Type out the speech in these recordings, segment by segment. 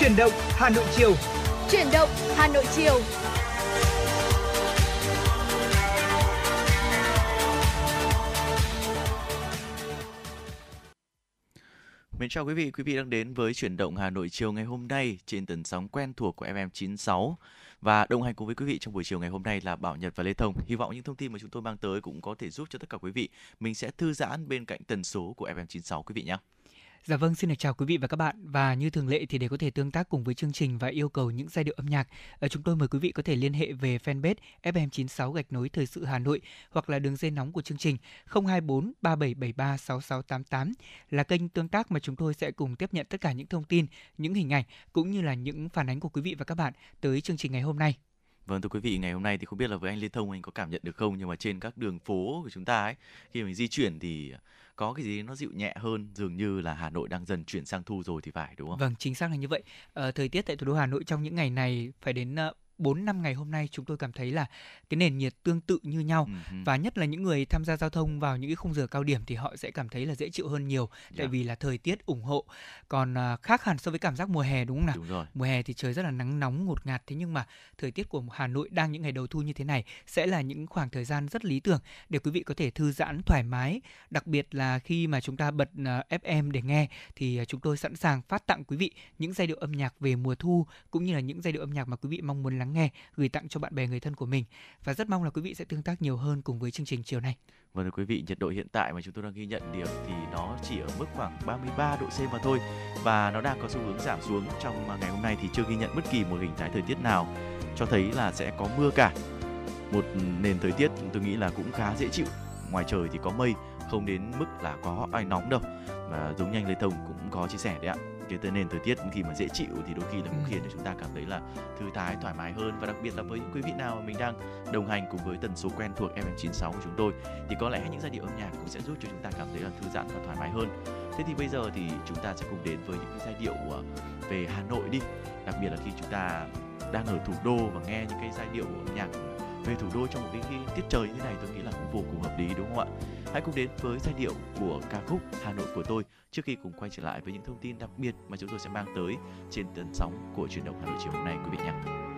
Chuyển động Hà Nội chiều. Chuyển động Hà Nội chiều. Mến chào quý vị, quý vị đang đến với chuyển động Hà Nội chiều ngày hôm nay trên tần sóng quen thuộc của FM96. Và đồng hành cùng với quý vị trong buổi chiều ngày hôm nay là Bảo Nhật và Lê Thông. Hy vọng những thông tin mà chúng tôi mang tới cũng có thể giúp cho tất cả quý vị mình sẽ thư giãn bên cạnh tần số của FM96 quý vị nhé. Dạ vâng, xin được chào quý vị và các bạn và như thường lệ thì để có thể tương tác cùng với chương trình và yêu cầu những giai điệu âm nhạc, ờ, chúng tôi mời quý vị có thể liên hệ về fanpage FM96 gạch nối thời sự Hà Nội hoặc là đường dây nóng của chương trình 024 3773 6688 là kênh tương tác mà chúng tôi sẽ cùng tiếp nhận tất cả những thông tin, những hình ảnh cũng như là những phản ánh của quý vị và các bạn tới chương trình ngày hôm nay. Vâng thưa quý vị, ngày hôm nay thì không biết là với anh Liên Thông anh có cảm nhận được không nhưng mà trên các đường phố của chúng ta ấy khi mình di chuyển thì có cái gì nó dịu nhẹ hơn dường như là Hà Nội đang dần chuyển sang thu rồi thì phải đúng không? Vâng, chính xác là như vậy. À, thời tiết tại thủ đô Hà Nội trong những ngày này phải đến uh, 4 năm ngày hôm nay chúng tôi cảm thấy là cái nền nhiệt tương tự như nhau ừ. và nhất là những người tham gia giao thông vào những cái khung giờ cao điểm thì họ sẽ cảm thấy là dễ chịu hơn nhiều yeah. tại dạ. vì là thời tiết ủng hộ. Còn uh, khác hẳn so với cảm giác mùa hè đúng không nào? Đúng rồi. Mùa hè thì trời rất là nắng nóng ngột ngạt thế nhưng mà thời tiết của Hà Nội đang những ngày đầu thu như thế này sẽ là những khoảng thời gian rất lý tưởng để quý vị có thể thư giãn thoải mái, đặc biệt là khi mà chúng ta bật à, FM để nghe thì uh, chúng tôi sẵn sàng phát tặng quý vị những giai điệu âm nhạc về mùa thu cũng như là những giai điệu âm nhạc mà quý vị mong muốn lắng lắng nghe gửi tặng cho bạn bè người thân của mình và rất mong là quý vị sẽ tương tác nhiều hơn cùng với chương trình chiều nay. Vâng thưa quý vị, nhiệt độ hiện tại mà chúng tôi đang ghi nhận điểm thì nó chỉ ở mức khoảng 33 độ C mà thôi và nó đang có xu hướng giảm xuống trong ngày hôm nay thì chưa ghi nhận bất kỳ một hình thái thời tiết nào cho thấy là sẽ có mưa cả. Một nền thời tiết tôi nghĩ là cũng khá dễ chịu. Ngoài trời thì có mây, không đến mức là có ai nóng đâu. Và giống như anh Lê Thông cũng có chia sẻ đấy ạ cái nền thời tiết khi mà dễ chịu thì đôi khi là cũng ừ. khiến cho chúng ta cảm thấy là thư thái thoải mái hơn và đặc biệt là với những quý vị nào mà mình đang đồng hành cùng với tần số quen thuộc FM96 của chúng tôi thì có lẽ những giai điệu âm nhạc cũng sẽ giúp cho chúng ta cảm thấy là thư giãn và thoải mái hơn. Thế thì bây giờ thì chúng ta sẽ cùng đến với những cái giai điệu ờ, về Hà Nội đi. Đặc biệt là khi chúng ta đang ở thủ đô và nghe những cái giai điệu âm nhạc về thủ đô trong một cái, cái tiết trời như thế này tôi nghĩ là cũng vô cùng hợp lý đúng không ạ? Hãy cùng đến với giai điệu của ca khúc Hà Nội của tôi trước khi cùng quay trở lại với những thông tin đặc biệt mà chúng tôi sẽ mang tới trên tần sóng của truyền động Hà Nội chiều hôm nay, quý vị nhé.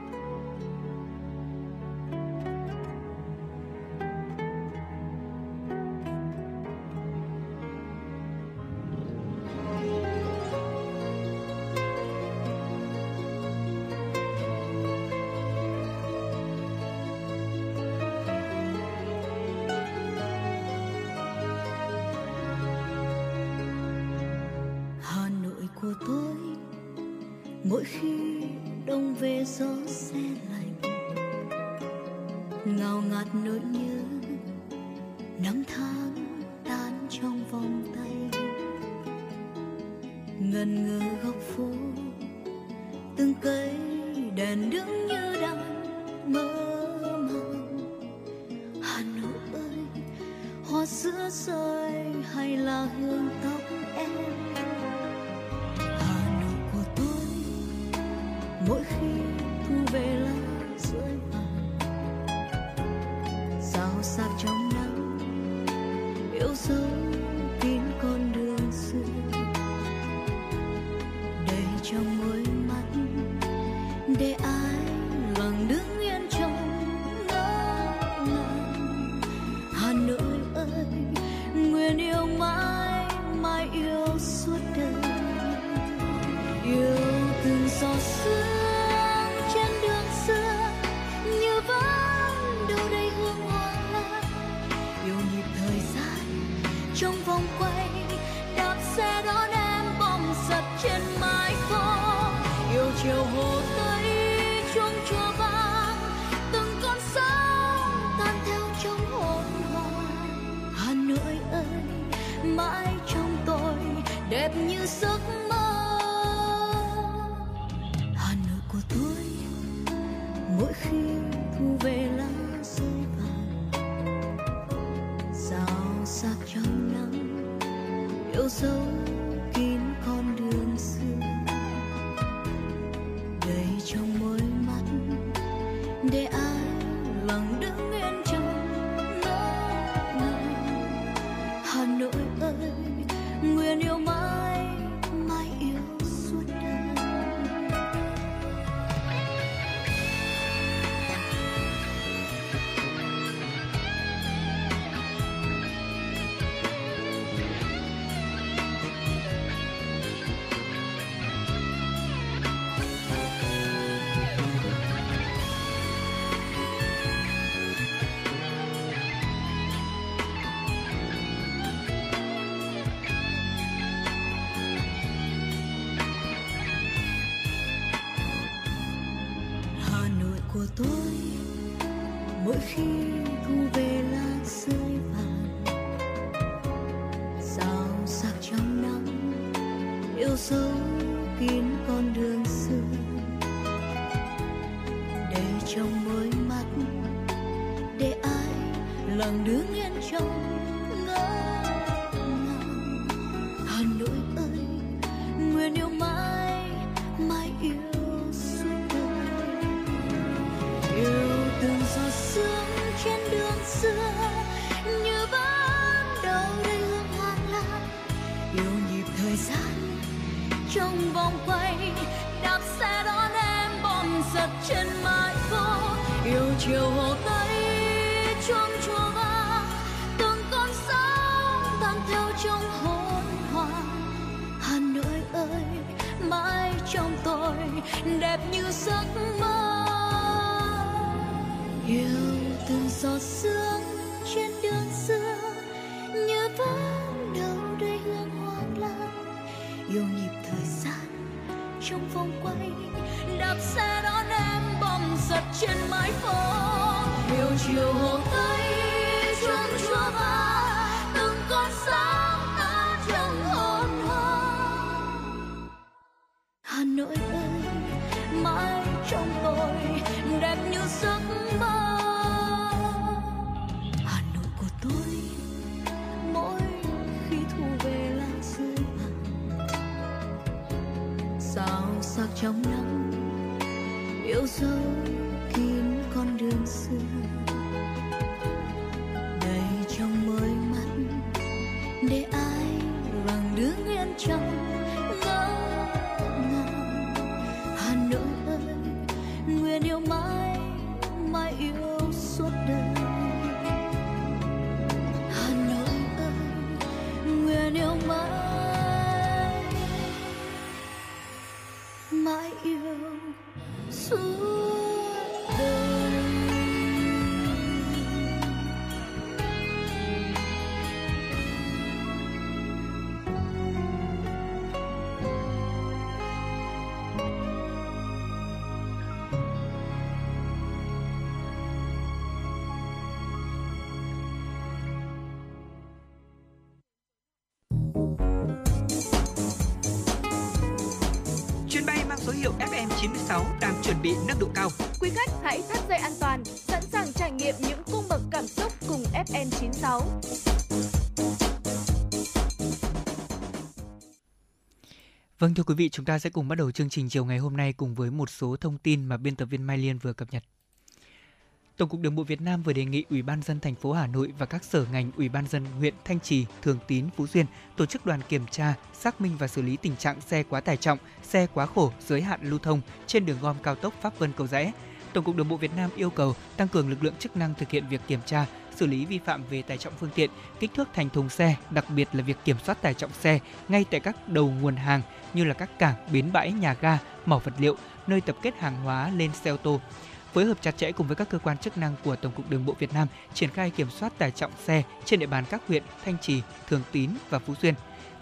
Đứng bị nâng độ cao. Quý khách hãy thắt dây an toàn, sẵn sàng trải nghiệm những cung bậc cảm xúc cùng FN96. Vâng thưa quý vị, chúng ta sẽ cùng bắt đầu chương trình chiều ngày hôm nay cùng với một số thông tin mà biên tập viên Mai Liên vừa cập nhật. Tổng cục Đường bộ Việt Nam vừa đề nghị Ủy ban dân thành phố Hà Nội và các sở ngành Ủy ban dân huyện Thanh Trì, Thường Tín, Phú Xuyên tổ chức đoàn kiểm tra, xác minh và xử lý tình trạng xe quá tải trọng, xe quá khổ, giới hạn lưu thông trên đường gom cao tốc Pháp Vân Cầu Rẽ. Tổng cục Đường bộ Việt Nam yêu cầu tăng cường lực lượng chức năng thực hiện việc kiểm tra, xử lý vi phạm về tải trọng phương tiện, kích thước thành thùng xe, đặc biệt là việc kiểm soát tải trọng xe ngay tại các đầu nguồn hàng như là các cảng, bến bãi, nhà ga, mỏ vật liệu, nơi tập kết hàng hóa lên xe ô tô phối hợp chặt chẽ cùng với các cơ quan chức năng của Tổng cục Đường bộ Việt Nam triển khai kiểm soát tải trọng xe trên địa bàn các huyện Thanh Trì, Thường Tín và Phú Xuyên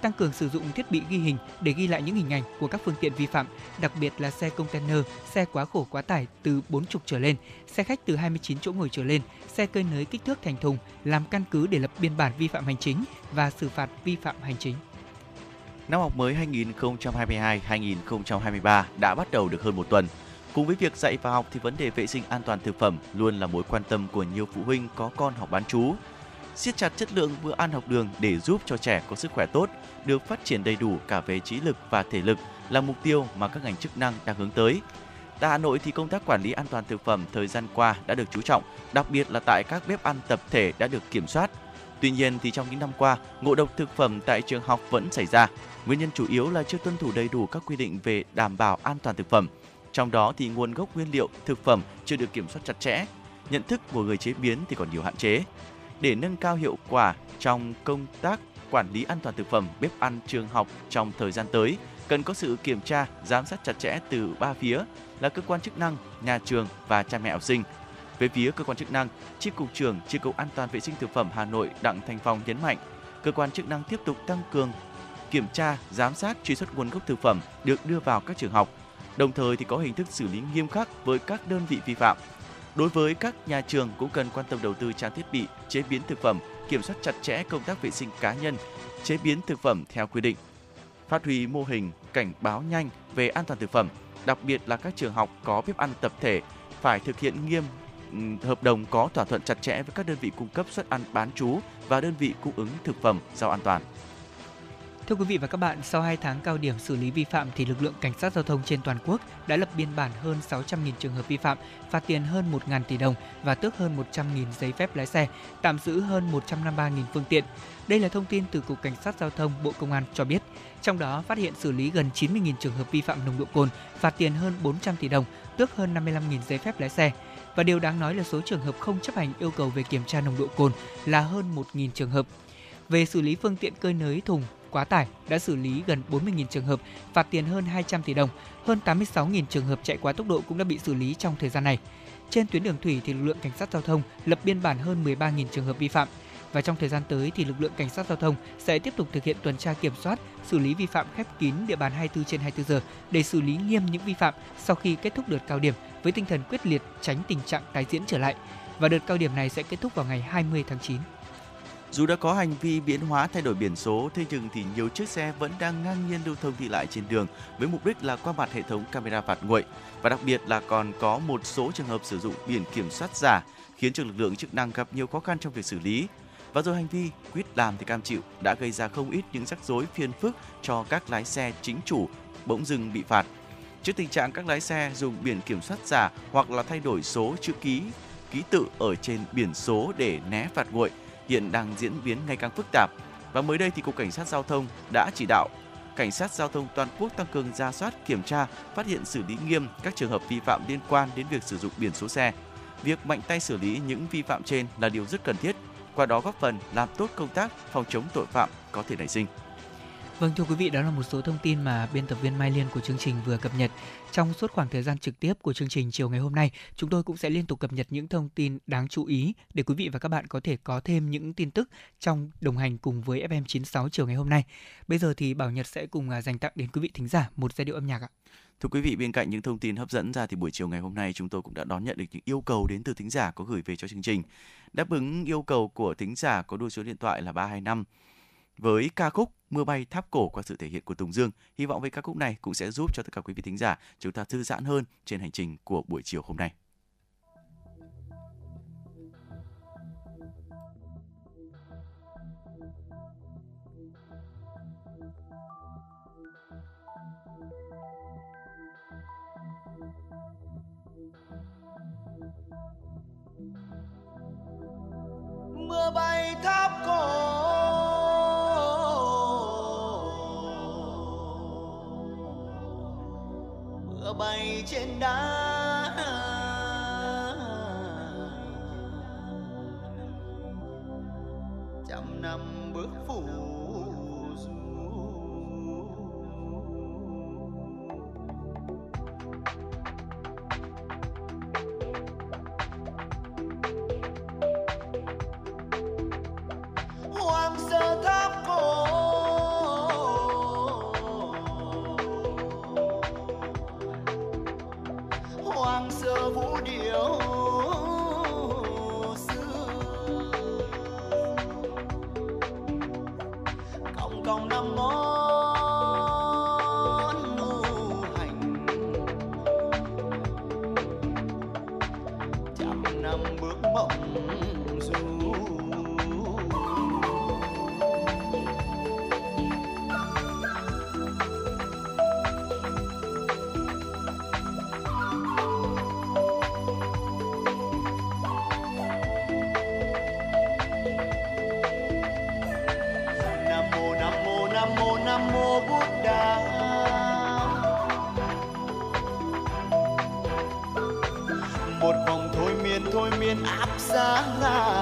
tăng cường sử dụng thiết bị ghi hình để ghi lại những hình ảnh của các phương tiện vi phạm, đặc biệt là xe container, xe quá khổ quá tải từ 40 trở lên, xe khách từ 29 chỗ ngồi trở lên, xe cơi nới kích thước thành thùng làm căn cứ để lập biên bản vi phạm hành chính và xử phạt vi phạm hành chính. Năm học mới 2022-2023 đã bắt đầu được hơn một tuần. Cùng với việc dạy và học thì vấn đề vệ sinh an toàn thực phẩm luôn là mối quan tâm của nhiều phụ huynh có con học bán trú. Siết chặt chất lượng bữa ăn học đường để giúp cho trẻ có sức khỏe tốt, được phát triển đầy đủ cả về trí lực và thể lực là mục tiêu mà các ngành chức năng đang hướng tới. Tại Hà Nội thì công tác quản lý an toàn thực phẩm thời gian qua đã được chú trọng, đặc biệt là tại các bếp ăn tập thể đã được kiểm soát. Tuy nhiên thì trong những năm qua, ngộ độc thực phẩm tại trường học vẫn xảy ra. Nguyên nhân chủ yếu là chưa tuân thủ đầy đủ các quy định về đảm bảo an toàn thực phẩm. Trong đó thì nguồn gốc nguyên liệu thực phẩm chưa được kiểm soát chặt chẽ, nhận thức của người chế biến thì còn nhiều hạn chế. Để nâng cao hiệu quả trong công tác quản lý an toàn thực phẩm bếp ăn trường học trong thời gian tới, cần có sự kiểm tra, giám sát chặt chẽ từ ba phía là cơ quan chức năng, nhà trường và cha mẹ học sinh. Về phía cơ quan chức năng, Chi cục trưởng Chi cục An toàn vệ sinh thực phẩm Hà Nội Đặng Thành Phong nhấn mạnh, cơ quan chức năng tiếp tục tăng cường kiểm tra, giám sát truy xuất nguồn gốc thực phẩm được đưa vào các trường học. Đồng thời thì có hình thức xử lý nghiêm khắc với các đơn vị vi phạm. Đối với các nhà trường cũng cần quan tâm đầu tư trang thiết bị, chế biến thực phẩm, kiểm soát chặt chẽ công tác vệ sinh cá nhân, chế biến thực phẩm theo quy định. Phát huy mô hình cảnh báo nhanh về an toàn thực phẩm, đặc biệt là các trường học có bếp ăn tập thể phải thực hiện nghiêm ừ, hợp đồng có thỏa thuận chặt chẽ với các đơn vị cung cấp suất ăn bán trú và đơn vị cung ứng thực phẩm rau an toàn. Thưa quý vị và các bạn, sau 2 tháng cao điểm xử lý vi phạm thì lực lượng cảnh sát giao thông trên toàn quốc đã lập biên bản hơn 600.000 trường hợp vi phạm, phạt tiền hơn 1.000 tỷ đồng và tước hơn 100.000 giấy phép lái xe, tạm giữ hơn 153.000 phương tiện. Đây là thông tin từ Cục Cảnh sát Giao thông Bộ Công an cho biết. Trong đó phát hiện xử lý gần 90.000 trường hợp vi phạm nồng độ cồn, phạt tiền hơn 400 tỷ đồng, tước hơn 55.000 giấy phép lái xe. Và điều đáng nói là số trường hợp không chấp hành yêu cầu về kiểm tra nồng độ cồn là hơn 1.000 trường hợp. Về xử lý phương tiện cơi nới thùng quá tải đã xử lý gần 40.000 trường hợp, phạt tiền hơn 200 tỷ đồng, hơn 86.000 trường hợp chạy quá tốc độ cũng đã bị xử lý trong thời gian này. Trên tuyến đường thủy thì lực lượng cảnh sát giao thông lập biên bản hơn 13.000 trường hợp vi phạm. Và trong thời gian tới thì lực lượng cảnh sát giao thông sẽ tiếp tục thực hiện tuần tra kiểm soát, xử lý vi phạm khép kín địa bàn 24 trên 24 giờ để xử lý nghiêm những vi phạm sau khi kết thúc đợt cao điểm với tinh thần quyết liệt tránh tình trạng tái diễn trở lại. Và đợt cao điểm này sẽ kết thúc vào ngày 20 tháng 9. Dù đã có hành vi biến hóa thay đổi biển số, thế nhưng thì nhiều chiếc xe vẫn đang ngang nhiên lưu thông đi lại trên đường với mục đích là qua mặt hệ thống camera phạt nguội và đặc biệt là còn có một số trường hợp sử dụng biển kiểm soát giả khiến cho lực lượng chức năng gặp nhiều khó khăn trong việc xử lý. Và rồi hành vi quyết làm thì cam chịu đã gây ra không ít những rắc rối phiền phức cho các lái xe chính chủ bỗng dưng bị phạt. Trước tình trạng các lái xe dùng biển kiểm soát giả hoặc là thay đổi số chữ ký ký tự ở trên biển số để né phạt nguội hiện đang diễn biến ngày càng phức tạp. Và mới đây thì Cục Cảnh sát Giao thông đã chỉ đạo Cảnh sát Giao thông toàn quốc tăng cường ra soát, kiểm tra, phát hiện xử lý nghiêm các trường hợp vi phạm liên quan đến việc sử dụng biển số xe. Việc mạnh tay xử lý những vi phạm trên là điều rất cần thiết, qua đó góp phần làm tốt công tác phòng chống tội phạm có thể nảy sinh. Vâng thưa quý vị, đó là một số thông tin mà biên tập viên Mai Liên của chương trình vừa cập nhật. Trong suốt khoảng thời gian trực tiếp của chương trình chiều ngày hôm nay, chúng tôi cũng sẽ liên tục cập nhật những thông tin đáng chú ý để quý vị và các bạn có thể có thêm những tin tức trong đồng hành cùng với FM96 chiều ngày hôm nay. Bây giờ thì Bảo Nhật sẽ cùng à, dành tặng đến quý vị thính giả một giai điệu âm nhạc ạ. Thưa quý vị, bên cạnh những thông tin hấp dẫn ra thì buổi chiều ngày hôm nay chúng tôi cũng đã đón nhận được những yêu cầu đến từ thính giả có gửi về cho chương trình. Đáp ứng yêu cầu của thính giả có đuôi số điện thoại là 325 với ca khúc Mưa bay tháp cổ qua sự thể hiện của Tùng Dương. Hy vọng với ca khúc này cũng sẽ giúp cho tất cả quý vị thính giả chúng ta thư giãn hơn trên hành trình của buổi chiều hôm nay. mưa bay tháp cổ bay trên đá. Trăm năm bước phù sala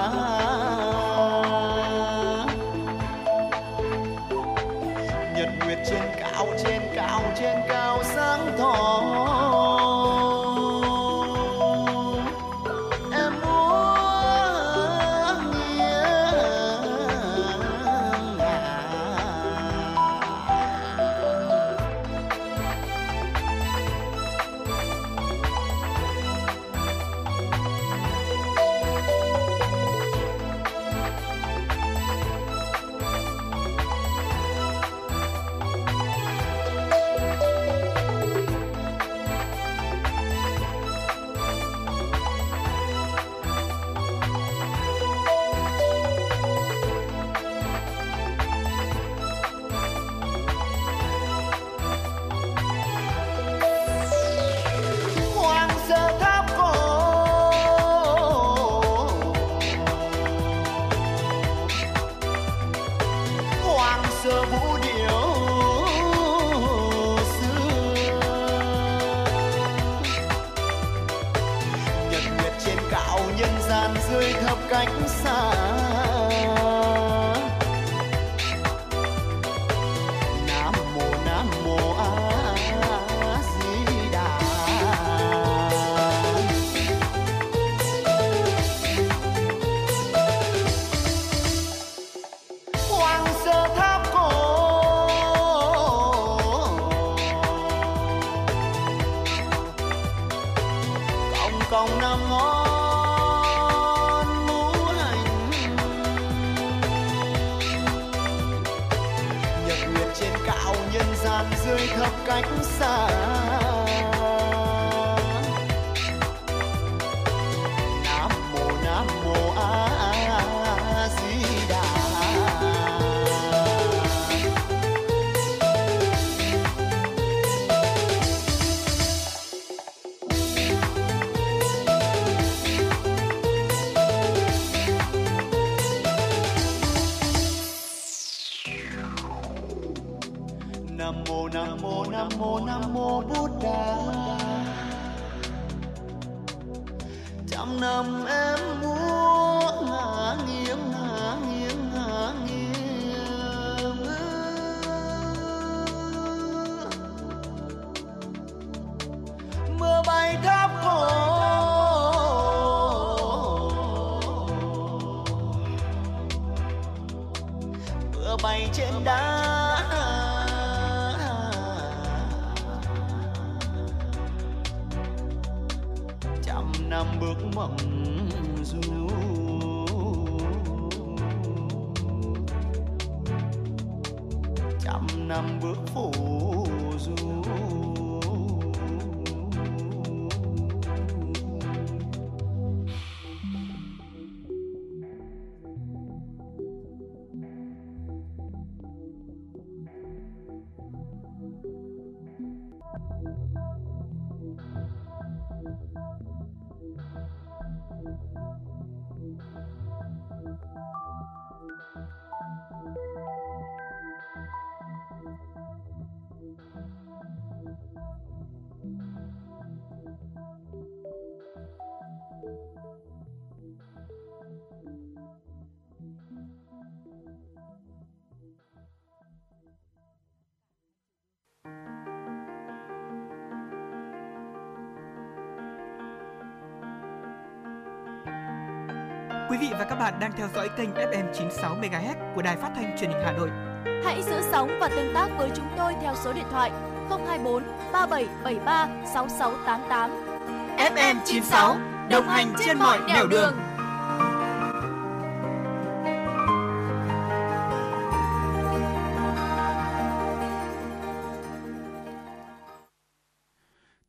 Quý vị và các bạn đang theo dõi kênh FM 96 MHz của Đài Phát thanh Truyền hình Hà Nội. Hãy giữ sóng và tương tác với chúng tôi theo số điện thoại 024 3773 6688. FM 96 đồng hành trên mọi nẻo đường.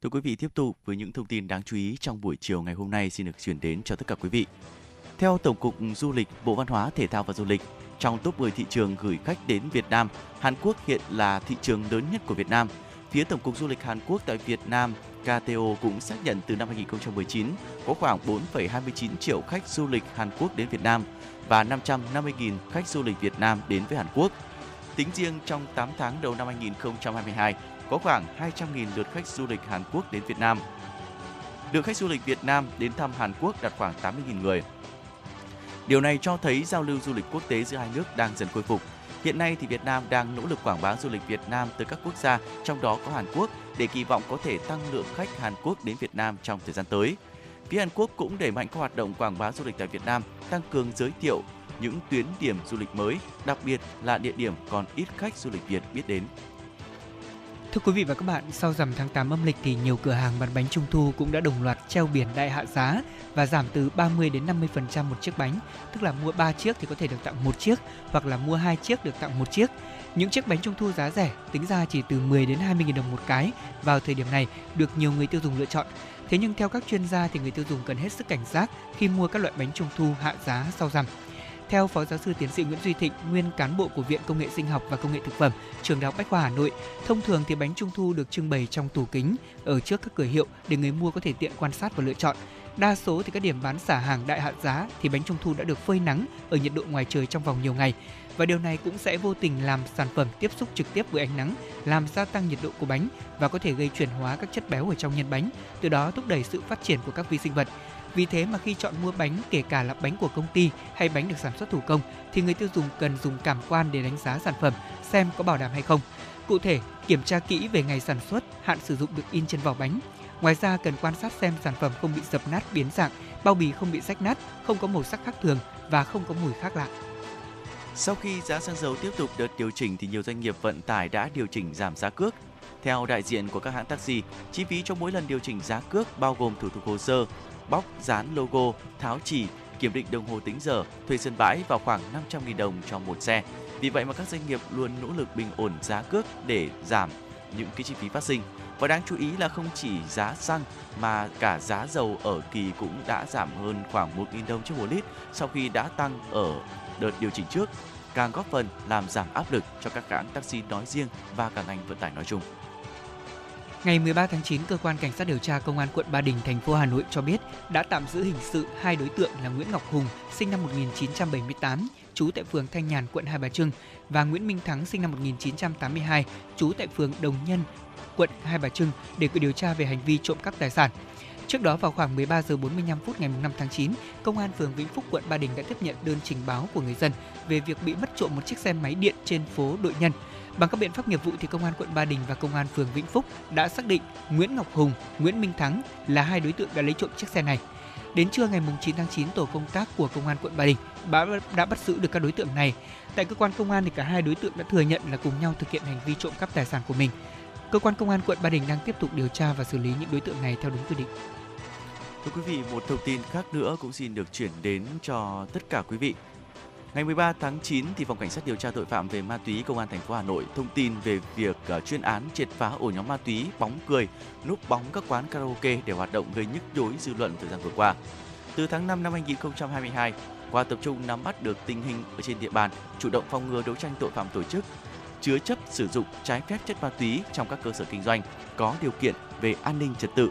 Thưa quý vị, tiếp tục với những thông tin đáng chú ý trong buổi chiều ngày hôm nay xin được chuyển đến cho tất cả quý vị. Theo Tổng cục Du lịch, Bộ Văn hóa, Thể thao và Du lịch, trong top 10 thị trường gửi khách đến Việt Nam, Hàn Quốc hiện là thị trường lớn nhất của Việt Nam. Phía Tổng cục Du lịch Hàn Quốc tại Việt Nam, KTO cũng xác nhận từ năm 2019 có khoảng 4,29 triệu khách du lịch Hàn Quốc đến Việt Nam và 550.000 khách du lịch Việt Nam đến với Hàn Quốc. Tính riêng trong 8 tháng đầu năm 2022, có khoảng 200.000 lượt khách du lịch Hàn Quốc đến Việt Nam. Lượng khách du lịch Việt Nam đến thăm Hàn Quốc đạt khoảng 80.000 người. Điều này cho thấy giao lưu du lịch quốc tế giữa hai nước đang dần khôi phục. Hiện nay thì Việt Nam đang nỗ lực quảng bá du lịch Việt Nam tới các quốc gia, trong đó có Hàn Quốc, để kỳ vọng có thể tăng lượng khách Hàn Quốc đến Việt Nam trong thời gian tới. Phía Hàn Quốc cũng đẩy mạnh các hoạt động quảng bá du lịch tại Việt Nam, tăng cường giới thiệu những tuyến điểm du lịch mới, đặc biệt là địa điểm còn ít khách du lịch Việt biết đến. Thưa quý vị và các bạn, sau rằm tháng 8 âm lịch thì nhiều cửa hàng bán bánh trung thu cũng đã đồng loạt treo biển đại hạ giá và giảm từ 30 đến 50% một chiếc bánh, tức là mua 3 chiếc thì có thể được tặng một chiếc hoặc là mua hai chiếc được tặng một chiếc. Những chiếc bánh trung thu giá rẻ tính ra chỉ từ 10 đến 20 000 đồng một cái vào thời điểm này được nhiều người tiêu dùng lựa chọn. Thế nhưng theo các chuyên gia thì người tiêu dùng cần hết sức cảnh giác khi mua các loại bánh trung thu hạ giá sau rằm. Theo Phó Giáo sư Tiến sĩ Nguyễn Duy Thịnh, nguyên cán bộ của Viện Công nghệ Sinh học và Công nghệ Thực phẩm, Trường Đại học Bách khoa Hà Nội, thông thường thì bánh trung thu được trưng bày trong tủ kính ở trước các cửa hiệu để người mua có thể tiện quan sát và lựa chọn. Đa số thì các điểm bán xả hàng đại hạ giá thì bánh trung thu đã được phơi nắng ở nhiệt độ ngoài trời trong vòng nhiều ngày và điều này cũng sẽ vô tình làm sản phẩm tiếp xúc trực tiếp với ánh nắng, làm gia tăng nhiệt độ của bánh và có thể gây chuyển hóa các chất béo ở trong nhân bánh, từ đó thúc đẩy sự phát triển của các vi sinh vật. Vì thế mà khi chọn mua bánh kể cả là bánh của công ty hay bánh được sản xuất thủ công thì người tiêu dùng cần dùng cảm quan để đánh giá sản phẩm xem có bảo đảm hay không. Cụ thể, kiểm tra kỹ về ngày sản xuất, hạn sử dụng được in trên vỏ bánh. Ngoài ra cần quan sát xem sản phẩm không bị dập nát biến dạng, bao bì không bị rách nát, không có màu sắc khác thường và không có mùi khác lạ. Sau khi giá xăng dầu tiếp tục đợt điều chỉnh thì nhiều doanh nghiệp vận tải đã điều chỉnh giảm giá cước. Theo đại diện của các hãng taxi, chi phí cho mỗi lần điều chỉnh giá cước bao gồm thủ tục hồ sơ, bóc, dán logo, tháo chỉ, kiểm định đồng hồ tính giờ, thuê sân bãi vào khoảng 500.000 đồng cho một xe. Vì vậy mà các doanh nghiệp luôn nỗ lực bình ổn giá cước để giảm những cái chi phí phát sinh. Và đáng chú ý là không chỉ giá xăng mà cả giá dầu ở kỳ cũng đã giảm hơn khoảng 1.000 đồng trên một lít sau khi đã tăng ở đợt điều chỉnh trước, càng góp phần làm giảm áp lực cho các hãng taxi nói riêng và cả ngành vận tải nói chung. Ngày 13 tháng 9, cơ quan cảnh sát điều tra công an quận Ba Đình, thành phố Hà Nội cho biết đã tạm giữ hình sự hai đối tượng là Nguyễn Ngọc Hùng, sinh năm 1978, trú tại phường Thanh Nhàn, quận Hai Bà Trưng và Nguyễn Minh Thắng, sinh năm 1982, trú tại phường Đồng Nhân, quận Hai Bà Trưng để điều tra về hành vi trộm cắp tài sản. Trước đó vào khoảng 13 giờ 45 phút ngày 5 tháng 9, công an phường Vĩnh Phúc quận Ba Đình đã tiếp nhận đơn trình báo của người dân về việc bị mất trộm một chiếc xe máy điện trên phố Đội Nhân. Bằng các biện pháp nghiệp vụ thì công an quận Ba Đình và công an phường Vĩnh Phúc đã xác định Nguyễn Ngọc Hùng, Nguyễn Minh Thắng là hai đối tượng đã lấy trộm chiếc xe này. Đến trưa ngày 9 tháng 9, tổ công tác của công an quận Ba Đình đã bắt giữ được các đối tượng này. Tại cơ quan công an thì cả hai đối tượng đã thừa nhận là cùng nhau thực hiện hành vi trộm cắp tài sản của mình. Cơ quan công an quận Ba Đình đang tiếp tục điều tra và xử lý những đối tượng này theo đúng quy định. Thưa quý vị, một thông tin khác nữa cũng xin được chuyển đến cho tất cả quý vị. Ngày 13 tháng 9 thì phòng cảnh sát điều tra tội phạm về ma túy công an thành phố Hà Nội thông tin về việc à, chuyên án triệt phá ổ nhóm ma túy bóng cười núp bóng các quán karaoke để hoạt động gây nhức nhối dư luận thời gian vừa qua. Từ tháng 5 năm 2022, qua tập trung nắm bắt được tình hình ở trên địa bàn, chủ động phòng ngừa đấu tranh tội phạm tổ chức, chứa chấp sử dụng trái phép chất ma túy trong các cơ sở kinh doanh có điều kiện về an ninh trật tự.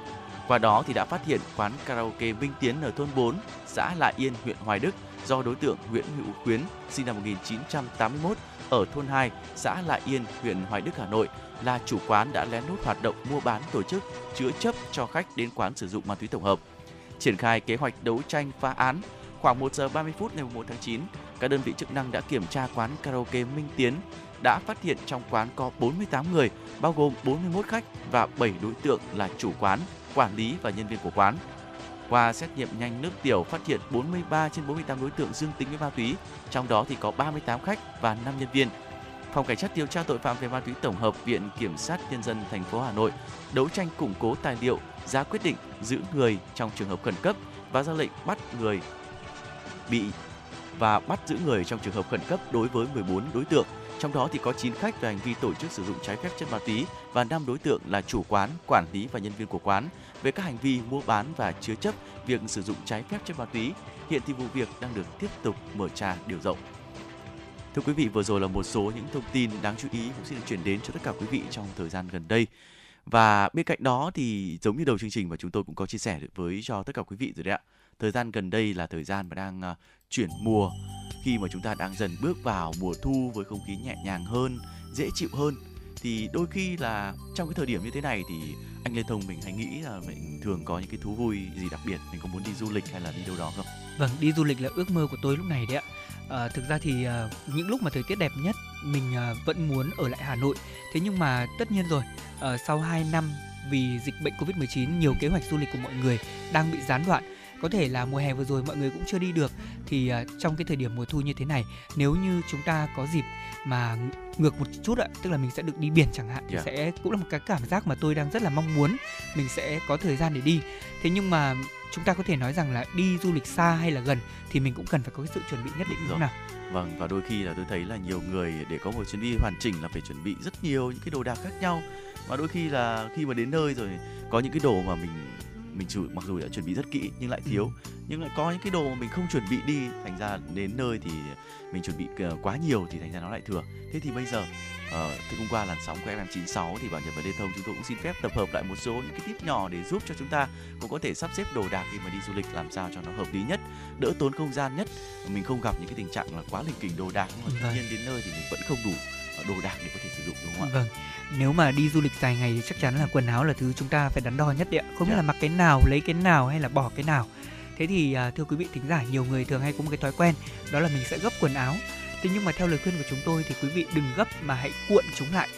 Qua đó thì đã phát hiện quán karaoke Minh Tiến ở thôn 4, xã Lại Yên, huyện Hoài Đức do đối tượng Nguyễn Hữu Quyến sinh năm 1981 ở thôn 2, xã Lại Yên, huyện Hoài Đức, Hà Nội là chủ quán đã lén lút hoạt động mua bán tổ chức chứa chấp cho khách đến quán sử dụng ma túy tổng hợp. Triển khai kế hoạch đấu tranh phá án, khoảng 1 giờ 30 phút ngày 1 tháng 9, các đơn vị chức năng đã kiểm tra quán karaoke Minh Tiến đã phát hiện trong quán có 48 người, bao gồm 41 khách và 7 đối tượng là chủ quán, quản lý và nhân viên của quán. Qua xét nghiệm nhanh nước tiểu phát hiện 43 trên 48 đối tượng dương tính với ma túy, trong đó thì có 38 khách và 5 nhân viên. Phòng Cảnh sát điều tra tội phạm về ma túy tổng hợp Viện Kiểm sát Nhân dân thành phố Hà Nội đấu tranh củng cố tài liệu, ra quyết định giữ người trong trường hợp khẩn cấp và ra lệnh bắt người bị và bắt giữ người trong trường hợp khẩn cấp đối với 14 đối tượng trong đó thì có 9 khách về hành vi tổ chức sử dụng trái phép chất ma túy và 5 đối tượng là chủ quán, quản lý và nhân viên của quán về các hành vi mua bán và chứa chấp việc sử dụng trái phép chất ma túy. Hiện thì vụ việc đang được tiếp tục mở tra điều rộng. Thưa quý vị, vừa rồi là một số những thông tin đáng chú ý cũng xin được chuyển đến cho tất cả quý vị trong thời gian gần đây. Và bên cạnh đó thì giống như đầu chương trình mà chúng tôi cũng có chia sẻ với cho tất cả quý vị rồi đấy ạ. Thời gian gần đây là thời gian mà đang uh, chuyển mùa khi mà chúng ta đang dần bước vào mùa thu với không khí nhẹ nhàng hơn dễ chịu hơn thì đôi khi là trong cái thời điểm như thế này thì anh Lê Thông mình hay nghĩ là mình thường có những cái thú vui gì đặc biệt mình có muốn đi du lịch hay là đi đâu đó không? Vâng, đi du lịch là ước mơ của tôi lúc này đấy ạ. À, thực ra thì à, những lúc mà thời tiết đẹp nhất mình à, vẫn muốn ở lại Hà Nội. Thế nhưng mà tất nhiên rồi, à, sau 2 năm vì dịch bệnh Covid-19 nhiều kế hoạch du lịch của mọi người đang bị gián đoạn có thể là mùa hè vừa rồi mọi người cũng chưa đi được thì uh, trong cái thời điểm mùa thu như thế này nếu như chúng ta có dịp mà ngược một chút ạ tức là mình sẽ được đi biển chẳng hạn thì yeah. Dạ. sẽ cũng là một cái cảm giác mà tôi đang rất là mong muốn mình sẽ có thời gian để đi thế nhưng mà chúng ta có thể nói rằng là đi du lịch xa hay là gần thì mình cũng cần phải có cái sự chuẩn bị nhất định đúng nào Vâng và đôi khi là tôi thấy là nhiều người để có một chuyến đi hoàn chỉnh là phải chuẩn bị rất nhiều những cái đồ đạc khác nhau và đôi khi là khi mà đến nơi rồi có những cái đồ mà mình mình chủ mặc dù đã chuẩn bị rất kỹ nhưng lại thiếu ừ. nhưng lại có những cái đồ mà mình không chuẩn bị đi thành ra đến nơi thì mình chuẩn bị ờ, quá nhiều thì thành ra nó lại thừa thế thì bây giờ Ờ, thì hôm qua làn sóng của FM96 thì bảo Nhật và Lê Thông chúng tôi cũng xin phép tập hợp lại một số những cái tip nhỏ để giúp cho chúng ta cũng có thể sắp xếp đồ đạc khi mà đi du lịch làm sao cho nó hợp lý nhất, đỡ tốn không gian nhất. Mình không gặp những cái tình trạng là quá lình kình đồ đạc nhưng mà Vâng. tuy nhiên đến nơi thì mình vẫn không đủ ờ, đồ đạc để có thể sử dụng đúng không ạ? Vâng. Nếu mà đi du lịch dài ngày thì chắc chắn là quần áo là thứ chúng ta phải đắn đo nhất đấy ạ. Không biết Dạ. là mặc cái nào, lấy cái nào hay là bỏ cái nào. Thế thì à, thưa quý vị thính giả, nhiều người thường hay có một cái thói quen đó là mình sẽ gấp quần áo. Thế nhưng mà theo lời khuyên của chúng tôi thì quý vị đừng gấp mà hãy cuộn chúng lại.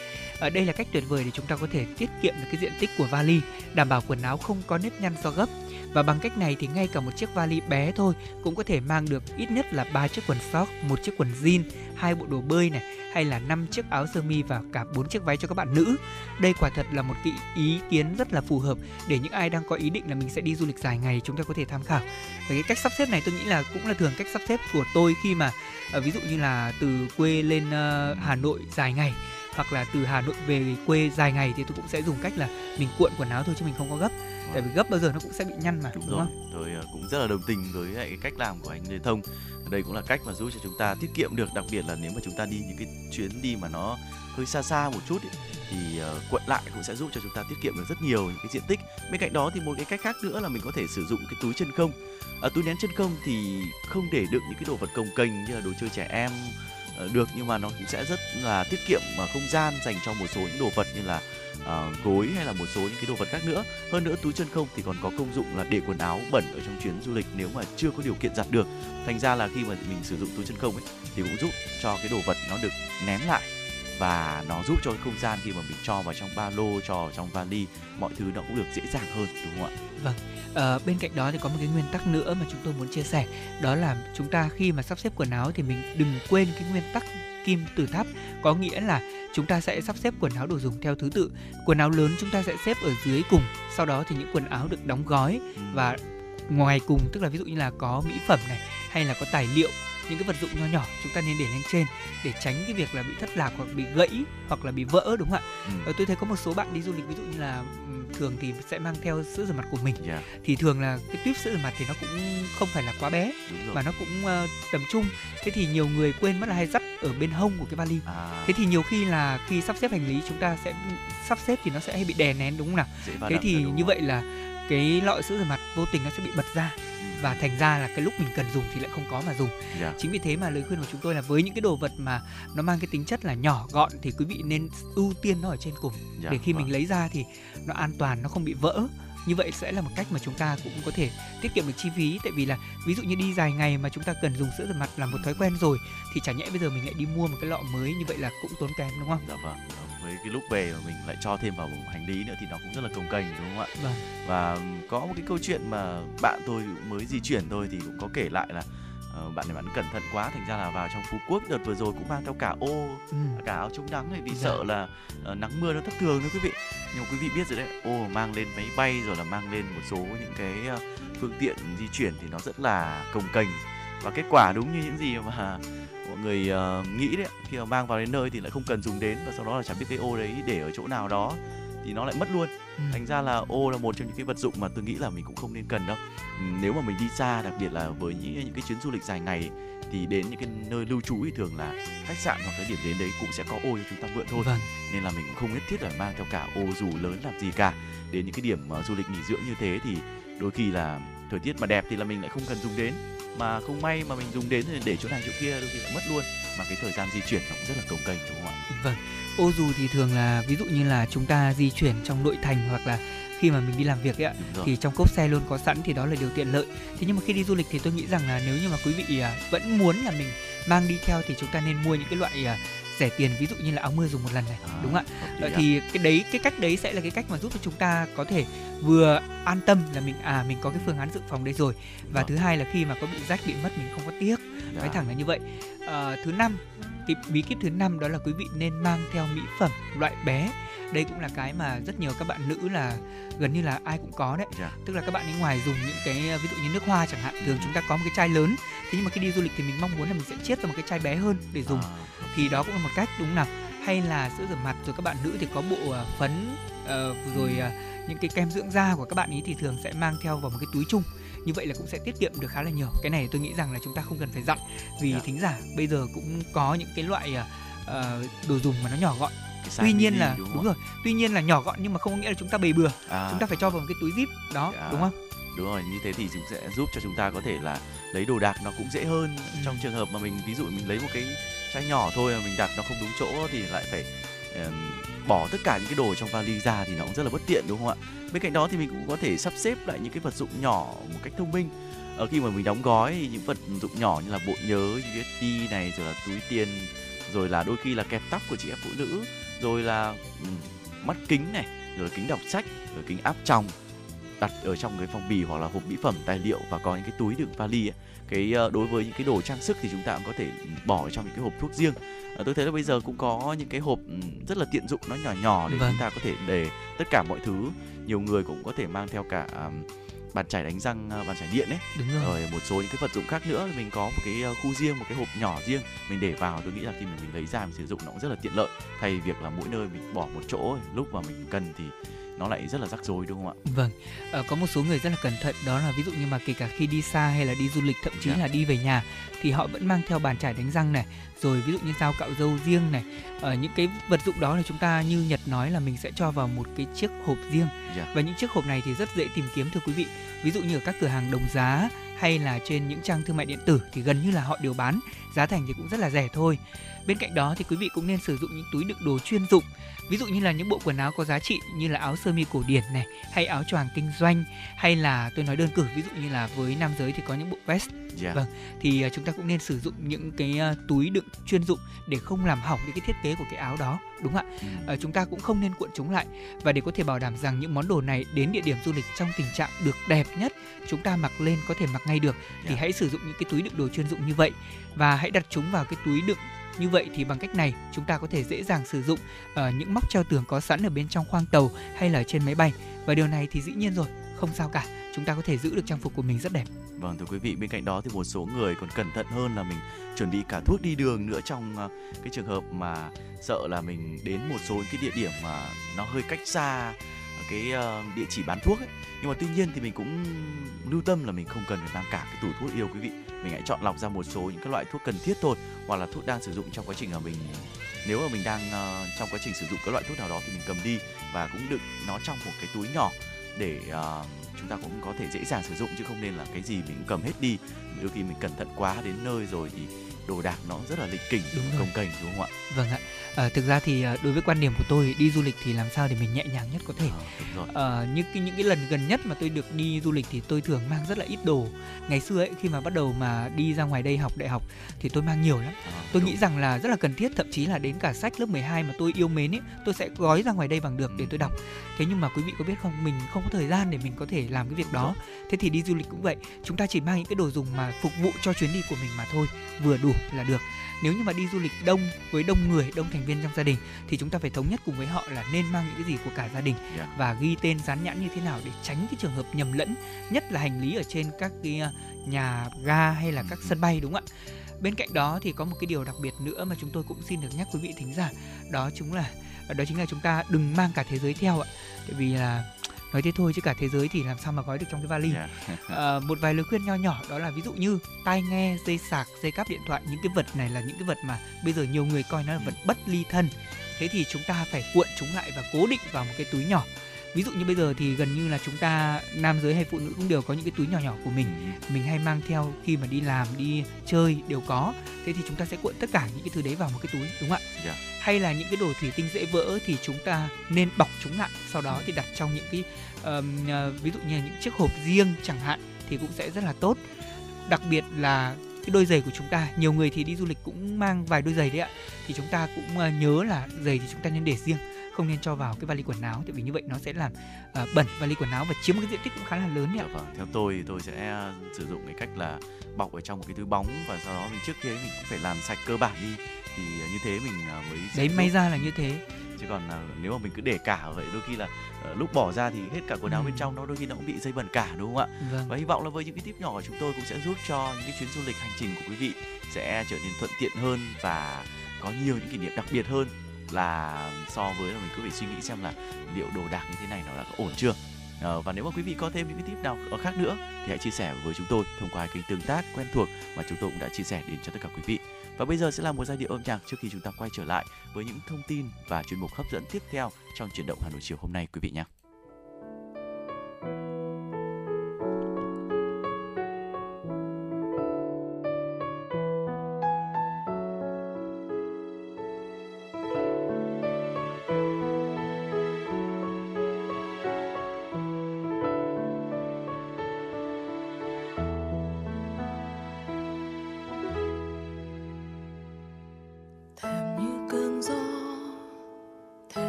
Ở đây là cách tuyệt vời để chúng ta có thể tiết kiệm được cái diện tích của vali, đảm bảo quần áo không có nếp nhăn do gấp. Và bằng cách này thì ngay cả một chiếc vali bé thôi cũng có thể mang được ít nhất là ba chiếc quần socks, một chiếc quần jean, hai bộ đồ bơi này hay là năm chiếc áo sơ mi và cả bốn chiếc váy cho các bạn nữ. Đây quả thật là một cái ý kiến rất là phù hợp để những ai đang có ý định là mình sẽ đi du lịch dài ngày chúng ta có thể tham khảo. Và cái cách sắp xếp này tôi nghĩ là cũng là thường cách sắp xếp của tôi khi mà ờ, ví dụ như là từ quê lên ờ, Hà Nội dài ngày hoặc là từ Hà Nội về quê dài ngày thì tôi cũng sẽ dùng cách là mình cuộn quần áo thôi chứ mình không có gấp. Tại vì gấp bao giờ nó cũng sẽ bị nhăn mà Đúng đúng, rồi, không? tôi ờ, cũng rất là đồng tình với lại cái cách làm của anh Lê Thông. Đây cũng là cách mà giúp cho chúng ta tiết kiệm được, đặc biệt là nếu mà chúng ta đi những cái chuyến đi mà nó hơi xa xa một chút ý, thì ờ, cuộn lại cũng sẽ giúp cho chúng ta tiết kiệm được rất nhiều những cái diện tích. Bên cạnh đó thì một cái cách khác nữa là mình có thể sử dụng cái túi chân không. Ở túi nén chân không thì không để đựng những cái đồ vật cồng kềnh như là đồ chơi trẻ em Ờ, được nhưng mà nó cũng sẽ rất là tiết kiệm mà không gian dành cho một số những đồ vật như là à, gối hay là một số những cái đồ vật khác nữa. Hơn nữa túi chân không thì còn có công dụng là để quần áo bẩn ở trong chuyến du lịch nếu mà chưa có điều kiện giặt được. Thành ra là khi mà mình sử dụng túi chân không ấy thì cũng giúp cho cái đồ vật nó được nén lại và nó giúp cho cái không gian khi mà mình cho vào trong ba lô cho vào trong vali mọi thứ nó cũng được dễ dàng hơn đúng không ạ? Vâng. Ờ, bên cạnh đó thì có một cái nguyên tắc nữa mà chúng tôi muốn chia sẻ đó là chúng ta khi mà sắp xếp quần áo thì mình đừng quên cái nguyên tắc kim từ tháp. Có nghĩa là chúng ta sẽ sắp xếp quần áo đồ dùng theo thứ tự. Quần áo lớn chúng ta sẽ xếp ở dưới cùng sau đó thì những quần áo được đóng gói và ngoài cùng tức là ví dụ như là có mỹ phẩm này hay là có tài liệu những cái vật dụng nho nhỏ chúng ta nên để lên trên để tránh cái việc là bị thất lạc hoặc bị gãy hoặc là bị vỡ đúng không ạ? Ừ. Ờ, tôi thấy có một số bạn đi du lịch ví dụ như là ừm, thường thì sẽ mang theo sữa rửa mặt của mình. Dạ, thì thường là cái tuyếp sữa rửa mặt thì nó cũng không phải là quá bé mà nó cũng ờ, tầm trung. Thế thì nhiều người quên mất là hay dắt ở bên hông của cái vali. À, thế thì nhiều khi là khi sắp xếp hành lý chúng ta sẽ sắp xếp thì nó sẽ hay bị đè nén đúng không nào? Thế thì như vậy là cái lọ sữa rửa mặt vô tình nó sẽ bị bật ra? Ừ. và thành ra là cái lúc mình cần dùng thì lại không có mà dùng. Dạ, chính vì thế mà lời khuyên của chúng tôi là với những cái đồ vật mà nó mang cái tính chất là nhỏ gọn thì quý vị nên ưu tiên nó ở trên cùng. Dạ, để khi vâng. mình lấy ra thì nó an toàn nó không bị vỡ. Như vậy sẽ là một cách mà chúng ta cũng có thể tiết kiệm được chi phí. Tại vì là ví dụ như đi dài ngày mà chúng ta cần dùng sữa rửa mặt là một thói quen rồi thì chả nhẽ bây giờ mình lại đi mua một cái lọ mới như vậy là cũng tốn kém đúng không? Dạ vâng với cái lúc về mà mình lại cho thêm vào hành lý nữa thì nó cũng rất là cồng kềnh đúng không ạ vâng và có một cái câu chuyện mà bạn tôi mới di chuyển thôi thì cũng có kể lại là ờ, bạn này bạn cẩn thận quá thành ra là vào trong phú quốc đợt vừa rồi cũng mang theo cả ô ừ. cả áo chống nắng này vì Dạ. sợ là ờ, nắng mưa nó thất thường nữa quý vị nhưng mà quý vị biết rồi đấy ô mang lên máy bay rồi là mang lên một số những cái ờ, phương tiện di chuyển thì nó rất là cồng kềnh và kết quả đúng như những gì mà người ờ, nghĩ đấy khi mà mang vào đến nơi thì lại không cần dùng đến và sau đó là chẳng biết cái ô đấy để ở chỗ nào đó thì nó lại mất luôn. Ừ. thành ra là ô là một trong những cái vật dụng mà tôi nghĩ là mình cũng không nên cần đâu. Ừ, nếu mà mình đi xa đặc biệt là với những những cái chuyến du lịch dài ngày thì đến những cái nơi lưu trú thì thường là khách sạn hoặc cái điểm đến đấy cũng sẽ có ô cho chúng ta mượn thôi. Vâng. Nên là mình cũng không nhất thiết phải mang theo cả ô dù lớn làm gì cả. Đến những cái điểm ờ, du lịch nghỉ dưỡng như thế thì đôi khi là thời tiết mà đẹp thì là mình lại không cần dùng đến mà không may mà mình dùng đến thì để chỗ này chỗ kia đôi khi lại mất luôn. Mà cái thời gian di chuyển nó cũng rất là cồng kềnh đúng không ạ? Vâng. Ô dù thì thường là ví dụ như là chúng ta di chuyển trong nội thành hoặc là khi mà mình đi làm việc ấy ạ thì trong cốp xe luôn có sẵn thì đó là điều tiện lợi. Thế nhưng mà khi đi du lịch thì tôi nghĩ rằng là nếu như mà quý vị à, vẫn muốn là mình mang đi theo thì chúng ta nên mua những cái loại à, rẻ tiền ví dụ như là áo mưa dùng một lần này À, đúng ạ ạ. thì cái đấy cái cách đấy sẽ là cái cách mà giúp cho chúng ta có thể vừa an tâm là mình à mình có cái phương án dự phòng đây rồi và Vâng. thứ hai là khi mà có bị rách bị mất mình không có tiếc nói Dạ. thẳng là như vậy. Ờ, thứ năm cái bí kíp thứ năm đó là quý vị nên mang theo mỹ phẩm loại bé. Đây cũng là cái mà rất nhiều các bạn nữ là gần như là ai cũng có đấy. Dạ. tức là các bạn ấy ngoài dùng những cái ví dụ như nước hoa chẳng hạn thường chúng ta có một cái chai lớn. Thế nhưng mà khi đi du lịch thì mình mong muốn là mình sẽ chiết ra một cái chai bé hơn để dùng. À, thì đó cũng là một cách đúng nào. Hay là sữa rửa mặt rồi các bạn nữ thì có bộ à, phấn ờ, rồi à, những cái kem dưỡng da của các bạn ý thì thường sẽ mang theo vào một cái túi chung như vậy là cũng sẽ tiết kiệm được khá là nhiều cái này tôi nghĩ rằng là chúng ta không cần phải dặn vì Dạ. thính giả bây giờ cũng có những cái loại uh, đồ dùng mà nó nhỏ gọn tuy nhiên là đúng, đúng, không? rồi tuy nhiên là nhỏ gọn nhưng mà không có nghĩa là chúng ta bày bừa À, chúng ta phải cho vào một cái túi zip đó À. đúng không đúng rồi như thế thì chúng sẽ giúp cho chúng ta có thể là lấy đồ đạc nó cũng dễ hơn Ừ. trong trường hợp mà mình ví dụ mình lấy một cái chai nhỏ thôi mà mình đặt nó không đúng chỗ thì lại phải ờm, bỏ tất cả những cái đồ trong vali ra thì nó cũng rất là bất tiện, đúng không ạ bên cạnh đó thì mình cũng có thể sắp xếp lại những cái vật dụng nhỏ một cách thông minh ở khi mà mình đóng gói thì những vật dụng nhỏ như là bộ nhớ USB này, rồi là túi tiền, rồi là đôi khi là kẹp tóc của chị em phụ nữ, rồi là mắt kính này, rồi kính đọc sách, rồi kính áp tròng, đặt ở trong cái phong bì hoặc là hộp mỹ phẩm tài liệu và có những cái túi đựng vali ấy cái ờ, đối với những cái đồ trang sức thì chúng ta cũng có thể bỏ trong những cái hộp thuốc riêng. Ờ, tôi thấy là bây giờ cũng có những cái hộp rất là tiện dụng nó nhỏ nhỏ để Vâng. chúng ta có thể để tất cả mọi thứ. Nhiều người cũng có thể mang theo cả bàn chải đánh răng ờ, bàn chải điện ấy. Đúng rồi. Rồi một số những cái vật dụng khác nữa. Mình có một cái khu riêng một cái hộp nhỏ riêng mình để vào. Tôi nghĩ là khi mà mình lấy ra mình sử dụng nó cũng rất là tiện lợi. Thay việc là mỗi nơi mình bỏ một chỗ lúc mà mình cần thì nó lại rất là rắc rối đúng không ạ Vâng, ờ, có một số người rất là cẩn thận đó là ví dụ như mà kể cả khi đi xa hay là đi du lịch thậm chí Dạ. là đi về nhà thì họ vẫn mang theo bàn chải đánh răng này, rồi ví dụ như dao cạo râu riêng này, ờ, những cái vật dụng đó thì chúng ta như Nhật nói là mình sẽ cho vào một cái chiếc hộp riêng Dạ. và những chiếc hộp này thì rất dễ tìm kiếm thưa quý vị. Ví dụ như ở các cửa hàng đồng giá hay là trên những trang thương mại điện tử thì gần như là họ đều bán, giá thành thì cũng rất là rẻ thôi. Bên cạnh đó thì quý vị cũng nên sử dụng những túi đựng đồ chuyên dụng ví dụ như là những bộ quần áo có giá trị như là áo sơ mi cổ điển này hay áo choàng kinh doanh hay là tôi nói đơn cử ví dụ như là với nam giới thì có những bộ vest yeah. Vâng. thì à, chúng ta cũng nên sử dụng những cái à, túi đựng chuyên dụng để không làm hỏng đi cái thiết kế của cái áo đó đúng không ạ Ừ. Ờ, chúng ta cũng không nên cuộn chúng lại và để có thể bảo đảm rằng những món đồ này đến địa điểm du lịch trong tình trạng được đẹp nhất chúng ta mặc lên có thể mặc ngay được thì Dạ. hãy sử dụng những cái túi đựng đồ chuyên dụng như vậy và hãy đặt chúng vào cái túi đựng như vậy thì bằng cách này chúng ta có thể dễ dàng sử dụng uh, những móc treo tường có sẵn ở bên trong khoang tàu hay là trên máy bay và điều này thì dĩ nhiên rồi không sao cả chúng ta có thể giữ được trang phục của mình rất đẹp Vâng thưa quý vị, bên cạnh đó thì một số người còn cẩn thận hơn là mình chuẩn bị cả thuốc đi đường nữa trong ờ, cái trường hợp mà sợ là mình đến một số những cái địa điểm mà nó hơi cách xa cái ờ, địa chỉ bán thuốc ấy. Nhưng mà tuy nhiên thì mình cũng lưu tâm là mình không cần phải mang cả cái tủ thuốc yêu quý vị. Mình hãy chọn lọc ra một số những cái loại thuốc cần thiết thôi hoặc là thuốc đang sử dụng trong quá trình mà mình nếu mà mình đang ờ, trong quá trình sử dụng cái loại thuốc nào đó thì mình cầm đi và cũng đựng nó trong một cái túi nhỏ để ờ, chúng ta cũng có thể dễ dàng sử dụng chứ không nên là cái gì mình cũng cầm hết đi. Đôi khi mình cẩn thận quá đến nơi rồi thì đồ đạc nó rất là lịch kỉnh Đúng công kềnh đúng không ạ vâng ạ. Ờ, thực ra thì ờ, đối với quan điểm của tôi đi du lịch thì làm sao để mình nhẹ nhàng nhất có thể. Rồi. Ờ, những cái những cái lần gần nhất mà tôi được đi du lịch thì tôi thường mang rất là ít đồ. Ngày xưa ấy khi mà bắt đầu mà đi ra ngoài đây học đại học thì tôi mang nhiều lắm. Ờ, tôi đúng. nghĩ rằng là rất là cần thiết thậm chí là đến cả sách lớp 12 mà tôi yêu mến ấy tôi sẽ gói ra ngoài đây bằng được để tôi đọc. Thế nhưng mà quý vị có biết không mình không có thời gian để mình có thể làm cái việc đó. Thế thì đi du lịch cũng vậy chúng ta chỉ mang những cái đồ dùng mà phục vụ cho chuyến đi của mình mà thôi vừa đủ là được. Nếu như mà đi du lịch đông với đông người đông thành viên trong gia đình thì chúng ta phải thống nhất cùng với họ là nên mang những cái gì của cả gia đình Yeah. và ghi tên dán nhãn như thế nào để tránh cái trường hợp nhầm lẫn nhất là hành lý ở trên các cái ờ, nhà ga hay là các sân bay đúng không ạ? Bên cạnh đó thì có một cái điều đặc biệt nữa mà chúng tôi cũng xin được nhắc quý vị thính giả đó chính là đó chính là chúng ta đừng mang cả thế giới theo ạ. Tại vì là nói thế thôi chứ cả thế giới thì làm sao mà gói được trong cái vali. Yeah. Ờ, một vài lời khuyên nho nhỏ đó là ví dụ như tai nghe dây sạc dây cáp điện thoại những cái vật này là những cái vật mà bây giờ nhiều người coi nó là vật bất ly thân. Thế thì chúng ta phải cuộn chúng lại và cố định vào một cái túi nhỏ ví dụ như bây giờ thì gần như là chúng ta nam giới hay phụ nữ cũng đều có những cái túi nhỏ nhỏ của mình. Ừ, mình hay mang theo khi mà đi làm đi chơi đều có. Thế thì chúng ta sẽ cuộn tất cả những cái thứ đấy vào một cái túi đúng không ạ? Dạ. hay là những cái đồ thủy tinh dễ vỡ thì chúng ta nên bọc chúng lại sau đó thì đặt trong những cái ờ, ví dụ như là những chiếc hộp riêng chẳng hạn thì cũng sẽ rất là tốt. Đặc biệt là cái đôi giày của chúng ta. Nhiều người thì đi du lịch cũng mang vài đôi giày đấy ạ. Thì chúng ta cũng ờ, nhớ là giày thì chúng ta nên để riêng không nên cho vào cái vali quần áo. Tại vì như vậy nó sẽ làm ờ, bẩn vali quần áo và chiếm một cái diện tích cũng khá là lớn đấy ạ. Vâng, theo tôi thì tôi sẽ ờ, sử dụng cái cách là bọc ở trong một cái túi bóng và sau đó mình trước kia mình cũng phải làm sạch cơ bản đi. Thì như thế mình mới đấy may ra là như thế chứ còn ờ, nếu mà mình cứ để cả vậy đôi khi là ờ, lúc bỏ ra thì hết cả quần áo Ừ. bên trong nó đôi khi nó cũng bị dây bẩn cả đúng không ạ? Vâng. Và hy vọng là với những cái tip nhỏ của chúng tôi cũng sẽ giúp cho những cái chuyến du lịch hành trình của quý vị sẽ trở nên thuận tiện hơn và có nhiều những kỷ niệm đặc biệt hơn là so với là mình cứ phải suy nghĩ xem là liệu đồ đạc như thế này nó đã có ổn chưa. Ờ, và nếu mà quý vị có thêm những cái tip nào khác nữa thì hãy chia sẻ với chúng tôi thông qua kênh tương tác quen thuộc mà chúng tôi cũng đã chia sẻ đến cho tất cả quý vị và bây giờ sẽ là một giai điệu âm nhạc trước khi chúng ta quay trở lại với những thông tin và chuyên mục hấp dẫn tiếp theo trong chuyển động Hà Nội chiều hôm nay, quý vị nhé.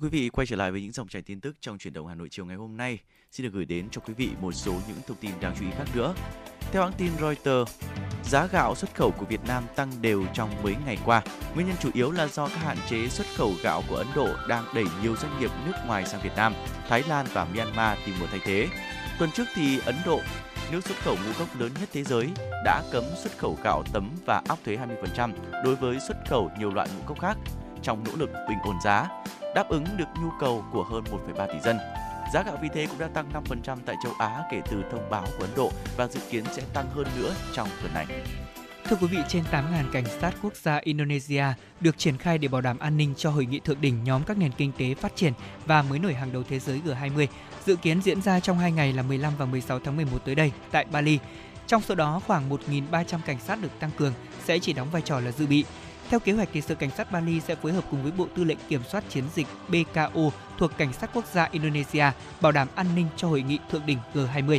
Quý vị, quay trở lại với những dòng chảy tin tức trong chuyển động Hà Nội chiều ngày hôm nay. Xin được gửi đến cho quý vị một số những thông tin đáng chú ý khác nữa. Theo hãng tin Reuters, giá gạo xuất khẩu của Việt Nam tăng đều trong mấy ngày qua. Nguyên nhân chủ yếu là do các hạn chế xuất khẩu gạo của Ấn Độ đang đẩy nhiều doanh nghiệp nước ngoài sang Việt Nam, Thái Lan và Myanmar tìm nguồn thay thế. Tuần trước thì Ấn Độ, nước xuất khẩu ngũ cốc lớn nhất thế giới, đã cấm xuất khẩu gạo tấm và áp thuế 20% đối với xuất khẩu nhiều loại ngũ cốc khác trong nỗ lực bình ổn giá, đáp ứng được nhu cầu của hơn 1,3 tỷ dân. Giá gạo vì thế cũng đã tăng 5% tại châu Á kể từ thông báo của Ấn Độ và dự kiến sẽ tăng hơn nữa trong tuần này. Thưa quý vị, trên 8.000 cảnh sát quốc gia Indonesia được triển khai để bảo đảm an ninh cho hội nghị thượng đỉnh nhóm các nền kinh tế phát triển và mới nổi hàng đầu thế giới G20, dự kiến diễn ra trong hai ngày là 15 và 16 tháng 11 tới đây tại Bali. Trong số đó, khoảng 1.300 cảnh sát được tăng cường sẽ chỉ đóng vai trò là dự bị. Theo kế hoạch thì Sở Cảnh sát Bali sẽ phối hợp cùng với Bộ Tư lệnh Kiểm soát Chiến dịch BKO thuộc Cảnh sát Quốc gia Indonesia bảo đảm an ninh cho hội nghị thượng đỉnh G20.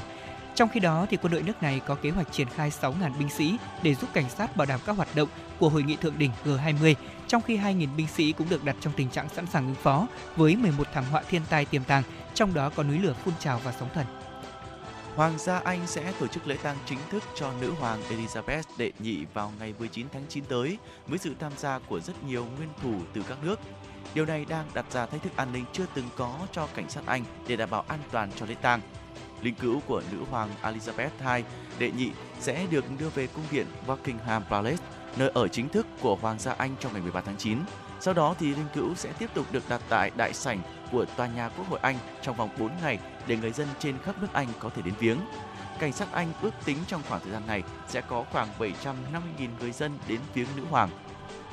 Trong khi đó, thì quân đội nước này có kế hoạch triển khai 6.000 binh sĩ để giúp cảnh sát bảo đảm các hoạt động của hội nghị thượng đỉnh G20, trong khi 2.000 binh sĩ cũng được đặt trong tình trạng sẵn sàng ứng phó với 11 thảm họa thiên tai tiềm tàng, trong đó có núi lửa phun trào và sóng thần. Hoàng gia Anh sẽ tổ chức lễ tang chính thức cho nữ hoàng Elizabeth đệ nhị vào ngày 19 tháng 9 tới với sự tham gia của rất nhiều nguyên thủ từ các nước. Điều này đang đặt ra thách thức an ninh chưa từng có cho cảnh sát Anh để đảm bảo an toàn cho lễ tang. Linh cữu của nữ hoàng Elizabeth II đệ nhị sẽ được đưa về cung điện Buckingham Palace, nơi ở chính thức của Hoàng gia Anh trong ngày 13 tháng 9. Sau đó thì linh cữu sẽ tiếp tục được đặt tại đại sảnh của tòa nhà Quốc hội Anh trong vòng 4 ngày để người dân trên khắp nước Anh có thể đến viếng. Cảnh sát Anh ước tính trong khoảng thời gian này sẽ có khoảng 750.000 người dân đến viếng nữ hoàng.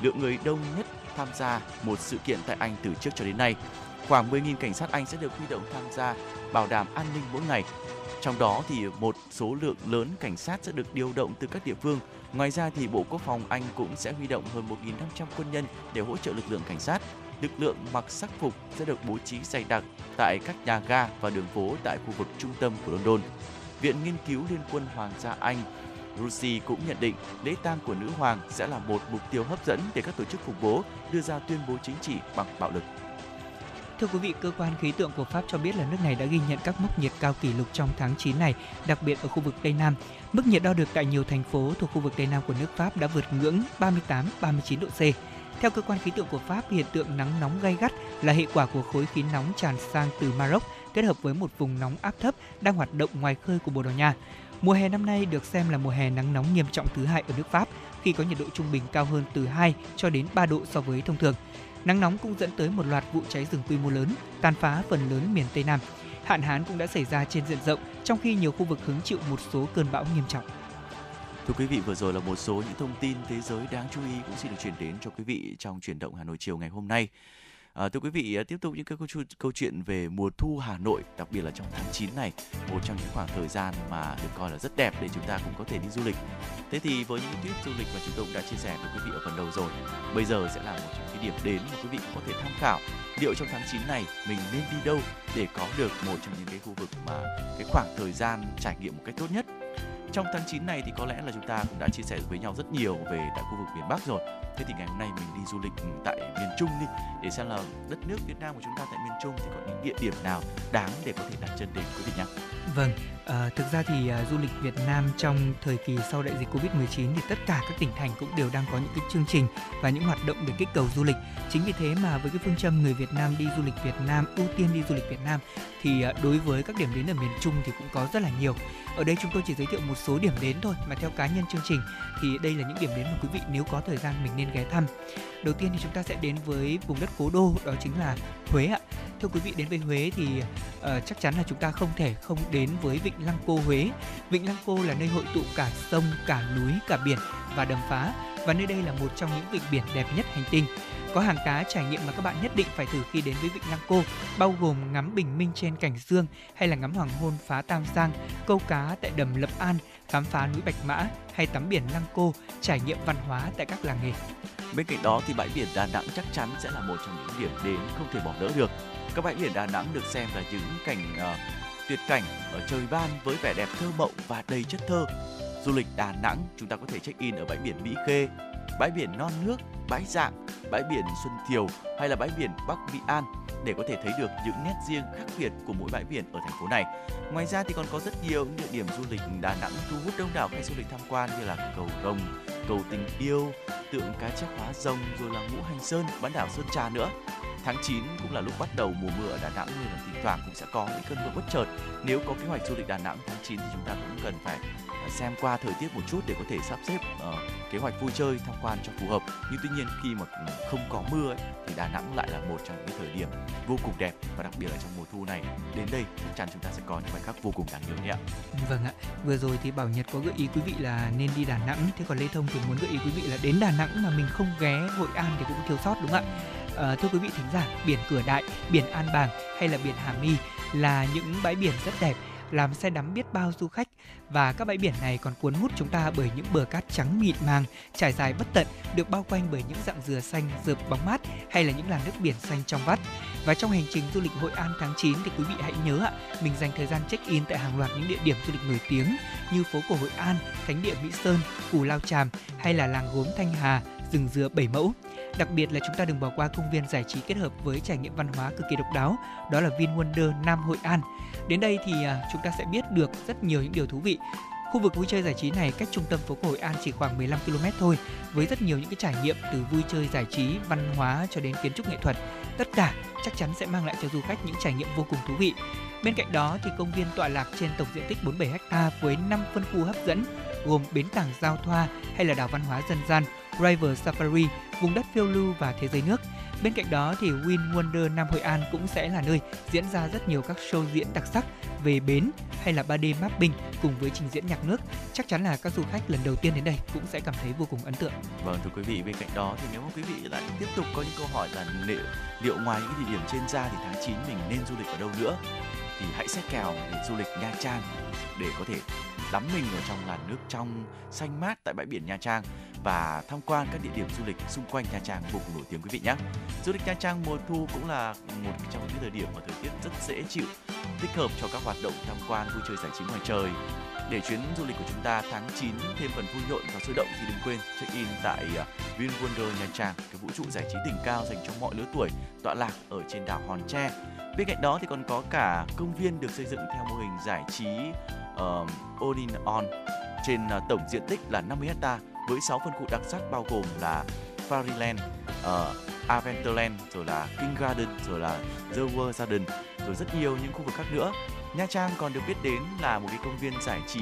Lượng người đông nhất tham gia một sự kiện tại Anh từ trước cho đến nay. Khoảng 10.000 cảnh sát Anh sẽ được huy động tham gia bảo đảm an ninh mỗi ngày. Trong đó thì một số lượng lớn cảnh sát sẽ được điều động từ các địa phương. Ngoài ra thì Bộ Quốc phòng Anh cũng sẽ huy động hơn 1.500 quân nhân để hỗ trợ lực lượng cảnh sát lực lượng mặc sắc phục sẽ được bố trí dày đặc tại các nhà ga và đường phố tại khu vực trung tâm của London. Viện Nghiên cứu Liên quân Hoàng gia Anh Rusi cũng nhận định lễ tang của nữ hoàng sẽ là một mục tiêu hấp dẫn để các tổ chức khủng bố đưa ra tuyên bố chính trị bằng bạo lực. Thưa quý vị, cơ quan khí tượng của Pháp cho biết là nước này đã ghi nhận các mức nhiệt cao kỷ lục trong tháng 9 này, đặc biệt ở khu vực Tây Nam. Mức nhiệt đo được tại nhiều thành phố thuộc khu vực Tây Nam của nước Pháp đã vượt ngưỡng 38-39 độ C. Theo cơ quan khí tượng của Pháp, hiện tượng nắng nóng gay gắt là hệ quả của khối khí nóng tràn sang từ Maroc kết hợp với một vùng nóng áp thấp đang hoạt động ngoài khơi của Bồ Đào Nha. Mùa hè năm nay được xem là mùa hè nắng nóng nghiêm trọng thứ hai ở nước Pháp khi có nhiệt độ trung bình cao hơn từ 2 cho đến 3 độ so với thông thường. Nắng nóng cũng dẫn tới một loạt vụ cháy rừng quy mô lớn, tàn phá phần lớn miền Tây Nam. Hạn hán cũng đã xảy ra trên diện rộng, trong khi nhiều khu vực hứng chịu một số cơn bão nghiêm trọng. Thưa quý vị, vừa rồi là một số những thông tin thế giới đáng chú ý cũng xin được chuyển đến cho quý vị trong chuyển động Hà Nội chiều ngày hôm nay. À, thưa quý vị, à, tiếp tục những cái câu, câu chuyện về mùa thu Hà Nội, đặc biệt là trong tháng 9 này, một trong những khoảng thời gian mà được coi là rất đẹp để chúng ta cũng có thể đi du lịch. Thế thì với những tuyết du lịch mà chúng tôi cũng đã chia sẻ với quý vị ở phần đầu rồi, bây giờ sẽ là một trong những điểm đến mà quý vị cũng có thể tham khảo. Liệu trong tháng 9 này mình nên đi đâu để có được một trong những cái khu vực mà cái khoảng thời gian trải nghiệm một cách tốt nhất trong tháng 9 này thì có lẽ là chúng ta cũng đã chia sẻ với nhau rất nhiều về tại khu vực miền Bắc rồi. Thế thì ngày hôm nay mình đi du lịch tại miền Trung đi để xem là đất nước Việt Nam của chúng ta tại miền Trung thì có những địa điểm nào đáng để có thể đặt chân đến quý vị nhé. Vâng, à, thực ra thì à, du lịch Việt Nam trong thời kỳ sau đại dịch Covid-19 thì tất cả các tỉnh thành cũng đều đang có những cái chương trình và những hoạt động để kích cầu du lịch. Chính vì thế mà với cái phương châm người Việt Nam đi du lịch Việt Nam, ưu tiên đi du lịch Việt Nam thì à, đối với các điểm đến ở miền Trung thì cũng có rất là nhiều. Ở đây chúng tôi chỉ giới thiệu một số điểm đến thôi mà theo cá nhân chương trình thì đây là những điểm đến mà quý vị nếu có thời gian mình nên ghé thăm. Đầu tiên thì chúng ta sẽ đến với vùng đất cố đô đó chính là Huế ạ. Thưa quý vị đến với Huế thì uh, chắc chắn là chúng ta không thể không đến với Vịnh Lăng Cô Huế. Vịnh Lăng Cô là nơi hội tụ cả sông, cả núi, cả biển và đầm phá và nơi đây là một trong những vịnh biển đẹp nhất hành tinh. Có hàng cá trải nghiệm mà các bạn nhất định phải thử khi đến với Vịnh Lăng Cô, bao gồm ngắm bình minh trên cảnh dương hay là ngắm hoàng hôn phá Tam Giang, câu cá tại đầm Lập An, khám phá núi Bạch Mã hay tắm biển Lăng Cô, trải nghiệm văn hóa tại các làng nghề. Bên cạnh đó thì bãi biển Đà Nẵng chắc chắn sẽ là một trong những điểm đến không thể bỏ lỡ được. Các bãi biển Đà Nẵng được xem là những cảnh uh, ờ, tuyệt cảnh ở trời ban với vẻ đẹp thơ mộng và đầy chất thơ. Du lịch Đà Nẵng chúng ta có thể check in ở bãi biển Mỹ Khê, bãi biển Non Nước, bãi Dạng, bãi biển Xuân Thiều hay là bãi biển Bắc Mỹ An để có thể thấy được những nét riêng khác biệt của mỗi bãi biển ở thành phố này. Ngoài ra thì còn có rất nhiều những địa điểm du lịch Đà Nẵng thu hút đông đảo khách du lịch tham quan như là cầu Rồng, cầu Tình Yêu, tượng cá chép hóa rồng rồi là ngũ hành sơn, bán đảo Sơn Trà nữa. Tháng 9 cũng là lúc bắt đầu mùa mưa ở Đà Nẵng nên là thỉnh thoảng cũng sẽ có những cơn mưa bất chợt. Nếu có kế hoạch du lịch Đà Nẵng tháng 9 thì chúng ta cũng cần phải à, xem qua thời tiết một chút để có thể sắp xếp uh, kế hoạch vui chơi tham quan cho phù hợp. Nhưng tuy nhiên khi mà ừ, không có mưa ấy, thì Đà Nẵng lại là một trong những thời điểm vô cùng đẹp và đặc biệt là trong mùa thu này. Đến đây chắc chắn chúng ta sẽ có những khoảnh khắc vô cùng đáng nhớ nhé vâng ạ. Vừa rồi thì Bảo Nhật có gợi ý quý vị là nên đi Đà Nẵng. Thế còn Lê Thông thì muốn gợi ý quý vị là đến Đà Nẵng mà mình không ghé Hội An thì cũng thiếu sót đúng không ạ? À, thưa quý vị thính giả biển Cửa Đại biển An Bàng hay là biển Hà My là những bãi biển rất đẹp làm say đắm biết bao du khách và các bãi biển này còn cuốn hút chúng ta bởi những bờ cát trắng mịn màng trải dài bất tận được bao quanh bởi những dạng dừa xanh rợp bóng mát hay là những làn nước biển xanh trong vắt và trong hành trình du lịch Hội An tháng 9 thì quý vị hãy nhớ ạ mình dành thời gian check in tại hàng loạt những địa điểm du lịch nổi tiếng như phố cổ Hội An, thánh địa Mỹ Sơn, Cù Lao Chàm hay là làng gốm Thanh Hà, rừng dừa Bảy Mẫu. Đặc biệt là chúng ta đừng bỏ qua công viên giải trí kết hợp với trải nghiệm văn hóa cực kỳ độc đáo, đó là Vin Wonder Nam Hội An. Đến đây thì à, chúng ta sẽ biết được rất nhiều những điều thú vị. Khu vực vui chơi giải trí này cách trung tâm phố cổ Hội An chỉ khoảng 15 km thôi, với rất nhiều những cái trải nghiệm từ vui chơi giải trí, văn hóa cho đến kiến trúc nghệ thuật. Tất cả chắc chắn sẽ mang lại cho du khách những trải nghiệm vô cùng thú vị. Bên cạnh đó thì công viên tọa lạc trên tổng diện tích 47 ha với 5 phân khu hấp dẫn gồm bến cảng Giao Thoa hay là đảo văn hóa dân gian River Safari, vùng đất phiêu lưu và thế giới nước. Bên cạnh đó thì Win Wonder Nam Hội An cũng sẽ là nơi diễn ra rất nhiều các show diễn đặc sắc về bến hay là 3D mapping cùng với trình diễn nhạc nước. Chắc chắn là các du khách lần đầu tiên đến đây cũng sẽ cảm thấy vô cùng ấn tượng. Vâng thưa quý vị, bên cạnh đó thì nếu mà quý vị lại tiếp tục có những câu hỏi là liệu, liệu ngoài những địa điểm trên ra thì tháng 9 mình nên du lịch ở đâu nữa thì hãy xét kèo để du lịch Nha Trang để có thể đắm mình ở trong làn nước trong xanh mát tại bãi biển Nha Trang và tham quan các địa điểm du lịch xung quanh Nha Trang vô cùng nổi tiếng quý vị nhé. Du lịch Nha Trang mùa thu cũng là một trong những thời điểm mà thời tiết rất dễ chịu, thích hợp cho các hoạt động tham quan vui chơi giải trí ngoài trời. Để chuyến du lịch của chúng ta tháng 9 thêm phần vui nhộn và sôi động thì đừng quên check in tại à, Vin Wonder Nha Trang, cái vũ trụ giải trí đỉnh cao dành cho mọi lứa tuổi, tọa lạc ở trên đảo Hòn Tre. Bên cạnh đó thì còn có cả công viên được xây dựng theo mô hình giải trí uh, Odin On trên à, tổng diện tích là 50 hecta với 6 phân khu đặc sắc bao gồm là Fairyland, uh, Adventureland, rồi là King Garden, rồi là The World Garden, rồi rất nhiều những khu vực khác nữa. Nha Trang còn được biết đến là một cái công viên giải trí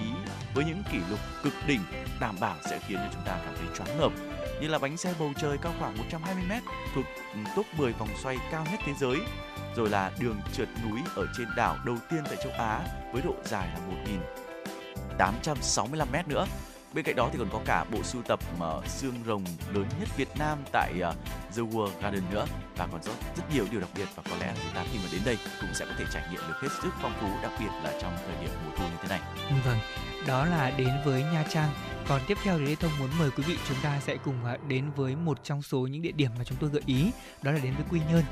với những kỷ lục cực đỉnh đảm bảo sẽ khiến cho chúng ta cảm thấy choáng ngợp như là bánh xe bầu trời cao khoảng 120m thuộc ừ, top 10 vòng xoay cao nhất thế giới rồi là đường trượt núi ở trên đảo đầu tiên tại châu Á với độ dài là 1.865m nữa Bên cạnh đó thì còn có cả bộ sưu tập uh, xương rồng lớn nhất Việt Nam tại uh, The World Garden nữa và còn rất rất nhiều điều đặc biệt và có lẽ chúng ta khi mà đến đây cũng sẽ có thể trải nghiệm được hết sức phong phú đặc biệt là trong thời điểm mùa thu như thế này. Vâng, đó là đến với Nha Trang còn tiếp theo thì Lê Thông muốn mời quý vị chúng ta sẽ cùng à, đến với một trong số những địa điểm mà chúng tôi gợi ý, đó là đến với Quy Nhơn.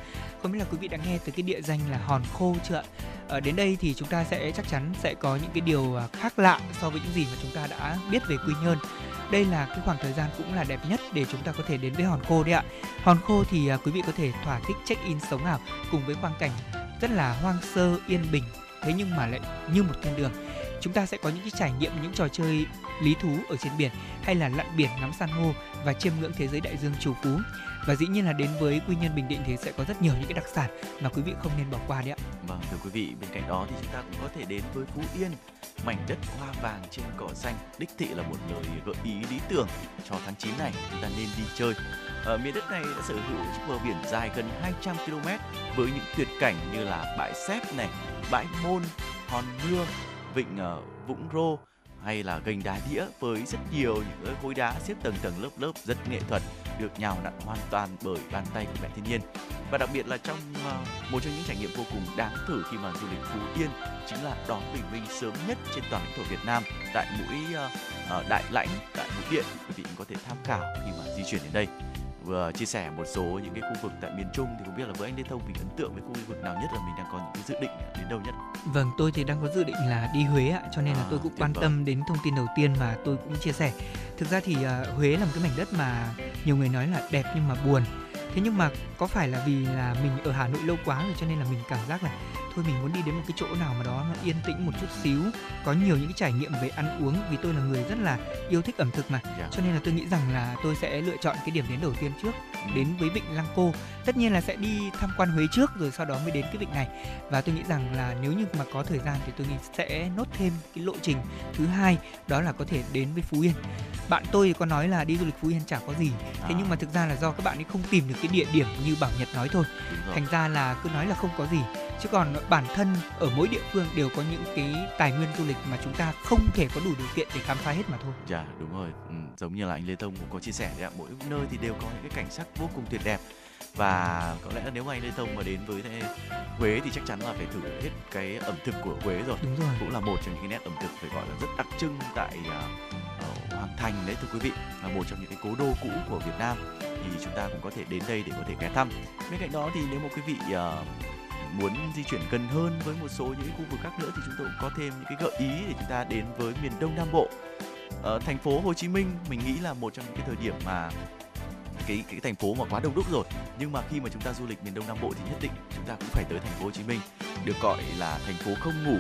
Không biết là quý vị đã nghe từ cái địa danh là Hòn Khô chưa ạ? Ở đến đây thì chúng ta sẽ chắc chắn sẽ có những cái điều à, khác lạ so với những gì mà chúng ta đã biết về Quy Nhơn. Đây là cái khoảng thời gian cũng là đẹp nhất để chúng ta có thể đến với Hòn Khô đấy ạ. Hòn Khô thì à, quý vị có thể thỏa thích check in sống ảo cùng với quang cảnh rất là hoang sơ, yên bình, thế nhưng mà lại như một thiên đường chúng ta sẽ có những cái trải nghiệm, những trò chơi lý thú ở trên biển hay là lặn biển ngắm san hô và chiêm ngưỡng thế giới đại dương trù phú và dĩ nhiên là đến với quy nhơn bình định thì sẽ có rất nhiều những cái đặc sản mà quý vị không nên bỏ qua đấy ạ. Vâng thưa quý vị bên cạnh đó thì chúng ta cũng có thể đến với phú yên. Mảnh đất hoa vàng trên cỏ xanh đích thị là một lời gợi ý lý tưởng cho tháng 9 này chúng ta nên đi chơi. Ở miền đất này đã sở hữu chiếc bờ biển dài gần 200 km với những tuyệt cảnh như là bãi xép này bãi môn hòn nưa vịnh uh, vũng rô hay là gành đá đĩa với rất nhiều những khối đá xếp tầng tầng lớp lớp rất nghệ thuật được nhào nặn hoàn toàn bởi bàn tay của mẹ thiên nhiên. Và đặc biệt là trong uh, một trong những trải nghiệm vô cùng đáng thử khi mà du lịch Phú Yên chính là đón bình minh sớm nhất trên toàn lãnh thổ Việt Nam tại mũi uh, Đại Lãnh tại mũi Điện quý vị có thể tham khảo khi mà di chuyển đến đây vừa chia sẻ một số những cái khu vực tại miền Trung thì không biết là với anh Lê Thông mình ấn tượng với khu vực nào nhất là mình đang có những cái dự định đến đâu nhất? Vâng, tôi thì đang có dự định là đi Huế ạ, cho nên là à, tôi cũng quan vâng. tâm đến thông tin đầu tiên mà tôi cũng chia sẻ. Thực ra thì uh, Huế là một cái mảnh đất mà nhiều người nói là đẹp nhưng mà buồn. Thế nhưng mà có phải là vì là mình ở Hà Nội lâu quá rồi cho nên là mình cảm giác là thôi mình muốn đi đến một cái chỗ nào mà đó nó yên tĩnh một chút xíu có nhiều những cái trải nghiệm về ăn uống vì tôi là người rất là yêu thích ẩm thực mà yeah. Dạ. cho nên là tôi nghĩ rằng là tôi sẽ lựa chọn cái điểm đến đầu tiên trước ừ. đến với vịnh Lăng Cô tất nhiên là sẽ đi tham quan Huế trước rồi sau đó mới đến cái vịnh này và tôi nghĩ rằng là nếu như mà có thời gian thì tôi nghĩ sẽ nốt thêm cái lộ trình thứ hai đó là có thể đến với Phú Yên bạn tôi có nói là đi du lịch Phú Yên chả có gì thế à. nhưng mà thực ra là do các bạn ấy không tìm được cái địa điểm như Bảo Nhật nói thôi thành ra là cứ nói là không có gì chứ còn bản thân ở mỗi địa phương đều có những cái tài nguyên du lịch mà chúng ta không thể có đủ điều kiện để khám phá hết mà thôi. Dạ đúng rồi, ừ, giống như là anh Lê Thông cũng có chia sẻ đấy ạ, mỗi nơi thì đều có những cái cảnh sắc vô cùng tuyệt đẹp và có lẽ là nếu mà anh Lê Thông mà đến với Huế thì chắc chắn là phải thử hết cái ẩm thực của Huế rồi. Đúng rồi. Cũng là một trong những cái nét ẩm thực phải gọi là rất đặc trưng tại uh, Hoàng Thành đấy thưa quý vị, là một trong những cái cố đô cũ của Việt Nam thì chúng ta cũng có thể đến đây để có thể ghé thăm. Bên cạnh đó thì nếu mà quý vị uh, muốn di chuyển gần hơn với một số những khu vực khác nữa thì chúng tôi cũng có thêm những cái gợi ý để chúng ta đến với miền Đông Nam Bộ. Ở thành phố Hồ Chí Minh mình nghĩ là một trong những cái thời điểm mà cái cái thành phố mà quá đông đúc rồi. Nhưng mà khi mà chúng ta du lịch miền Đông Nam Bộ thì nhất định chúng ta cũng phải tới thành phố Hồ Chí Minh. Được gọi là thành phố không ngủ,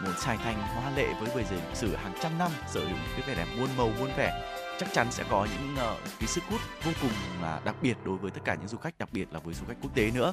một sài thành hoa lệ với bề dày lịch sử hàng trăm năm, sở hữu cái vẻ đẹp muôn màu, muôn vẻ chắc chắn sẽ có những uh, cái sức hút vô cùng là đặc biệt đối với tất cả những du khách đặc biệt là với du khách quốc tế nữa.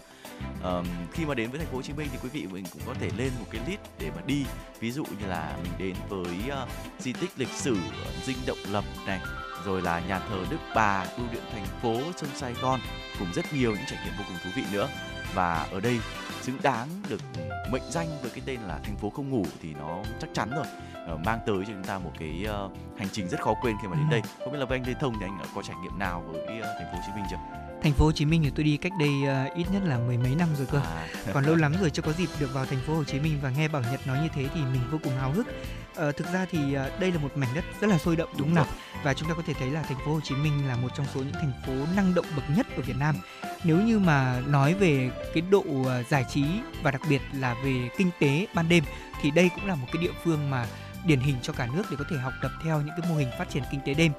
Um, khi mà đến với thành phố Hồ Chí Minh thì quý vị mình cũng có thể lên một cái list để mà đi. Ví dụ như là mình đến với uh, di tích lịch sử ờ, dinh động lập này rồi là nhà thờ Đức Bà, bưu điện thành phố, sông Sài Gòn cùng rất nhiều những trải nghiệm vô cùng thú vị nữa. Và ở đây xứng đáng được ừ, mệnh danh với cái tên là thành phố không ngủ thì nó chắc chắn rồi uh, mang tới cho chúng ta một cái uh, hành trình rất khó quên khi mà đến ừ. đây không biết là với anh Lê Thông thì anh có trải nghiệm nào với uh, thành phố Hồ Chí Minh chưa? Thành phố Hồ Chí Minh thì tôi đi cách đây uh, ít nhất là mười mấy năm rồi cơ. À. Còn lâu lắm rồi chưa có dịp được vào thành phố Hồ Chí Minh và nghe Bảo Nhật nói như thế thì mình vô cùng háo hức. Uh, thực ra thì uh, đây là một mảnh đất rất là sôi động đúng, đúng không nào? Và chúng ta có thể thấy là thành phố Hồ Chí Minh là một trong số những thành phố năng động bậc nhất ở Việt Nam. Nếu như mà nói về cái độ uh, giải trí và đặc biệt là về kinh tế ban đêm thì đây cũng là một cái địa phương mà điển hình cho cả nước để có thể học tập theo những cái mô hình phát triển kinh tế đêm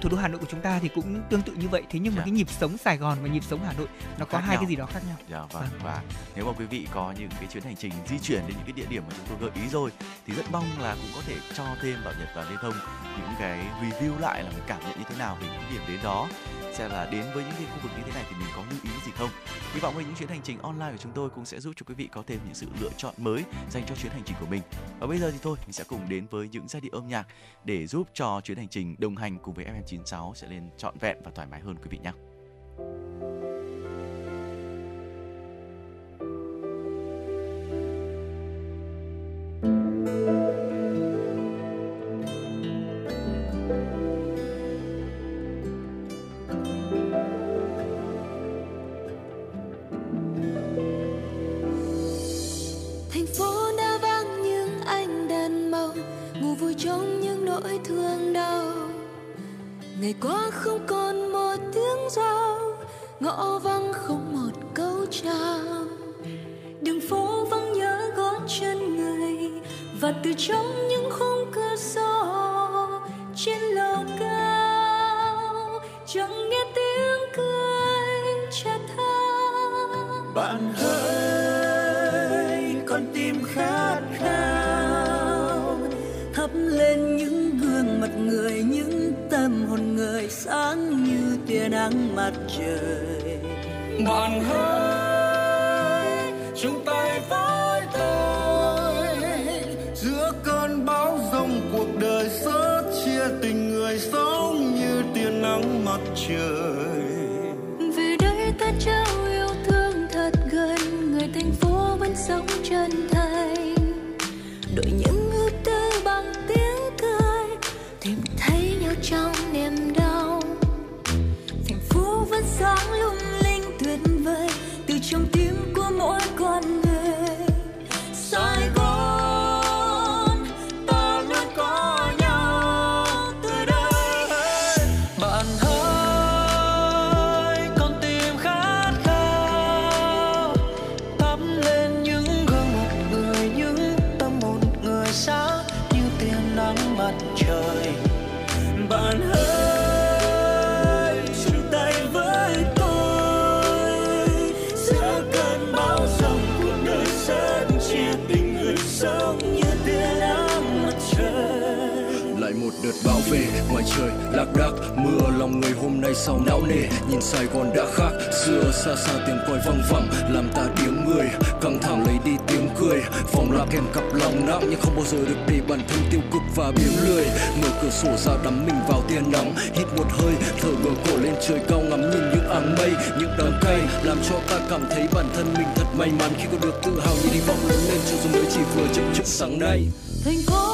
thủ đô Hà Nội của chúng ta thì cũng tương tự như vậy thế nhưng mà dạ. cái nhịp sống Sài Gòn và nhịp sống Hà Nội nó có hai nhau. cái gì đó khác nhau. Dạ vâng. vâng và nếu mà quý vị có những cái chuyến hành trình di chuyển đến những cái địa điểm mà chúng tôi gợi ý rồi thì rất mong là cũng có thể cho thêm Bảo Nhật và Lê Thông những cái review lại là mình cảm nhận như thế nào về những điểm đến đó xem là đến với những cái khu vực như thế này thì mình có lưu ý gì không? Hy vọng với những chuyến hành trình online của chúng tôi cũng sẽ giúp cho quý vị có thêm những sự lựa chọn mới dành cho chuyến hành trình của mình. Và bây giờ thì thôi, mình sẽ cùng đến với những giai điệu âm nhạc để giúp cho chuyến hành trình đồng hành cùng với FM96 sẽ lên trọn vẹn và thoải mái hơn quý vị nhé. Trong những nỗi thương đau. Ngày qua không còn một tiếng giao, ngõ vắng không một câu chào. Đường phố vắng nhớ gót chân người, và từ trong những khung cửa sổ, trên lầu cao, chẳng nghe tiếng cười cha tha bạn ơi tia nắng mặt trời. Bạn hỡi chung tay với tôi. Giữa cơn bão giông cuộc đời sớt chia tình người sống như tia nắng mặt trời. Về đây ta trao yêu thương thật gần người thành phố vẫn sống chân thành sao xa tiếng còi vang vẳng, làm ta tiếng người. Căng thẳng lấy đi tiếng cười phòng là kèm cặp lòng nặng, nhưng không bao giờ được để bản thân tiêu cực và biếng lười. Mở cửa sổ ra đắm mình vào tia nắng, hít một hơi, thở ngửa cổ lên trời cao ngắm nhìn những áng mây, những đám cây, làm cho ta cảm thấy bản thân mình thật may mắn khi có được tự hào như hy vọng lớn lên cho dù mới chỉ vừa chậm chậm sáng nay. Thành công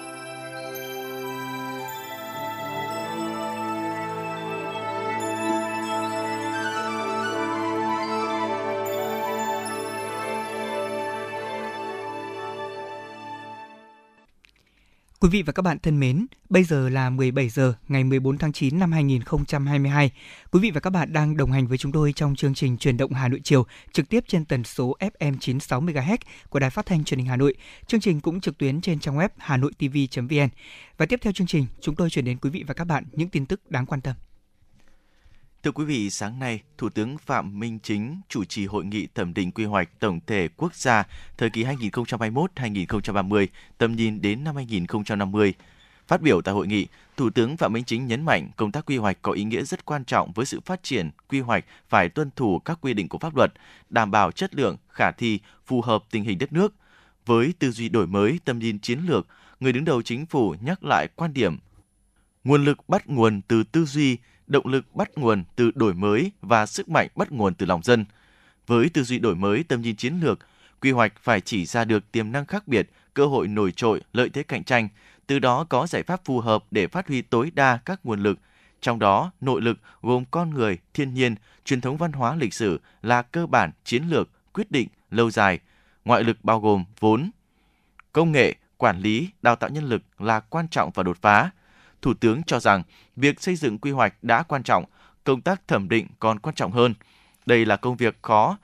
Quý vị và các bạn thân mến, bây giờ là 17 giờ ngày 14 tháng 9 năm 2022. Quý vị và các bạn đang đồng hành với chúng tôi trong chương trình Truyền động Hà Nội chiều, trực tiếp trên tần số FM 96 MHz của Đài Phát thanh Truyền hình Hà Nội. Chương trình cũng trực tuyến trên trang web hanoitv.vn. Và tiếp theo chương trình, chúng tôi chuyển đến quý vị và các bạn những tin tức đáng quan tâm. Thưa quý vị, sáng nay, Thủ tướng Phạm Minh Chính chủ trì hội nghị thẩm định quy hoạch tổng thể quốc gia thời kỳ 2021-2030, tầm nhìn đến năm 2050. Phát biểu tại hội nghị, Thủ tướng Phạm Minh Chính nhấn mạnh công tác quy hoạch có ý nghĩa rất quan trọng với sự phát triển quy hoạch phải tuân thủ các quy định của pháp luật, đảm bảo chất lượng, khả thi, phù hợp tình hình đất nước. Với tư duy đổi mới, tầm nhìn chiến lược, người đứng đầu chính phủ nhắc lại quan điểm nguồn lực bắt nguồn từ tư duy, động lực bắt nguồn từ đổi mới và sức mạnh bắt nguồn từ lòng dân. Với tư duy đổi mới, tầm nhìn chiến lược, quy hoạch phải chỉ ra được tiềm năng khác biệt, cơ hội nổi trội, lợi thế cạnh tranh, từ đó có giải pháp phù hợp để phát huy tối đa các nguồn lực. Trong đó, nội lực gồm con người, thiên nhiên, truyền thống văn hóa lịch sử là cơ bản chiến lược, quyết định, lâu dài. Ngoại lực bao gồm vốn, công nghệ, quản lý, đào tạo nhân lực là quan trọng và đột phá. Thủ tướng cho rằng việc xây dựng quy hoạch đã quan trọng, công tác thẩm định còn quan trọng hơn. Đây là công việc khó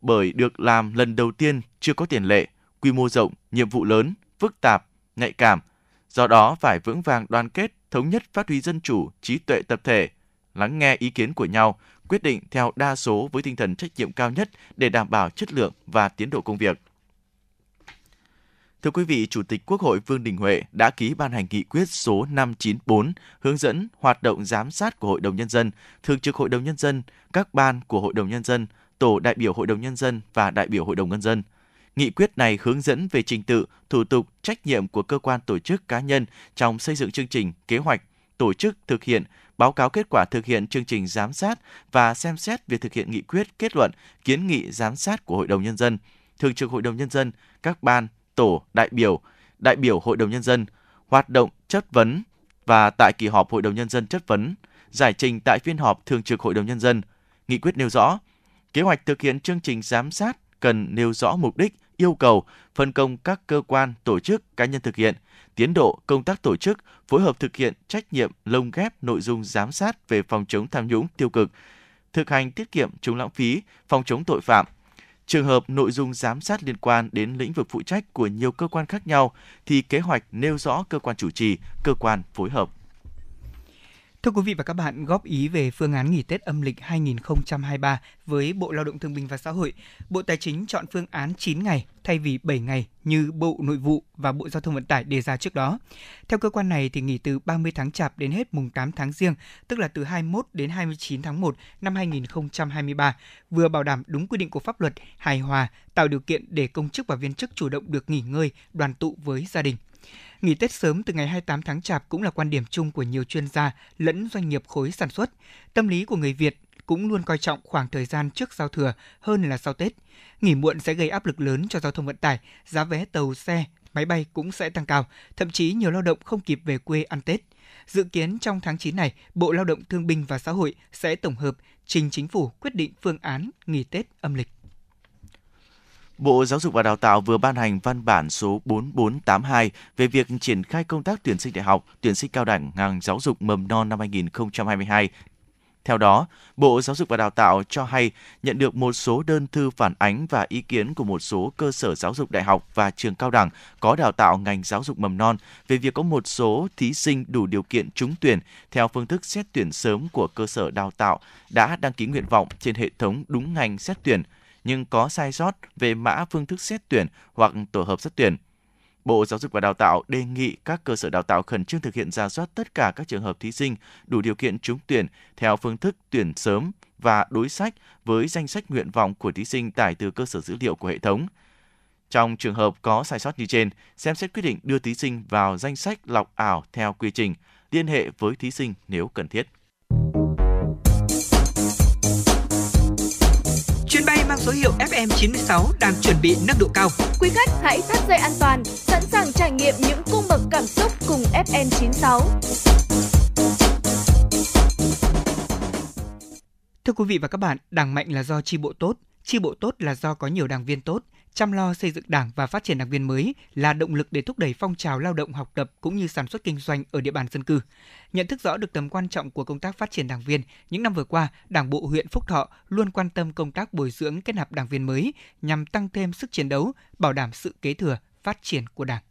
bởi được làm lần đầu tiên chưa có tiền lệ, quy mô rộng, nhiệm vụ lớn, phức tạp, nhạy cảm. Do đó phải vững vàng đoàn kết, thống nhất phát huy dân chủ, trí tuệ tập thể, lắng nghe ý kiến của nhau, quyết định theo đa số với tinh thần trách nhiệm cao nhất để đảm bảo chất lượng và tiến độ công việc. Thưa quý vị, Chủ tịch Quốc hội Vương Đình Huệ đã ký ban hành nghị quyết số 594 hướng dẫn hoạt động giám sát của Hội đồng Nhân dân, Thường trực Hội đồng Nhân dân, các ban của Hội đồng Nhân dân, Tổ đại biểu Hội đồng Nhân dân và đại biểu Hội đồng Nhân dân. Nghị quyết này hướng dẫn về trình tự, thủ tục, trách nhiệm của cơ quan tổ chức cá nhân trong xây dựng chương trình, kế hoạch, tổ chức thực hiện, báo cáo kết quả thực hiện chương trình giám sát và xem xét việc thực hiện nghị quyết, kết luận, kiến nghị giám sát của Hội đồng Nhân dân, Thường trực Hội đồng Nhân dân, các ban, tổ, đại biểu, đại biểu Hội đồng Nhân dân, hoạt động chất vấn và tại kỳ họp Hội đồng Nhân dân chất vấn, giải trình tại phiên họp Thường trực Hội đồng Nhân dân. Nghị quyết nêu rõ, kế hoạch thực hiện chương trình giám sát cần nêu rõ mục đích, yêu cầu, phân công các cơ quan, tổ chức, cá nhân thực hiện, tiến độ công tác tổ chức, phối hợp thực hiện trách nhiệm lồng ghép nội dung giám sát về phòng chống tham nhũng tiêu cực, thực hành tiết kiệm chống lãng phí, phòng chống tội phạm. Trường hợp nội dung giám sát liên quan đến lĩnh vực phụ trách của nhiều cơ quan khác nhau thì kế hoạch nêu rõ cơ quan chủ trì, cơ quan phối hợp. Thưa quý vị và các bạn, góp ý về phương án nghỉ Tết âm lịch 2023 với Bộ Lao động Thương binh và Xã hội, Bộ Tài chính chọn phương án 9 ngày thay vì 7 ngày như Bộ Nội vụ và Bộ Giao thông Vận tải đề ra trước đó. Theo cơ quan này thì nghỉ từ 30 tháng Chạp đến hết mùng 8 tháng Giêng, tức là từ 21 đến 29 tháng 1 năm 2023, vừa bảo đảm đúng quy định của pháp luật, hài hòa, tạo điều kiện để công chức và viên chức chủ động được nghỉ ngơi, đoàn tụ với gia đình. Nghỉ Tết sớm từ ngày 28 tháng Chạp cũng là quan điểm chung của nhiều chuyên gia lẫn doanh nghiệp khối sản xuất. Tâm lý của người Việt cũng luôn coi trọng khoảng thời gian trước giao thừa hơn là sau Tết. Nghỉ muộn sẽ gây áp lực lớn cho giao thông vận tải, giá vé tàu xe, máy bay cũng sẽ tăng cao, thậm chí nhiều lao động không kịp về quê ăn Tết. Dự kiến trong tháng 9 này, Bộ Lao động Thương binh và Xã hội sẽ tổng hợp trình chính phủ quyết định phương án nghỉ Tết âm lịch. Bộ Giáo dục và Đào tạo vừa ban hành văn bản số 4482 về việc triển khai công tác tuyển sinh đại học, tuyển sinh cao đẳng ngành giáo dục mầm non năm 2022. Theo đó, Bộ Giáo dục và Đào tạo cho hay nhận được một số đơn thư phản ánh và ý kiến của một số cơ sở giáo dục đại học và trường cao đẳng có đào tạo ngành giáo dục mầm non về việc có một số thí sinh đủ điều kiện trúng tuyển theo phương thức xét tuyển sớm của cơ sở đào tạo đã đăng ký nguyện vọng trên hệ thống đúng ngành xét tuyển – nhưng có sai sót về mã phương thức xét tuyển hoặc tổ hợp xét tuyển. Bộ Giáo dục và Đào tạo đề nghị các cơ sở đào tạo khẩn trương thực hiện ra soát tất cả các trường hợp thí sinh đủ điều kiện trúng tuyển theo phương thức tuyển sớm và đối sách với danh sách nguyện vọng của thí sinh tải từ cơ sở dữ liệu của hệ thống. Trong trường hợp có sai sót như trên, xem xét quyết định đưa thí sinh vào danh sách lọc ảo theo quy trình, liên hệ với thí sinh nếu cần thiết. Số hiệu FM96 đang chuẩn bị nâng độ cao. Quý khách hãy thắt dây an toàn, sẵn sàng trải nghiệm những cung bậc cảm xúc cùng FM96. Thưa quý vị và các bạn, đảng mạnh là do chi bộ tốt, chi bộ tốt là do có nhiều đảng viên tốt, chăm lo xây dựng đảng và phát triển đảng viên mới là động lực để thúc đẩy phong trào lao động học tập cũng như sản xuất kinh doanh ở địa bàn dân cư. Nhận thức rõ được tầm quan trọng của công tác phát triển đảng viên, những năm vừa qua, Đảng bộ huyện Phúc Thọ luôn quan tâm công tác bồi dưỡng kết nạp đảng viên mới nhằm tăng thêm sức chiến đấu, bảo đảm sự kế thừa, phát triển của Đảng.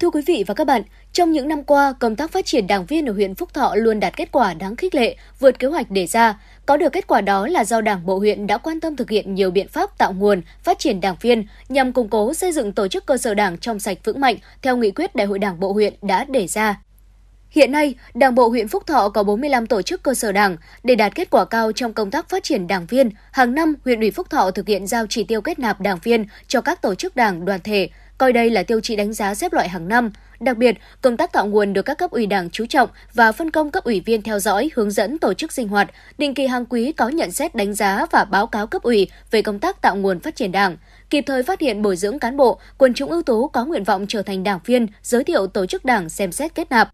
Thưa quý vị và các bạn, trong những năm qua, công tác phát triển đảng viên ở huyện Phúc Thọ luôn đạt kết quả đáng khích lệ, vượt kế hoạch đề ra. Có được kết quả đó là do Đảng bộ huyện đã quan tâm thực hiện nhiều biện pháp tạo nguồn, phát triển đảng viên nhằm củng cố xây dựng tổ chức cơ sở đảng trong sạch vững mạnh theo nghị quyết Đại hội Đảng bộ huyện đã đề ra. Hiện nay, Đảng bộ huyện Phúc Thọ có 45 tổ chức cơ sở đảng. Để đạt kết quả cao trong công tác phát triển đảng viên, hàng năm huyện ủy Phúc Thọ thực hiện giao chỉ tiêu kết nạp đảng viên cho các tổ chức đảng, đoàn thể, coi đây là tiêu chí đánh giá xếp loại hàng năm. Đặc biệt, công tác tạo nguồn được các cấp ủy Đảng chú trọng và phân công cấp ủy viên theo dõi, hướng dẫn tổ chức sinh hoạt, định kỳ hàng quý có nhận xét đánh giá và báo cáo cấp ủy về công tác tạo nguồn phát triển Đảng, kịp thời phát hiện bồi dưỡng cán bộ, quần chúng ưu tú có nguyện vọng trở thành đảng viên, giới thiệu tổ chức Đảng xem xét kết nạp.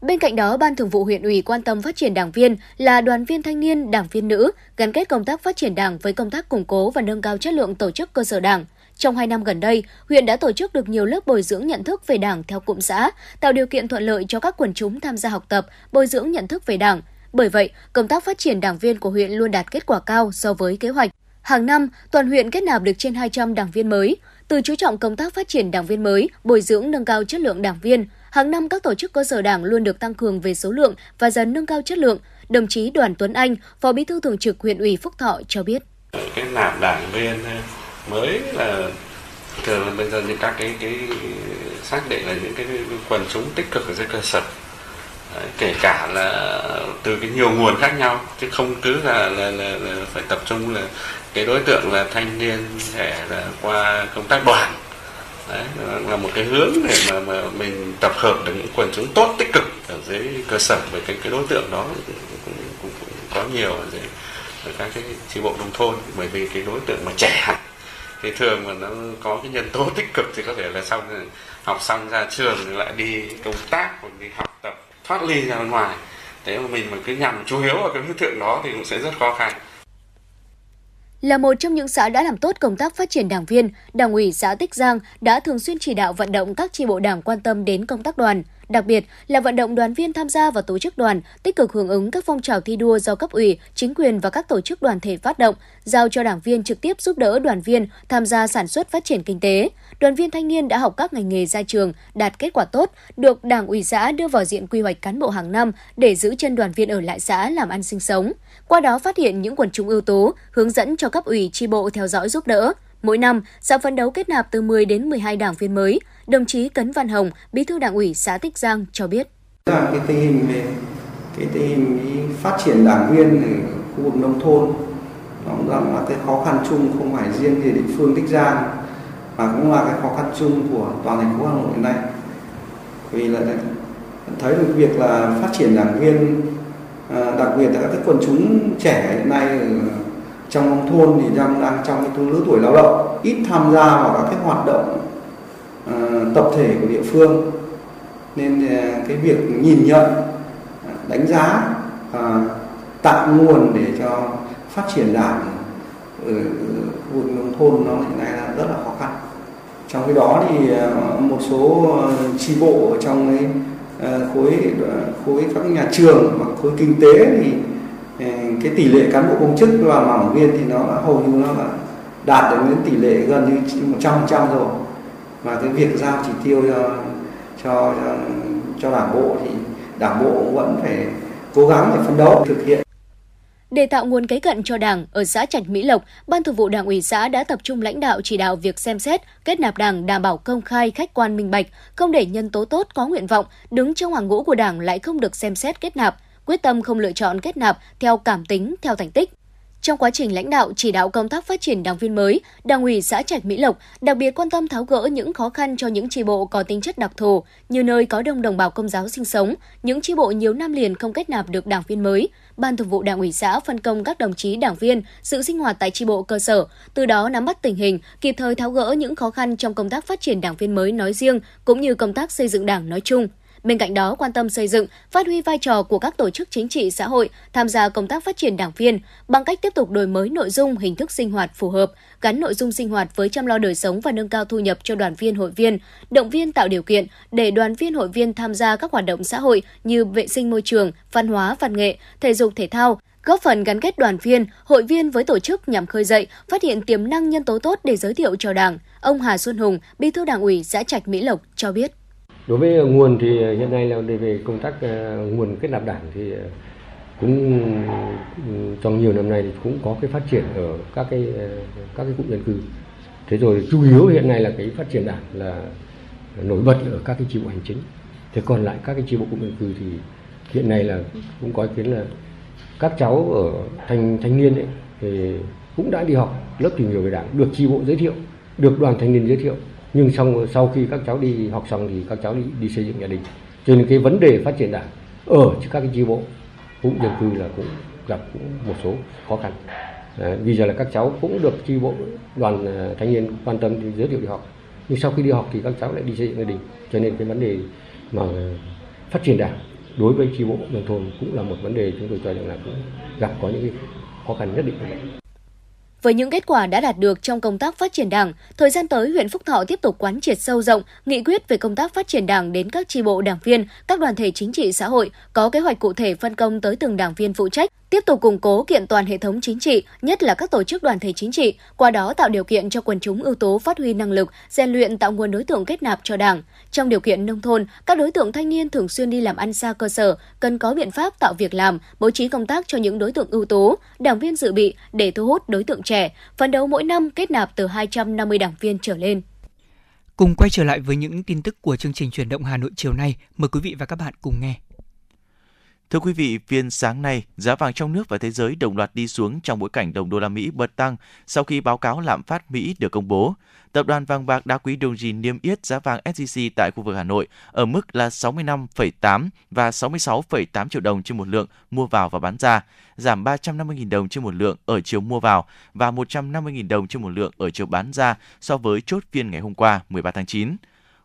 Bên cạnh đó, Ban Thường vụ huyện ủy quan tâm phát triển đảng viên là đoàn viên thanh niên, đảng viên nữ, gắn kết công tác phát triển đảng với công tác củng cố và nâng cao chất lượng tổ chức cơ sở đảng. Trong hai năm gần đây, huyện đã tổ chức được nhiều lớp bồi dưỡng nhận thức về đảng theo cụm xã, tạo điều kiện thuận lợi cho các quần chúng tham gia học tập, bồi dưỡng nhận thức về đảng. Bởi vậy, công tác phát triển đảng viên của huyện luôn đạt kết quả cao so với kế hoạch. Hàng năm, toàn huyện kết nạp được trên 200 đảng viên mới. Từ chú trọng công tác phát triển đảng viên mới, bồi dưỡng nâng cao chất lượng đảng viên, hàng năm các tổ chức cơ sở đảng luôn được tăng cường về số lượng và dần nâng cao chất lượng. Đồng chí Đoàn Tuấn Anh, Phó Bí thư Thường trực huyện ủy Phúc Thọ cho biết. Cái nạp đảng viên mới là thường là bây giờ những các cái cái xác định là những cái quần chúng tích cực ở dưới cơ sở. Đấy, kể cả là từ cái nhiều nguồn khác nhau chứ không cứ là là, là, là phải tập trung là cái đối tượng là thanh niên trẻ là qua công tác đoàn. Đấy, là một cái hướng để mà mà mình tập hợp được những quần chúng tốt tích cực ở dưới cơ sở với cái cái đối tượng đó cũng, cũng, cũng, cũng có nhiều ở dưới ở các cái chi bộ nông thôn bởi vì cái đối tượng mà trẻ hẳn thì thường mà nó có cái nhân tố tích cực thì có thể là xong học xong ra trường thì lại đi công tác hoặc đi học tập thoát ly ra ngoài. Thế mà mình mà cứ nhằm chú hiếu vào cái đối tượng đó thì cũng sẽ rất khó khăn. Là một trong những xã đã làm tốt công tác phát triển đảng viên, Đảng ủy xã Tích Giang đã thường xuyên chỉ đạo vận động các tri bộ đảng quan tâm đến công tác đoàn, đặc biệt là vận động đoàn viên tham gia vào tổ chức đoàn, tích cực hưởng ứng các phong trào thi đua do cấp ủy, chính quyền và các tổ chức đoàn thể phát động, giao cho đảng viên trực tiếp giúp đỡ đoàn viên tham gia sản xuất phát triển kinh tế. Đoàn viên thanh niên đã học các ngành nghề ra trường, đạt kết quả tốt, được Đảng ủy xã đưa vào diện quy hoạch cán bộ hàng năm để giữ chân đoàn viên ở lại xã làm ăn sinh sống. Qua đó phát hiện những quần chúng ưu tú, hướng dẫn cho cấp ủy tri bộ theo dõi giúp đỡ. Mỗi năm, xã phấn đấu kết nạp từ 10 đến 12 đảng viên mới. Đồng chí Cấn Văn Hồng, Bí thư Đảng ủy xã Tích Giang cho biết. Là cái tình hình về cái tình hình phát triển đảng viên ở khu vực nông thôn nó cũng rằng là cái khó khăn chung không phải riêng về địa phương Tích Giang mà cũng là cái khó khăn chung của toàn thành phố Hà Nội hiện nay. Vì là thấy được việc là phát triển đảng viên à, đặc biệt là các quần chúng trẻ hiện nay ở trong nông thôn thì đang đang trong cái lứa tuổi lao động ít tham gia vào các cái hoạt động Ờ, tập thể của địa phương. Nên ờ, cái việc nhìn nhận ờ, đánh giá và tạo nguồn để cho phát triển đảng ở khu vực nông thôn nó hiện nay là rất là khó khăn. Trong cái đó thì một số tri bộ trong cái khối khối các nhà trường và khối kinh tế thì cái tỷ lệ cán bộ công chức và đảng viên thì nó hầu như nó là đạt đến tỷ lệ gần như một trăm trăm rồi và cái việc giao chỉ tiêu cho cho cho, cho đảng bộ thì đảng bộ vẫn phải cố gắng để phấn đấu thực hiện để tạo nguồn kế cận cho Đảng, ở xã Trạch Mỹ Lộc, Ban Thường vụ Đảng ủy xã đã tập trung lãnh đạo chỉ đạo việc xem xét, kết nạp Đảng đảm bảo công khai, khách quan minh bạch, không để nhân tố tốt có nguyện vọng đứng trong hàng ngũ của Đảng lại không được xem xét kết nạp, quyết tâm không lựa chọn kết nạp theo cảm tính, theo thành tích. Trong quá trình lãnh đạo chỉ đạo công tác phát triển đảng viên mới, Đảng ủy xã Trạch Mỹ Lộc đặc biệt quan tâm tháo gỡ những khó khăn cho những tri bộ có tính chất đặc thù như nơi có đông đồng bào công giáo sinh sống, những tri bộ nhiều năm liền không kết nạp được đảng viên mới. Ban Thường vụ Đảng ủy xã phân công các đồng chí đảng viên dự sinh hoạt tại tri bộ cơ sở, từ đó nắm bắt tình hình, kịp thời tháo gỡ những khó khăn trong công tác phát triển đảng viên mới nói riêng cũng như công tác xây dựng đảng nói chung. Bên cạnh đó, quan tâm xây dựng, phát huy vai trò của các tổ chức chính trị xã hội tham gia công tác phát triển đảng viên bằng cách tiếp tục đổi mới nội dung, hình thức sinh hoạt phù hợp, gắn nội dung sinh hoạt với chăm lo đời sống và nâng cao thu nhập cho đoàn viên hội viên, động viên tạo điều kiện để đoàn viên hội viên tham gia các hoạt động xã hội như vệ sinh môi trường, văn hóa, văn nghệ, thể dục thể thao, góp phần gắn kết đoàn viên, hội viên với tổ chức nhằm khơi dậy, phát hiện tiềm năng nhân tố tốt để giới thiệu cho Đảng. Ông Hà Xuân Hùng, Bí thư Đảng ủy xã Trạch Mỹ Lộc cho biết đối với ờ, nguồn thì ờ, hiện nay là về công tác ờ, nguồn kết nạp đảng thì cũng ừ, trong nhiều năm nay thì cũng có cái phát triển ở các cái các cái cụm dân cư. Thế rồi chủ yếu hiện nay là cái phát triển đảng là nổi bật ở các cái chi bộ hành chính. Thế còn lại các cái chi bộ cụm dân cư thì hiện nay là cũng có ý kiến là các cháu ở thanh thanh niên ấy, thì cũng đã đi học lớp tìm hiểu về đảng, được chi bộ giới thiệu, được đoàn thanh niên giới thiệu nhưng xong sau khi các cháu đi học xong thì các cháu đi đi xây dựng gia đình. Cho nên cái vấn đề phát triển đảng ở các cái chi bộ cũng dân cư là cũng gặp cũng một số khó khăn. Bây giờ là các cháu cũng được chi bộ đoàn ờ, thanh niên quan tâm thì giới thiệu đi học. Nhưng sau khi đi học thì các cháu lại đi xây dựng gia đình. Cho nên cái vấn đề mà phát triển đảng đối với chi bộ nông thôn cũng là một vấn đề chúng tôi cho rằng là cũng gặp có những cái khó khăn nhất định với những kết quả đã đạt được trong công tác phát triển Đảng, thời gian tới huyện Phúc Thọ tiếp tục quán triệt sâu rộng nghị quyết về công tác phát triển Đảng đến các tri bộ đảng viên, các đoàn thể chính trị xã hội, có kế hoạch cụ thể phân công tới từng đảng viên phụ trách, tiếp tục củng cố kiện toàn hệ thống chính trị, nhất là các tổ chức đoàn thể chính trị, qua đó tạo điều kiện cho quần chúng ưu tố phát huy năng lực, rèn luyện tạo nguồn đối tượng kết nạp cho Đảng. Trong điều kiện nông thôn, các đối tượng thanh niên thường xuyên đi làm ăn xa cơ sở, cần có biện pháp tạo việc làm, bố trí công tác cho những đối tượng ưu tố, đảng viên dự bị để thu hút đối tượng trẻ, phấn đấu mỗi năm kết nạp từ 250 đảng viên trở lên. Cùng quay trở lại với những tin tức của chương trình chuyển động Hà Nội chiều nay, mời quý vị và các bạn cùng nghe. Thưa quý vị, phiên sáng nay, giá vàng trong nước và thế giới đồng loạt đi xuống trong bối cảnh đồng đô la Mỹ bật tăng sau khi báo cáo lạm phát Mỹ được công bố. Tập đoàn vàng bạc đá quý Doji niêm yết giá vàng SJC tại khu vực Hà Nội ở mức là 65,8 và 66,8 triệu đồng trên một lượng mua vào và bán ra, giảm 350.000 đồng trên một lượng ở chiều mua vào và 150.000 đồng trên một lượng ở chiều bán ra so với chốt phiên ngày hôm qua 13 tháng 9.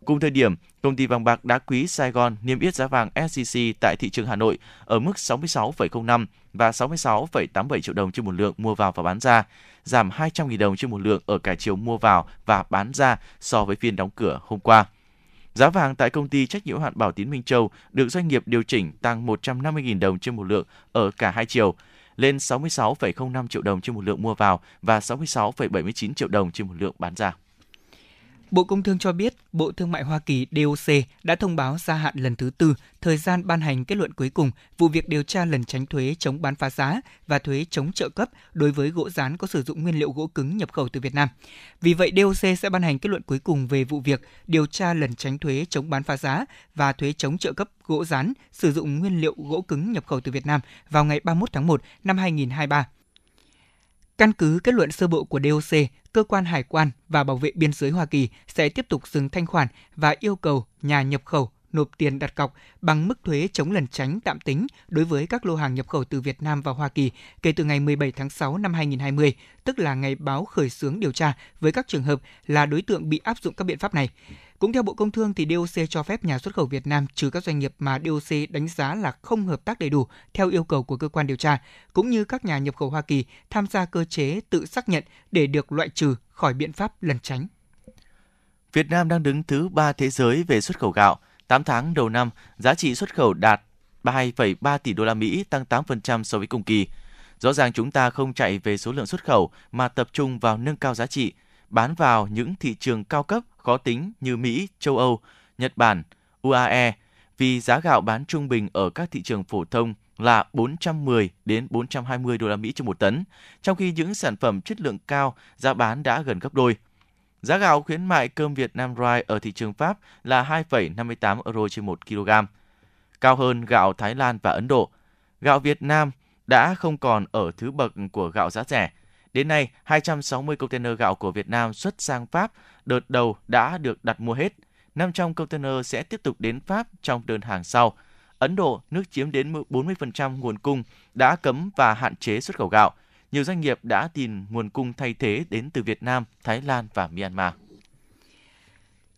Cùng thời điểm, công ty vàng bạc đá quý Sài Gòn niêm yết giá vàng SJC tại thị trường Hà Nội ở mức 66,05 và 66,87 triệu đồng trên một lượng mua vào và bán ra, giảm 200.000 đồng trên một lượng ở cả chiều mua vào và bán ra so với phiên đóng cửa hôm qua. Giá vàng tại công ty trách nhiệm hữu hạn Bảo Tín Minh Châu được doanh nghiệp điều chỉnh tăng 150.000 đồng trên một lượng ở cả hai chiều, lên 66,05 triệu đồng trên một lượng mua vào và 66,79 triệu đồng trên một lượng bán ra. Bộ Công Thương cho biết, Bộ Thương mại Hoa Kỳ DOC đã thông báo gia hạn lần thứ tư thời gian ban hành kết luận cuối cùng vụ việc điều tra lần tránh thuế chống bán phá giá và thuế chống trợ cấp đối với gỗ rán có sử dụng nguyên liệu gỗ cứng nhập khẩu từ Việt Nam. Vì vậy, DOC sẽ ban hành kết luận cuối cùng về vụ việc điều tra lần tránh thuế chống bán phá giá và thuế chống trợ cấp gỗ rán sử dụng nguyên liệu gỗ cứng nhập khẩu từ Việt Nam vào ngày 31 tháng 1 năm 2023. Căn cứ kết luận sơ bộ của DOC, cơ quan hải quan và bảo vệ biên giới Hoa Kỳ sẽ tiếp tục dừng thanh khoản và yêu cầu nhà nhập khẩu nộp tiền đặt cọc bằng mức thuế chống lần tránh tạm tính đối với các lô hàng nhập khẩu từ Việt Nam vào Hoa Kỳ kể từ ngày 17 tháng 6 năm 2020, tức là ngày báo khởi xướng điều tra với các trường hợp là đối tượng bị áp dụng các biện pháp này. Cũng theo Bộ Công Thương thì DOC cho phép nhà xuất khẩu Việt Nam trừ các doanh nghiệp mà DOC đánh giá là không hợp tác đầy đủ theo yêu cầu của cơ quan điều tra, cũng như các nhà nhập khẩu Hoa Kỳ tham gia cơ chế tự xác nhận để được loại trừ khỏi biện pháp lần tránh. Việt Nam đang đứng thứ ba thế giới về xuất khẩu gạo. 8 tháng đầu năm, giá trị xuất khẩu đạt 2,3 tỷ đô la Mỹ, tăng 8% so với cùng kỳ. Rõ ràng chúng ta không chạy về số lượng xuất khẩu mà tập trung vào nâng cao giá trị, bán vào những thị trường cao cấp khó tính như Mỹ, châu Âu, Nhật Bản, UAE vì giá gạo bán trung bình ở các thị trường phổ thông là 410 đến 420 đô la Mỹ trên một tấn, trong khi những sản phẩm chất lượng cao giá bán đã gần gấp đôi. Giá gạo khuyến mại cơm Việt Nam Rye ở thị trường Pháp là 2,58 euro trên 1 kg, cao hơn gạo Thái Lan và Ấn Độ. Gạo Việt Nam đã không còn ở thứ bậc của gạo giá rẻ. Đến nay, 260 container gạo của Việt Nam xuất sang Pháp đợt đầu đã được đặt mua hết. 500 container sẽ tiếp tục đến Pháp trong đơn hàng sau. Ấn Độ, nước chiếm đến 40% nguồn cung, đã cấm và hạn chế xuất khẩu gạo. Nhiều doanh nghiệp đã tìm nguồn cung thay thế đến từ Việt Nam, Thái Lan và Myanmar.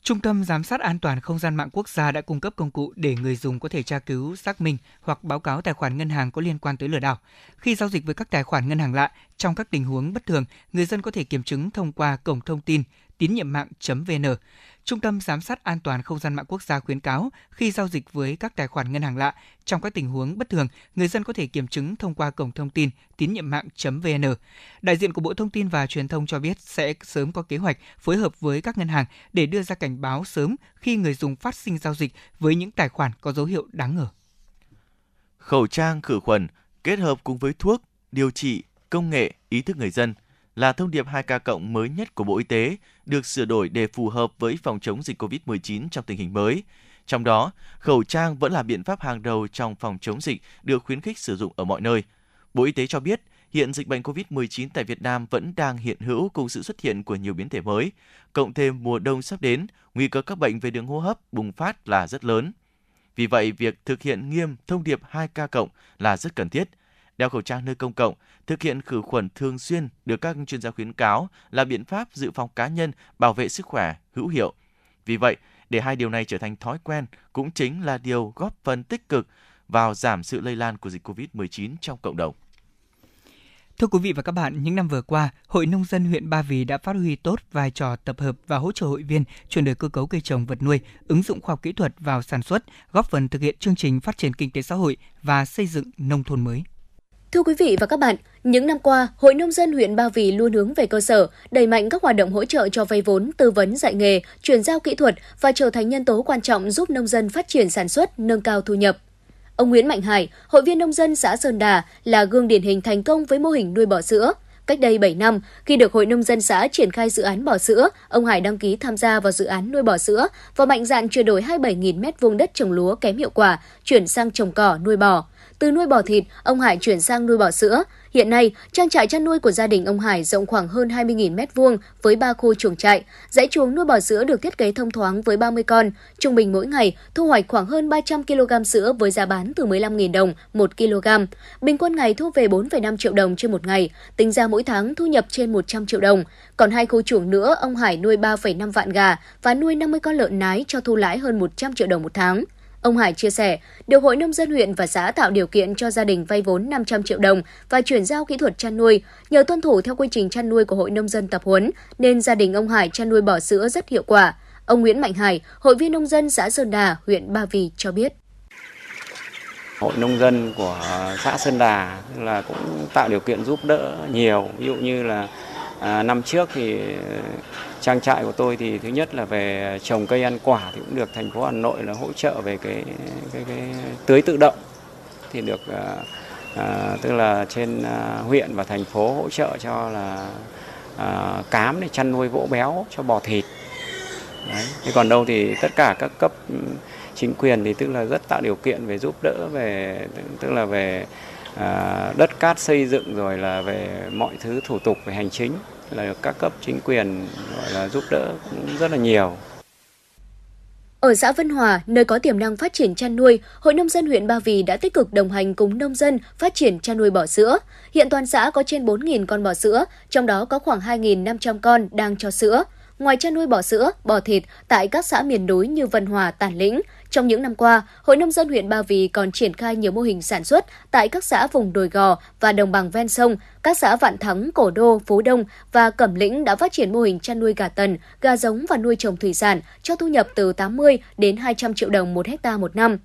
Trung tâm Giám sát An toàn Không gian mạng quốc gia đã cung cấp công cụ để người dùng có thể tra cứu, xác minh hoặc báo cáo tài khoản ngân hàng có liên quan tới lừa đảo. Khi giao dịch với các tài khoản ngân hàng lạ, trong các tình huống bất thường, người dân có thể kiểm chứng thông qua cổng thông tin tín nhiệm mạng.vn. Trung tâm Giám sát An toàn Không gian mạng quốc gia khuyến cáo khi giao dịch với các tài khoản ngân hàng lạ, trong các tình huống bất thường, người dân có thể kiểm chứng thông qua cổng thông tin tín nhiệm mạng.vn. Đại diện của Bộ Thông tin và Truyền thông cho biết sẽ sớm có kế hoạch phối hợp với các ngân hàng để đưa ra cảnh báo sớm khi người dùng phát sinh giao dịch với những tài khoản có dấu hiệu đáng ngờ. Khẩu trang khử khuẩn kết hợp cùng với thuốc, điều trị, công nghệ, ý thức người dân – là thông điệp 2K cộng mới nhất của Bộ Y tế, được sửa đổi để phù hợp với phòng chống dịch COVID-19 trong tình hình mới. Trong đó, khẩu trang vẫn là biện pháp hàng đầu trong phòng chống dịch được khuyến khích sử dụng ở mọi nơi. Bộ Y tế cho biết, hiện dịch bệnh COVID-19 tại Việt Nam vẫn đang hiện hữu cùng sự xuất hiện của nhiều biến thể mới. Cộng thêm mùa đông sắp đến, nguy cơ các bệnh về đường hô hấp bùng phát là rất lớn. Vì vậy, việc thực hiện nghiêm thông điệp 2K cộng là rất cần thiết. Đeo khẩu trang nơi công cộng, thực hiện khử khuẩn thường xuyên được các chuyên gia khuyến cáo là biện pháp dự phòng cá nhân, bảo vệ sức khỏe hữu hiệu. Vì vậy, để hai điều này trở thành thói quen cũng chính là điều góp phần tích cực vào giảm sự lây lan của dịch COVID-19 trong cộng đồng. Thưa quý vị và các bạn, những năm vừa qua, Hội Nông dân huyện Ba Vì đã phát huy tốt vai trò tập hợp và hỗ trợ hội viên chuyển đổi cơ cấu cây trồng vật nuôi, ứng dụng khoa học kỹ thuật vào sản xuất, góp phần thực hiện chương trình phát triển kinh tế xã hội và xây dựng nông thôn mới. Thưa quý vị và các bạn, những năm qua, Hội Nông dân huyện Ba Vì luôn hướng về cơ sở, đẩy mạnh các hoạt động hỗ trợ cho vay vốn, tư vấn dạy nghề, chuyển giao kỹ thuật và trở thành nhân tố quan trọng giúp nông dân phát triển sản xuất, nâng cao thu nhập. Ông Nguyễn Mạnh Hải, hội viên nông dân xã Sơn Đà là gương điển hình thành công với mô hình nuôi bò sữa. Cách đây 7 năm, khi được Hội Nông dân xã triển khai dự án bò sữa, ông Hải đăng ký tham gia vào dự án nuôi bò sữa và mạnh dạn chuyển đổi 27.000 m2 đất trồng lúa kém hiệu quả, chuyển sang trồng cỏ nuôi bò. Từ nuôi bò thịt, ông Hải chuyển sang nuôi bò sữa. Hiện nay, trang trại chăn nuôi của gia đình ông Hải rộng khoảng hơn 20.000 m2 với 3 khu chuồng trại. Dãy chuồng nuôi bò sữa được thiết kế thông thoáng với 30 con. Trung bình mỗi ngày thu hoạch khoảng hơn 300 kg sữa với giá bán từ 15.000 đồng 1 kg. Bình quân ngày thu về 4,5 triệu đồng trên một ngày, tính ra mỗi tháng thu nhập trên 100 triệu đồng. Còn hai khu chuồng nữa, ông Hải nuôi 3,5 vạn gà và nuôi 50 con lợn nái cho thu lãi hơn 100 triệu đồng một tháng. Ông Hải chia sẻ, điều Hội Nông dân huyện và xã tạo điều kiện cho gia đình vay vốn 500 triệu đồng và chuyển giao kỹ thuật chăn nuôi. Nhờ tuân thủ theo quy trình chăn nuôi của Hội Nông dân tập huấn, nên gia đình ông Hải chăn nuôi bò sữa rất hiệu quả. Ông Nguyễn Mạnh Hải, hội viên nông dân xã Sơn Đà, huyện Ba Vì cho biết. Hội nông dân của xã Sơn Đà là cũng tạo điều kiện giúp đỡ nhiều, ví dụ như là à, năm trước thì ờ, trang trại của tôi thì thứ nhất là về trồng cây ăn quả thì cũng được thành phố Hà Nội là hỗ trợ về cái cái, cái tưới tự động thì được à, à, tức là trên à, huyện và thành phố hỗ trợ cho là à, cám để chăn nuôi vỗ béo cho bò thịt Đấy. Thế còn đâu thì tất cả các cấp ừ, chính quyền thì tức là rất tạo điều kiện về giúp đỡ về tức là về À, đất cát xây dựng rồi là về mọi thứ thủ tục về hành chính là các cấp chính quyền gọi là giúp đỡ cũng rất là nhiều. Ở xã Vân Hòa, nơi có tiềm năng phát triển chăn nuôi, Hội nông dân huyện Ba Vì đã tích cực đồng hành cùng nông dân phát triển chăn nuôi bò sữa. Hiện toàn xã có trên 4.000 con bò sữa, trong đó có khoảng 2.500 con đang cho sữa. Ngoài chăn nuôi bò sữa, bò thịt tại các xã miền núi như Vân Hòa, Tản Lĩnh, trong những năm qua, Hội nông dân huyện Ba Vì còn triển khai nhiều mô hình sản xuất tại các xã vùng đồi gò và đồng bằng ven sông. Các xã Vạn Thắng, Cổ Đô, Phú Đông và Cẩm Lĩnh đã phát triển mô hình chăn nuôi gà tần, gà giống và nuôi trồng thủy sản cho thu nhập từ 80 đến 200 triệu đồng một hecta một năm.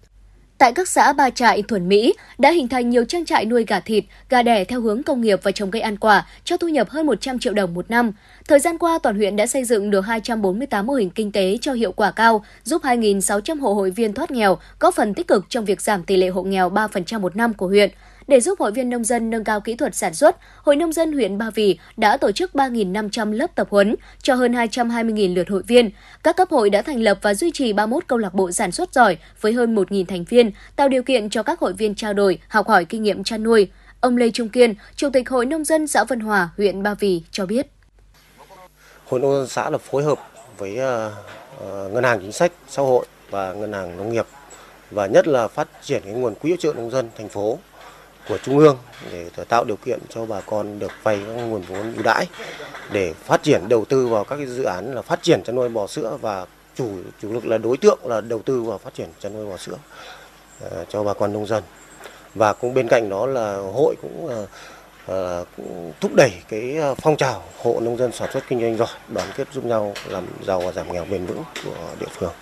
Tại các xã Ba Trại, Thuần Mỹ đã hình thành nhiều trang trại nuôi gà thịt, gà đẻ theo hướng công nghiệp và trồng cây ăn quả cho thu nhập hơn 100 triệu đồng một năm. Thời gian qua, toàn huyện đã xây dựng được 248 mô hình kinh tế cho hiệu quả cao, giúp 2.600 hộ hội viên thoát nghèo, góp phần tích cực trong việc giảm tỷ lệ hộ nghèo 3% một năm của huyện. Để giúp hội viên nông dân nâng cao kỹ thuật sản xuất, Hội Nông dân huyện Ba Vì đã tổ chức 3.500 lớp tập huấn cho hơn 220.000 lượt hội viên. Các cấp hội đã thành lập và duy trì 31 câu lạc bộ sản xuất giỏi với hơn 1.000 thành viên, tạo điều kiện cho các hội viên trao đổi, học hỏi kinh nghiệm chăn nuôi. Ông Lê Trung Kiên, Chủ tịch Hội Nông dân xã Vân Hòa, huyện Ba Vì cho biết. Hội Nông dân xã là phối hợp với uh, Ngân hàng Chính sách Xã hội và Ngân hàng Nông nghiệp và nhất là phát triển cái nguồn quỹ hỗ trợ nông dân thành phố của trung ương để tạo điều kiện cho bà con được vay các nguồn vốn ưu đãi để phát triển đầu tư vào các cái dự án là phát triển chăn nuôi bò sữa và chủ chủ lực là đối tượng là đầu tư vào phát triển chăn nuôi bò sữa uh, cho bà con nông dân và cũng bên cạnh đó là hội cũng uh, uh, cũng thúc đẩy cái phong trào hộ nông dân sản xuất kinh doanh giỏi đoàn kết giúp nhau làm giàu và giảm nghèo bền vững của địa phương.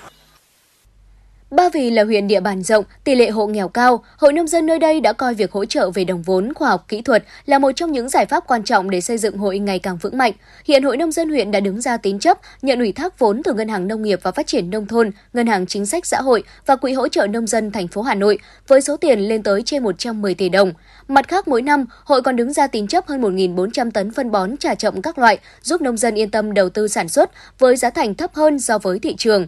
Ba Vì là huyện địa bàn rộng, tỷ lệ hộ nghèo cao, hội nông dân nơi đây đã coi việc hỗ trợ về đồng vốn, khoa học kỹ thuật là một trong những giải pháp quan trọng để xây dựng hội ngày càng vững mạnh. Hiện hội nông dân huyện đã đứng ra tín chấp, nhận ủy thác vốn từ Ngân hàng Nông nghiệp và Phát triển nông thôn, Ngân hàng Chính sách xã hội và Quỹ hỗ trợ nông dân thành phố Hà Nội với số tiền lên tới trên 110 tỷ đồng. Mặt khác mỗi năm, hội còn đứng ra tín chấp hơn 1.400 tấn phân bón trả chậm các loại, giúp nông dân yên tâm đầu tư sản xuất với giá thành thấp hơn so với thị trường.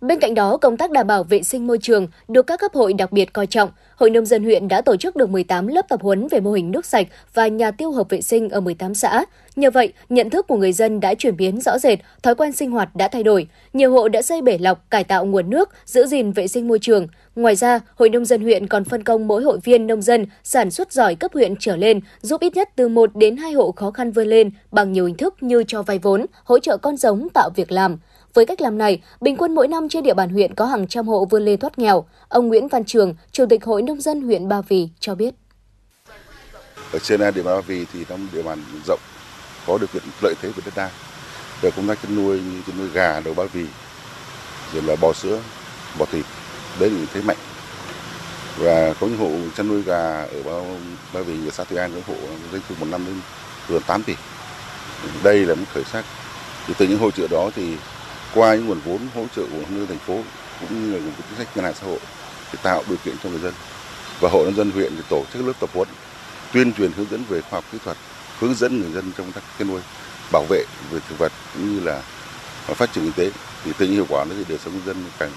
Bên cạnh đó, công tác đảm bảo vệ sinh môi trường được các cấp hội đặc biệt coi trọng. Hội nông dân huyện đã tổ chức được 18 lớp tập huấn về mô hình nước sạch và nhà tiêu hợp vệ sinh ở 18 xã. Nhờ vậy, nhận thức của người dân đã chuyển biến rõ rệt, thói quen sinh hoạt đã thay đổi. Nhiều hộ đã xây bể lọc, cải tạo nguồn nước, giữ gìn vệ sinh môi trường. Ngoài ra, Hội nông dân huyện còn phân công mỗi hội viên nông dân sản xuất giỏi cấp huyện trở lên, giúp ít nhất từ 1 đến 2 hộ khó khăn vươn lên bằng nhiều hình thức như cho vay vốn, hỗ trợ con giống, tạo việc làm. Với cách làm này, bình quân mỗi năm trên địa bàn huyện có hàng trăm hộ vươn lên thoát nghèo. Ông Nguyễn Văn Trường, Chủ tịch Hội Nông dân huyện Ba Vì cho biết. Ở trên địa bàn Ba Vì thì trong địa bàn rộng có điều kiện lợi thế về đất đai. Về công tác chăn nuôi như chăn nuôi gà, đầu Ba Vì, rồi là bò sữa, bò thịt, đấy là thế mạnh. Và có những hộ chăn nuôi gà ở Ba, Ba Vì, ở xã Thủy An, có hộ doanh thu một năm đến gần 8 tỷ. Đây là một khởi sắc. Thì từ những hỗ trợ đó thì qua những nguồn vốn hỗ trợ của nhân thành phố cũng như là nguồn chính sách ngân hàng xã hội để tạo điều kiện cho người dân. Và hội nông dân huyện thì tổ chức lớp tập huấn, tuyên truyền hướng dẫn về khoa học kỹ thuật, hướng dẫn người dân trong công tác chăn nuôi, bảo vệ về thực vật cũng như là phát triển kinh tế. Thì từ những hiệu quả nó thì đời sống dân càng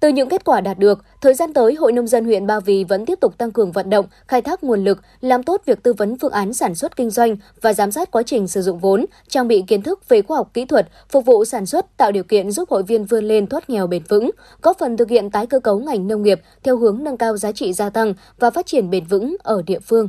từ những kết quả đạt được, thời gian tới, Hội Nông dân huyện Ba Vì vẫn tiếp tục tăng cường vận động, khai thác nguồn lực, làm tốt việc tư vấn phương án sản xuất kinh doanh và giám sát quá trình sử dụng vốn, trang bị kiến thức về khoa học kỹ thuật, phục vụ sản xuất, tạo điều kiện giúp hội viên vươn lên thoát nghèo bền vững, góp phần thực hiện tái cơ cấu ngành nông nghiệp theo hướng nâng cao giá trị gia tăng và phát triển bền vững ở địa phương.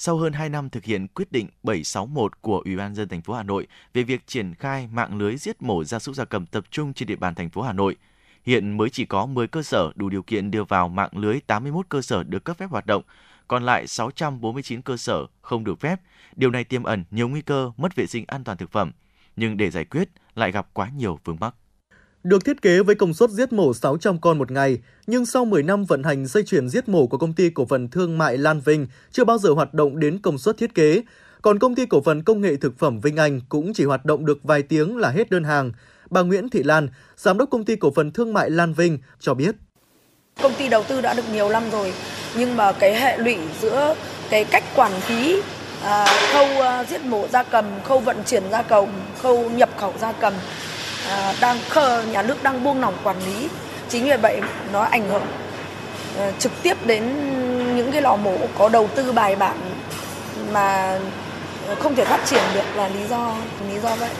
sau hơn 2 năm thực hiện quyết định 761 của Ủy ban dân thành phố Hà Nội về việc triển khai mạng lưới giết mổ gia súc gia cầm tập trung trên địa bàn thành phố Hà Nội, hiện mới chỉ có 10 cơ sở đủ điều kiện đưa vào mạng lưới 81 cơ sở được cấp phép hoạt động, còn lại 649 cơ sở không được phép. Điều này tiềm ẩn nhiều nguy cơ mất vệ sinh an toàn thực phẩm, nhưng để giải quyết lại gặp quá nhiều vướng mắc. Được thiết kế với công suất giết mổ 600 con một ngày, nhưng sau 10 năm vận hành dây chuyền giết mổ của công ty cổ phần thương mại Lan Vinh chưa bao giờ hoạt động đến công suất thiết kế. Còn công ty cổ phần công nghệ thực phẩm Vinh Anh cũng chỉ hoạt động được vài tiếng là hết đơn hàng. Bà Nguyễn Thị Lan, giám đốc công ty cổ phần thương mại Lan Vinh cho biết. Công ty đầu tư đã được nhiều năm rồi, nhưng mà cái hệ lụy giữa cái cách quản lý à, khâu à, giết mổ gia cầm, khâu vận chuyển gia cầm, khâu nhập khẩu gia cầm Ờ, đang khờ nhà nước đang buông lỏng quản lý chính vì vậy nó ảnh hưởng ờ, trực tiếp đến những cái lò mổ có đầu tư bài bản mà không thể phát triển được là lý do lý do vậy.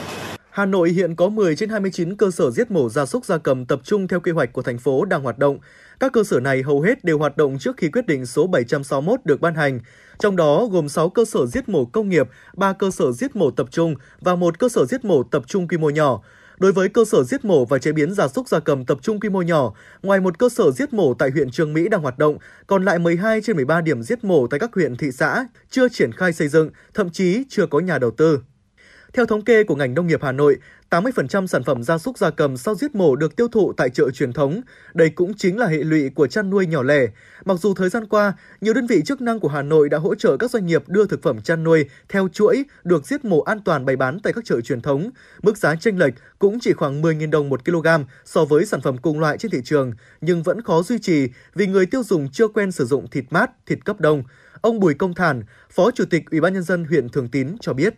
Hà Nội hiện có 10 trên 29 cơ sở giết mổ gia súc gia cầm tập trung theo kế hoạch của thành phố đang hoạt động. Các cơ sở này hầu hết đều hoạt động trước khi quyết định số 761 được ban hành. Trong đó gồm 6 cơ sở giết mổ công nghiệp, 3 cơ sở giết mổ tập trung và một cơ sở giết mổ tập trung quy mô nhỏ. Đối với cơ sở giết mổ và chế biến gia súc gia cầm tập trung quy mô nhỏ, ngoài một cơ sở giết mổ tại huyện Trường Mỹ đang hoạt động, còn lại 12 trên 13 điểm giết mổ tại các huyện thị xã chưa triển khai xây dựng, thậm chí chưa có nhà đầu tư. Theo thống kê của ngành nông nghiệp Hà Nội, 80% sản phẩm gia súc gia cầm sau giết mổ được tiêu thụ tại chợ truyền thống. Đây cũng chính là hệ lụy của chăn nuôi nhỏ lẻ. Mặc dù thời gian qua, nhiều đơn vị chức năng của Hà Nội đã hỗ trợ các doanh nghiệp đưa thực phẩm chăn nuôi theo chuỗi được giết mổ an toàn bày bán tại các chợ truyền thống. Mức giá chênh lệch cũng chỉ khoảng 10.000 đồng một kg so với sản phẩm cùng loại trên thị trường, nhưng vẫn khó duy trì vì người tiêu dùng chưa quen sử dụng thịt mát, thịt cấp đông. Ông Bùi Công Thản, Phó Chủ tịch Ủy ban nhân dân huyện Thường Tín cho biết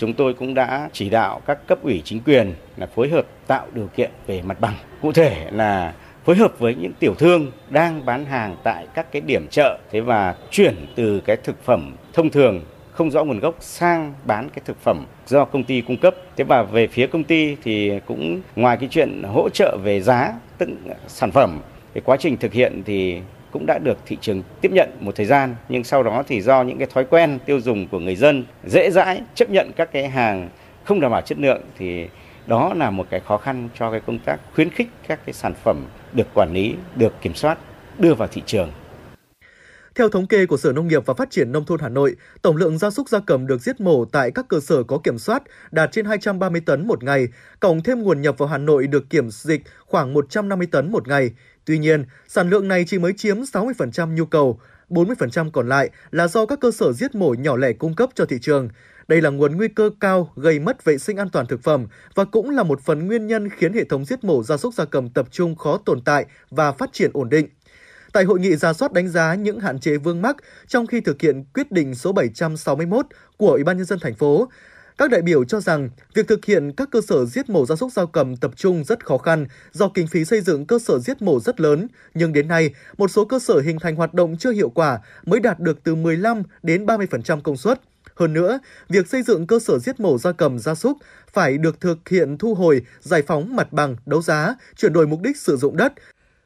chúng tôi cũng đã chỉ đạo các cấp ủy chính quyền là phối hợp tạo điều kiện về mặt bằng. Cụ thể là phối hợp với những tiểu thương đang bán hàng tại các cái điểm chợ thế và chuyển từ cái thực phẩm thông thường không rõ nguồn gốc sang bán cái thực phẩm do công ty cung cấp. Thế và về phía công ty thì cũng ngoài cái chuyện hỗ trợ về giá tức sản phẩm, cái quá trình thực hiện thì cũng đã được thị trường tiếp nhận một thời gian nhưng sau đó thì do những cái thói quen tiêu dùng của người dân dễ dãi chấp nhận các cái hàng không đảm bảo chất lượng thì đó là một cái khó khăn cho cái công tác khuyến khích các cái sản phẩm được quản lý, được kiểm soát đưa vào thị trường. Theo thống kê của Sở Nông nghiệp và Phát triển Nông thôn Hà Nội, tổng lượng gia súc gia cầm được giết mổ tại các cơ sở có kiểm soát đạt trên 230 tấn một ngày, cộng thêm nguồn nhập vào Hà Nội được kiểm dịch khoảng 150 tấn một ngày. Tuy nhiên, sản lượng này chỉ mới chiếm 60% nhu cầu, 40% còn lại là do các cơ sở giết mổ nhỏ lẻ cung cấp cho thị trường. Đây là nguồn nguy cơ cao gây mất vệ sinh an toàn thực phẩm và cũng là một phần nguyên nhân khiến hệ thống giết mổ gia súc gia cầm tập trung khó tồn tại và phát triển ổn định. Tại hội nghị ra soát đánh giá những hạn chế vương mắc trong khi thực hiện quyết định số 761 của Ủy ban nhân dân thành phố, các đại biểu cho rằng việc thực hiện các cơ sở giết mổ gia súc gia cầm tập trung rất khó khăn do kinh phí xây dựng cơ sở giết mổ rất lớn, nhưng đến nay một số cơ sở hình thành hoạt động chưa hiệu quả mới đạt được từ 15 đến 30% công suất. Hơn nữa, việc xây dựng cơ sở giết mổ gia cầm gia súc phải được thực hiện thu hồi, giải phóng mặt bằng, đấu giá, chuyển đổi mục đích sử dụng đất,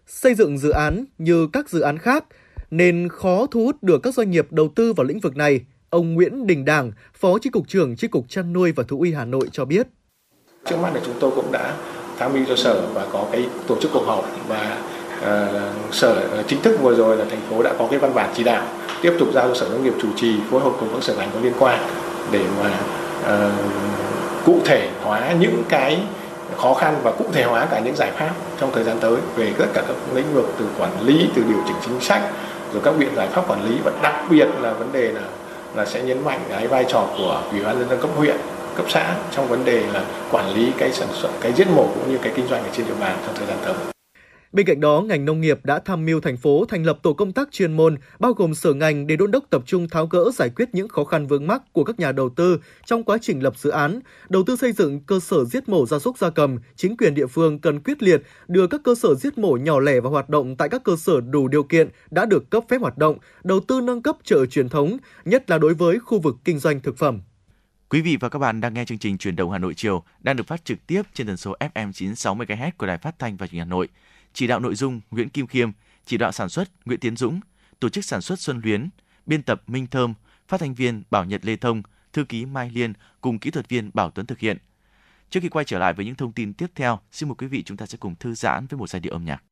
xây dựng dự án như các dự án khác nên khó thu hút được các doanh nghiệp đầu tư vào lĩnh vực này. Ông Nguyễn Đình Đảng, Phó Chi cục trưởng Chi cục chăn nuôi và thú y Hà Nội cho biết. Trước mắt là chúng tôi cũng đã tham mưu cho sở và có cái tổ chức cuộc họp và uh, sở ờ, chính thức vừa rồi là thành phố đã có cái văn bản chỉ đạo tiếp tục giao cho sở nông nghiệp chủ trì phối hợp cùng các sở ngành có liên quan để mà uh, cụ thể hóa những cái khó khăn và cụ thể hóa cả những giải pháp trong thời gian tới về tất cả các lĩnh vực từ quản lý từ điều chỉnh chính sách rồi các biện giải pháp quản lý và đặc biệt là vấn đề là là sẽ nhấn mạnh cái vai trò của ủy ban nhân dân cấp huyện, cấp xã trong vấn đề là quản lý cái sản xuất, cái giết mổ cũng như cái kinh doanh ở trên địa bàn trong thời gian tới. Bên cạnh đó, ngành nông nghiệp đã tham mưu thành phố thành lập tổ công tác chuyên môn bao gồm sở ngành để đôn đốc tập trung tháo gỡ giải quyết những khó khăn vướng mắc của các nhà đầu tư trong quá trình lập dự án, đầu tư xây dựng cơ sở giết mổ gia súc gia cầm. Chính quyền địa phương cần quyết liệt đưa các cơ sở giết mổ nhỏ lẻ vào hoạt động tại các cơ sở đủ điều kiện đã được cấp phép hoạt động, đầu tư nâng cấp chợ truyền thống, nhất là đối với khu vực kinh doanh thực phẩm. Quý vị và các bạn đang nghe chương trình Truyền động Hà Nội chiều đang được phát trực tiếp trên tần số FM 96 MHz của Đài Phát thanh và Truyền hình Hà Nội chỉ đạo nội dung Nguyễn Kim Khiêm, chỉ đạo sản xuất Nguyễn Tiến Dũng, tổ chức sản xuất Xuân Luyến, biên tập Minh Thơm, phát thanh viên Bảo Nhật Lê Thông, thư ký Mai Liên cùng kỹ thuật viên Bảo Tuấn thực hiện. Trước khi quay trở lại với những thông tin tiếp theo, xin mời quý vị chúng ta sẽ cùng thư giãn với một giai điệu âm nhạc.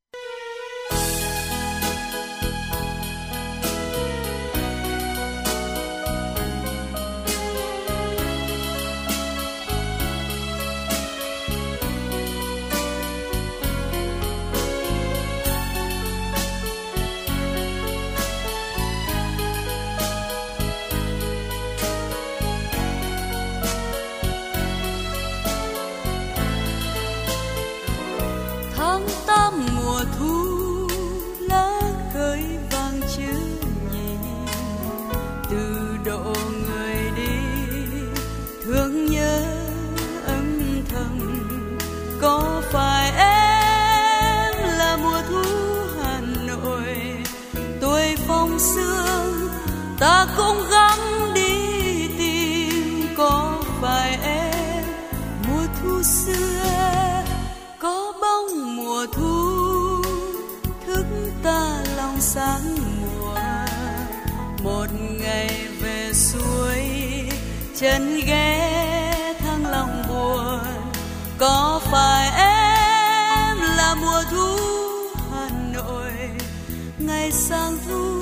Mùa, một ngày về suối, chân ghé thăng lòng buồn có phải em là mùa thu hà nội? Ngày sang thu,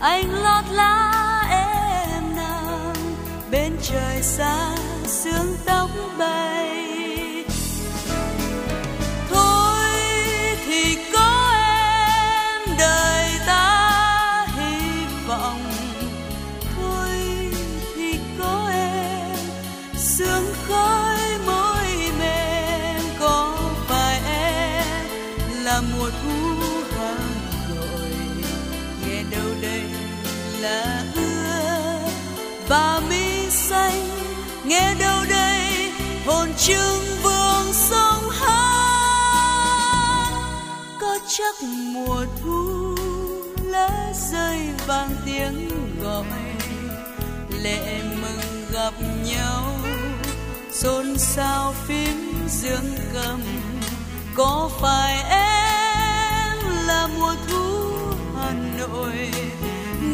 anh lót lá em nằm bên trời xa sương tóc bay chắc mùa thu lá rơi vang tiếng gọi, lệ mừng gặp nhau. Xôn xao phím dương cầm, có phải em là mùa thu hà nội?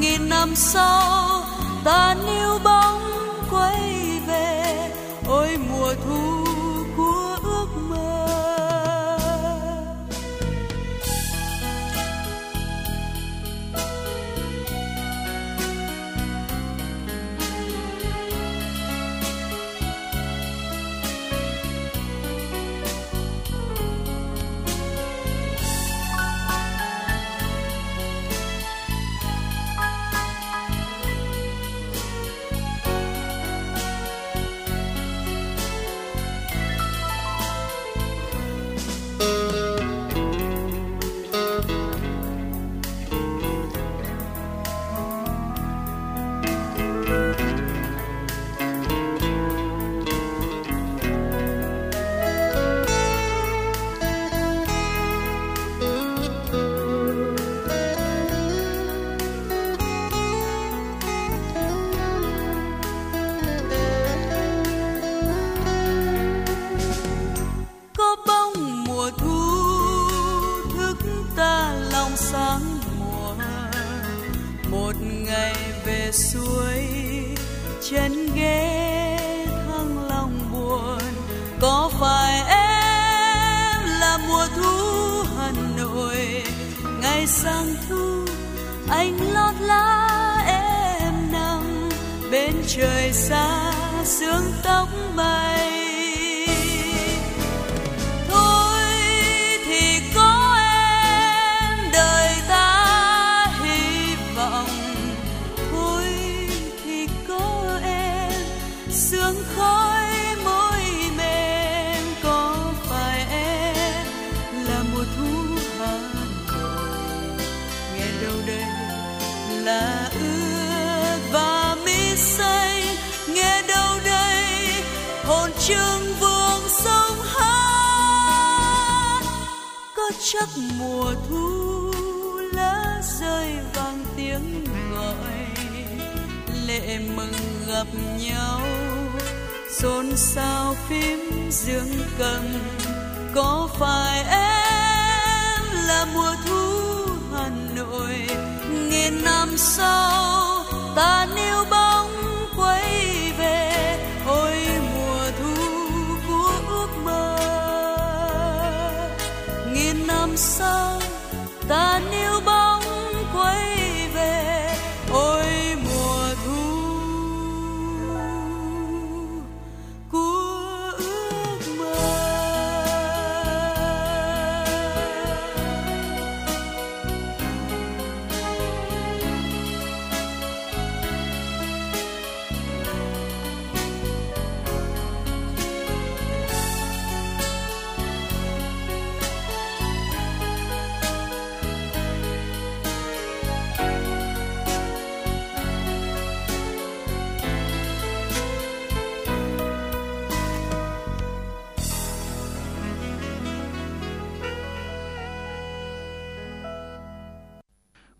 Nghìn năm sau, ta níu bóng quay về, ôi mùa thu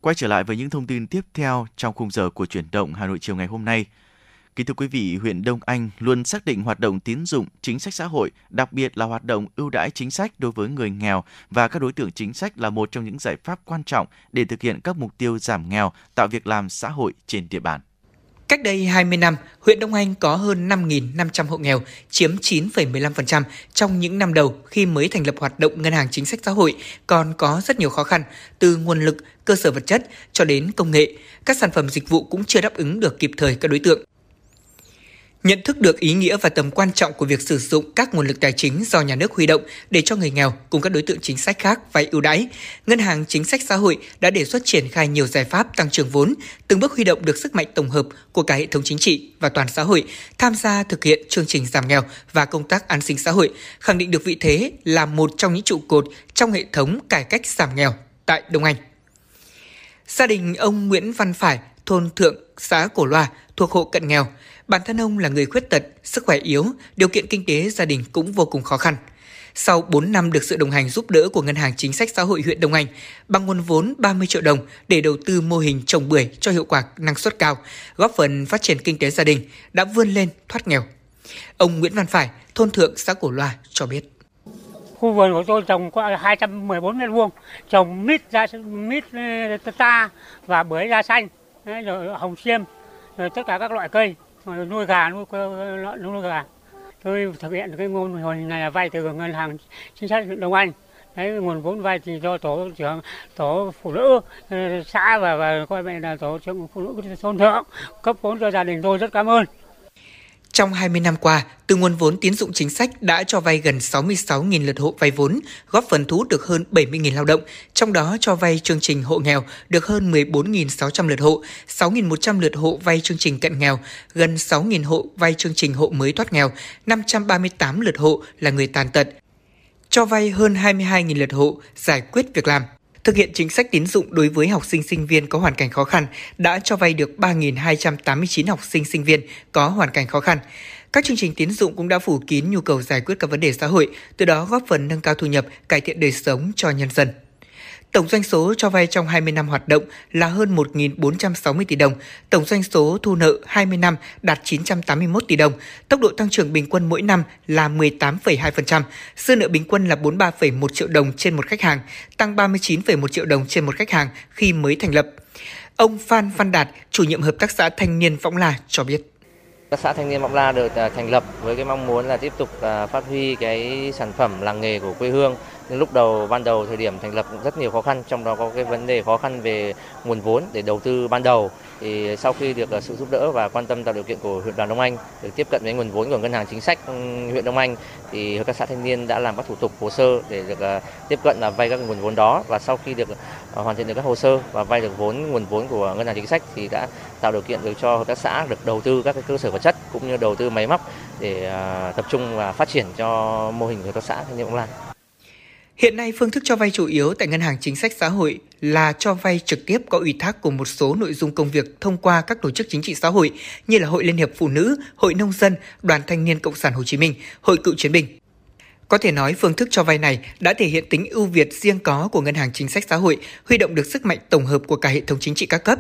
Quay trở lại với những thông tin tiếp theo trong khung giờ của chuyển động Hà Nội chiều ngày hôm nay. Kính thưa quý vị, huyện Đông Anh luôn xác định hoạt động tín dụng, chính sách xã hội, đặc biệt là hoạt động ưu đãi chính sách đối với người nghèo và các đối tượng chính sách là một trong những giải pháp quan trọng để thực hiện các mục tiêu giảm nghèo, tạo việc làm xã hội trên địa bàn. Cách đây 20 năm, huyện Đông Anh có hơn 5.500 hộ nghèo, chiếm 9,15% trong những năm đầu khi mới thành lập hoạt động ngân hàng chính sách xã hội còn có rất nhiều khó khăn, từ nguồn lực, cơ sở vật chất cho đến công nghệ. Các sản phẩm dịch vụ cũng chưa đáp ứng được kịp thời các đối tượng. Nhận thức được ý nghĩa và tầm quan trọng của việc sử dụng các nguồn lực tài chính do nhà nước huy động để cho người nghèo cùng các đối tượng chính sách khác vay ưu đãi, Ngân hàng Chính sách Xã hội đã đề xuất triển khai nhiều giải pháp tăng trưởng vốn, từng bước huy động được sức mạnh tổng hợp của cả hệ thống chính trị và toàn xã hội tham gia thực hiện chương trình giảm nghèo và công tác an sinh xã hội, khẳng định được vị thế là một trong những trụ cột trong hệ thống cải cách giảm nghèo tại Đông Anh. Gia đình ông Nguyễn Văn Phải, thôn Thượng, xã Cổ Loa, thuộc hộ cận nghèo, Bản thân ông là người khuyết tật, sức khỏe yếu, điều kiện kinh tế gia đình cũng vô cùng khó khăn. Sau 4 năm được sự đồng hành giúp đỡ của Ngân hàng Chính sách Xã hội huyện Đông Anh, bằng nguồn vốn 30 triệu đồng để đầu tư mô hình trồng bưởi cho hiệu quả năng suất cao, góp phần phát triển kinh tế gia đình, đã vươn lên thoát nghèo. Ông Nguyễn Văn Phải, thôn thượng xã Cổ Loa cho biết. Khu vườn của tôi trồng có 214 mét vuông, trồng mít ra mít ờ, ta và bưởi da xanh, rồi hồng xiêm, rồi tất cả các loại cây nuôi gà, nuôi lợn, nuôi gà. Tôi thực hiện cái mô hình này là vay từ ngân hàng chính sách Đông Anh. Đấy, nguồn vốn vay thì do tổ trưởng, tổ phụ nữ ờ, xã và và coi vậy là tổ trưởng phụ nữ thôn thượng, cấp vốn cho gia đình tôi, rất cảm ơn trong 20 năm qua, từ nguồn vốn tín dụng chính sách đã cho vay gần 66.000 lượt hộ vay vốn, góp phần thu hút được hơn 70.000 lao động, trong đó cho vay chương trình hộ nghèo được hơn 14.600 lượt hộ, 6.100 lượt hộ vay chương trình cận nghèo, gần 6.000 hộ vay chương trình hộ mới thoát nghèo, 538 lượt hộ là người tàn tật, cho vay hơn 22.000 lượt hộ giải quyết việc làm thực hiện chính sách tín dụng đối với học sinh sinh viên có hoàn cảnh khó khăn đã cho vay được 3.289 học sinh sinh viên có hoàn cảnh khó khăn. Các chương trình tín dụng cũng đã phủ kín nhu cầu giải quyết các vấn đề xã hội, từ đó góp phần nâng cao thu nhập, cải thiện đời sống cho nhân dân. Tổng doanh số cho vay trong 20 năm hoạt động là hơn 1.460 tỷ đồng, tổng doanh số thu nợ 20 năm đạt 981 tỷ đồng, tốc độ tăng trưởng bình quân mỗi năm là 18,2%, dư nợ bình quân là 43,1 triệu đồng trên một khách hàng, tăng 39,1 triệu đồng trên một khách hàng khi mới thành lập. Ông Phan Văn Đạt, chủ nhiệm hợp tác xã thanh niên Võng là cho biết. Các xã thanh niên Võng La được à, thành lập với cái mong muốn là tiếp tục à, phát huy cái sản phẩm làng nghề của quê hương. Nhưng lúc đầu, ban đầu thời điểm thành lập cũng rất nhiều khó khăn, trong đó có cái vấn đề khó khăn về nguồn vốn để đầu tư ban đầu thì sau khi được ờ, sự giúp đỡ và quan tâm tạo điều kiện của huyện đoàn Đông Anh được tiếp cận với nguồn vốn của ngân hàng chính sách huyện Đông Anh, thì hợp tác xã thanh niên đã làm các thủ tục hồ sơ để được ờ, tiếp cận là vay các nguồn vốn đó và sau khi được ờ, hoàn thiện được các hồ sơ và vay được vốn, nguồn vốn của ngân hàng chính sách thì đã tạo điều kiện được cho hợp tác xã được đầu tư các cái cơ sở vật chất cũng như đầu tư máy móc để tập trung và phát triển cho mô hình hợp tác xã thanh niên Đông Lan. Hiện nay phương thức cho vay chủ yếu tại ngân hàng chính sách xã hội là cho vay trực tiếp có ủy thác của một số nội dung công việc thông qua các tổ chức chính trị xã hội như là Hội Liên hiệp Phụ nữ, Hội Nông dân, Đoàn Thanh niên Cộng sản Hồ Chí Minh, Hội Cựu chiến binh. Có thể nói phương thức cho vay này đã thể hiện tính ưu việt riêng có của ngân hàng chính sách xã hội, huy động được sức mạnh tổng hợp của cả hệ thống chính trị các cấp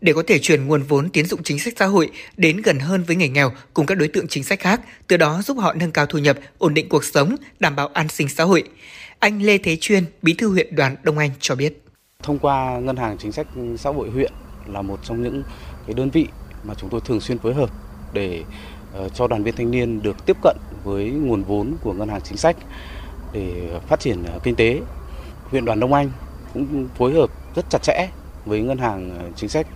để có thể chuyển nguồn vốn tiến dụng chính sách xã hội đến gần hơn với người nghèo cùng các đối tượng chính sách khác, từ đó giúp họ nâng cao thu nhập, ổn định cuộc sống, đảm bảo an sinh xã hội. Anh Lê Thế Chuyên, Bí thư huyện đoàn Đông Anh cho biết. Thông qua Ngân hàng Chính sách Xã hội huyện là một trong những cái đơn vị mà chúng tôi thường xuyên phối hợp để ờ, cho đoàn viên thanh niên được tiếp cận với nguồn vốn của Ngân hàng Chính sách để phát triển ờ, kinh tế. Huyện đoàn Đông Anh cũng phối hợp rất chặt chẽ với Ngân hàng Chính sách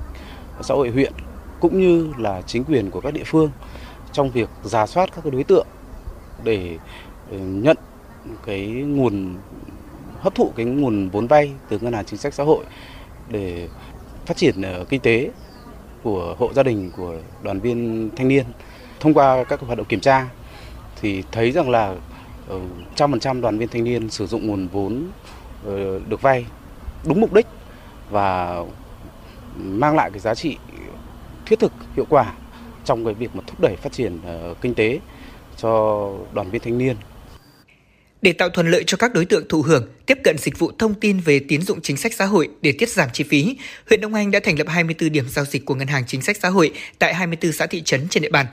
Xã hội huyện cũng như là chính quyền của các địa phương trong việc giả soát các đối tượng để ờ, nhận cái nguồn hấp thụ cái nguồn vốn vay từ ngân hàng chính sách xã hội để phát triển ờ, kinh tế của hộ gia đình của đoàn viên thanh niên. Thông qua các hoạt động kiểm tra thì thấy rằng là ờ, trăm phần trăm đoàn viên thanh niên sử dụng nguồn vốn ờ, được vay đúng mục đích và mang lại cái giá trị thiết thực hiệu quả trong cái việc mà thúc đẩy phát triển ờ, kinh tế cho đoàn viên thanh niên để tạo thuận lợi cho các đối tượng thụ hưởng tiếp cận dịch vụ thông tin về tín dụng chính sách xã hội để tiết giảm chi phí, huyện Đông Anh đã thành lập 24 điểm giao dịch của Ngân hàng Chính sách Xã hội tại 24 xã thị trấn trên địa bàn.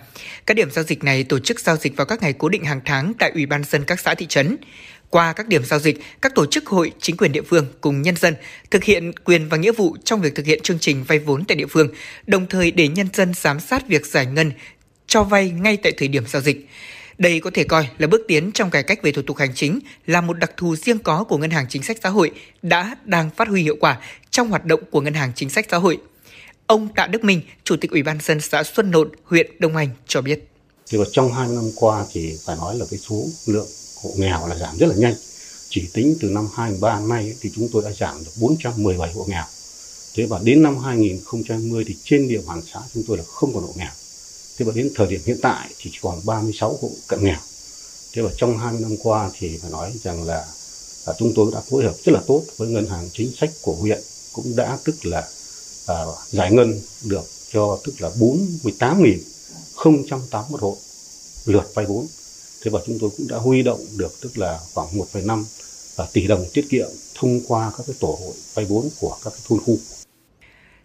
Các điểm giao dịch này tổ chức giao dịch vào các ngày cố định hàng tháng tại Ủy ban dân các xã thị trấn. Qua các điểm giao dịch, các tổ chức hội, chính quyền địa phương cùng nhân dân thực hiện quyền và nghĩa vụ trong việc thực hiện chương trình vay vốn tại địa phương, đồng thời để nhân dân giám sát việc giải ngân cho vay ngay tại thời điểm giao dịch. Đây có thể coi là bước tiến trong cải cách về thủ tục hành chính, là một đặc thù riêng có của Ngân hàng Chính sách Xã hội đã đang phát huy hiệu quả trong hoạt động của Ngân hàng Chính sách Xã hội. Ông Tạ Đức Minh, Chủ tịch Ủy ban dân xã Xuân Nộn, huyện Đông Anh cho biết. Thì trong 2 năm qua thì phải nói là cái số lượng hộ nghèo là giảm rất là nhanh. Chỉ tính từ năm 2023 nay thì chúng tôi đã giảm được 417 hộ nghèo. Thế và đến năm 2020 thì trên địa bàn xã chúng tôi là không còn hộ nghèo. Thế và đến thời điểm hiện tại thì chỉ còn 36 hộ cận nghèo. Thế và trong 20 năm qua thì phải nói rằng là, là chúng tôi đã phối hợp rất là tốt với ngân hàng chính sách của huyện cũng đã tức là à, giải ngân được cho tức là 48.081 hộ lượt vay vốn. Thế và chúng tôi cũng đã huy động được tức là khoảng 1,5 à, tỷ đồng tiết kiệm thông qua các cái tổ hội vay vốn của các cái thôn khu.